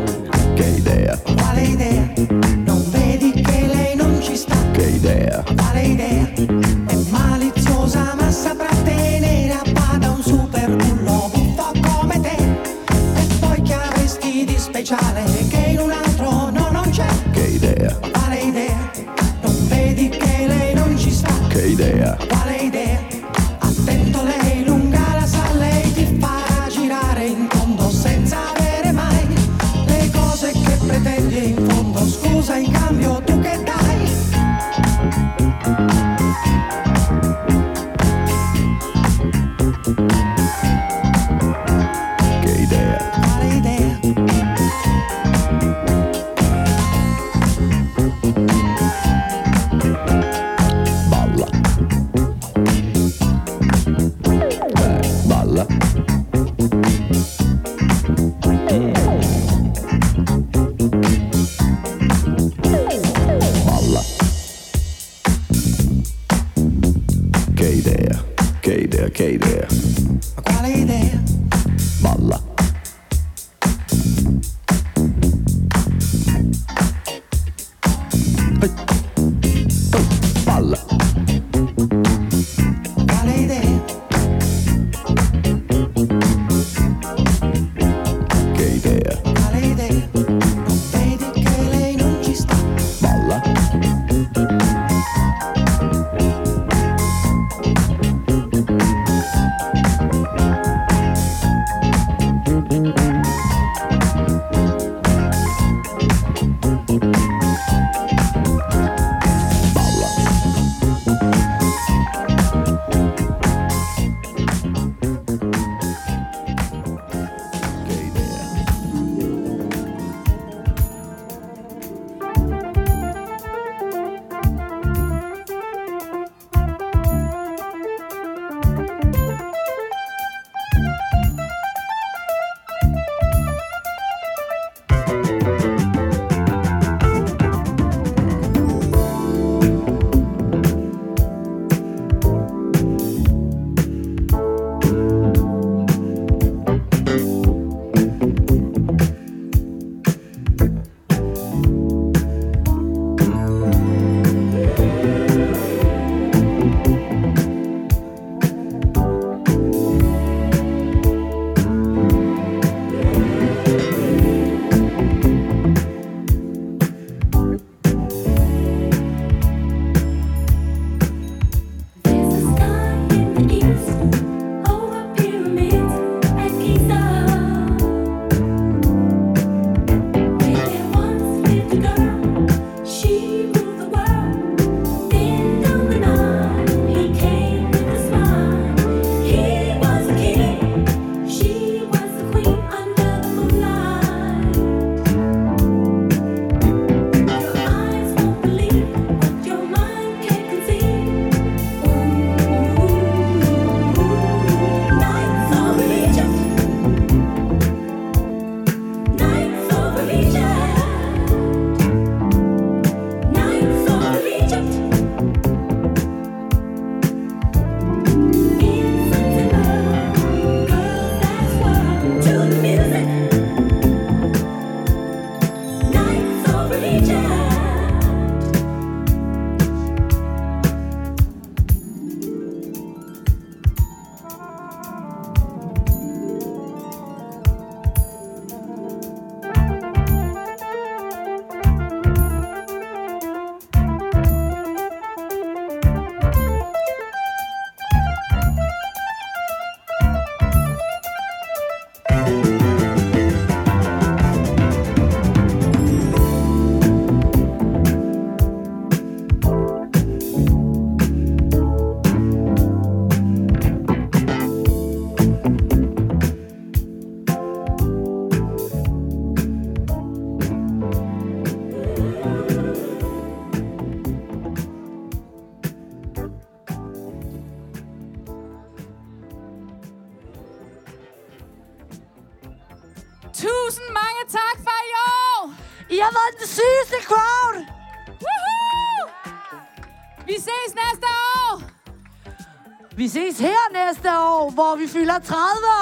Hvor vi fylder 30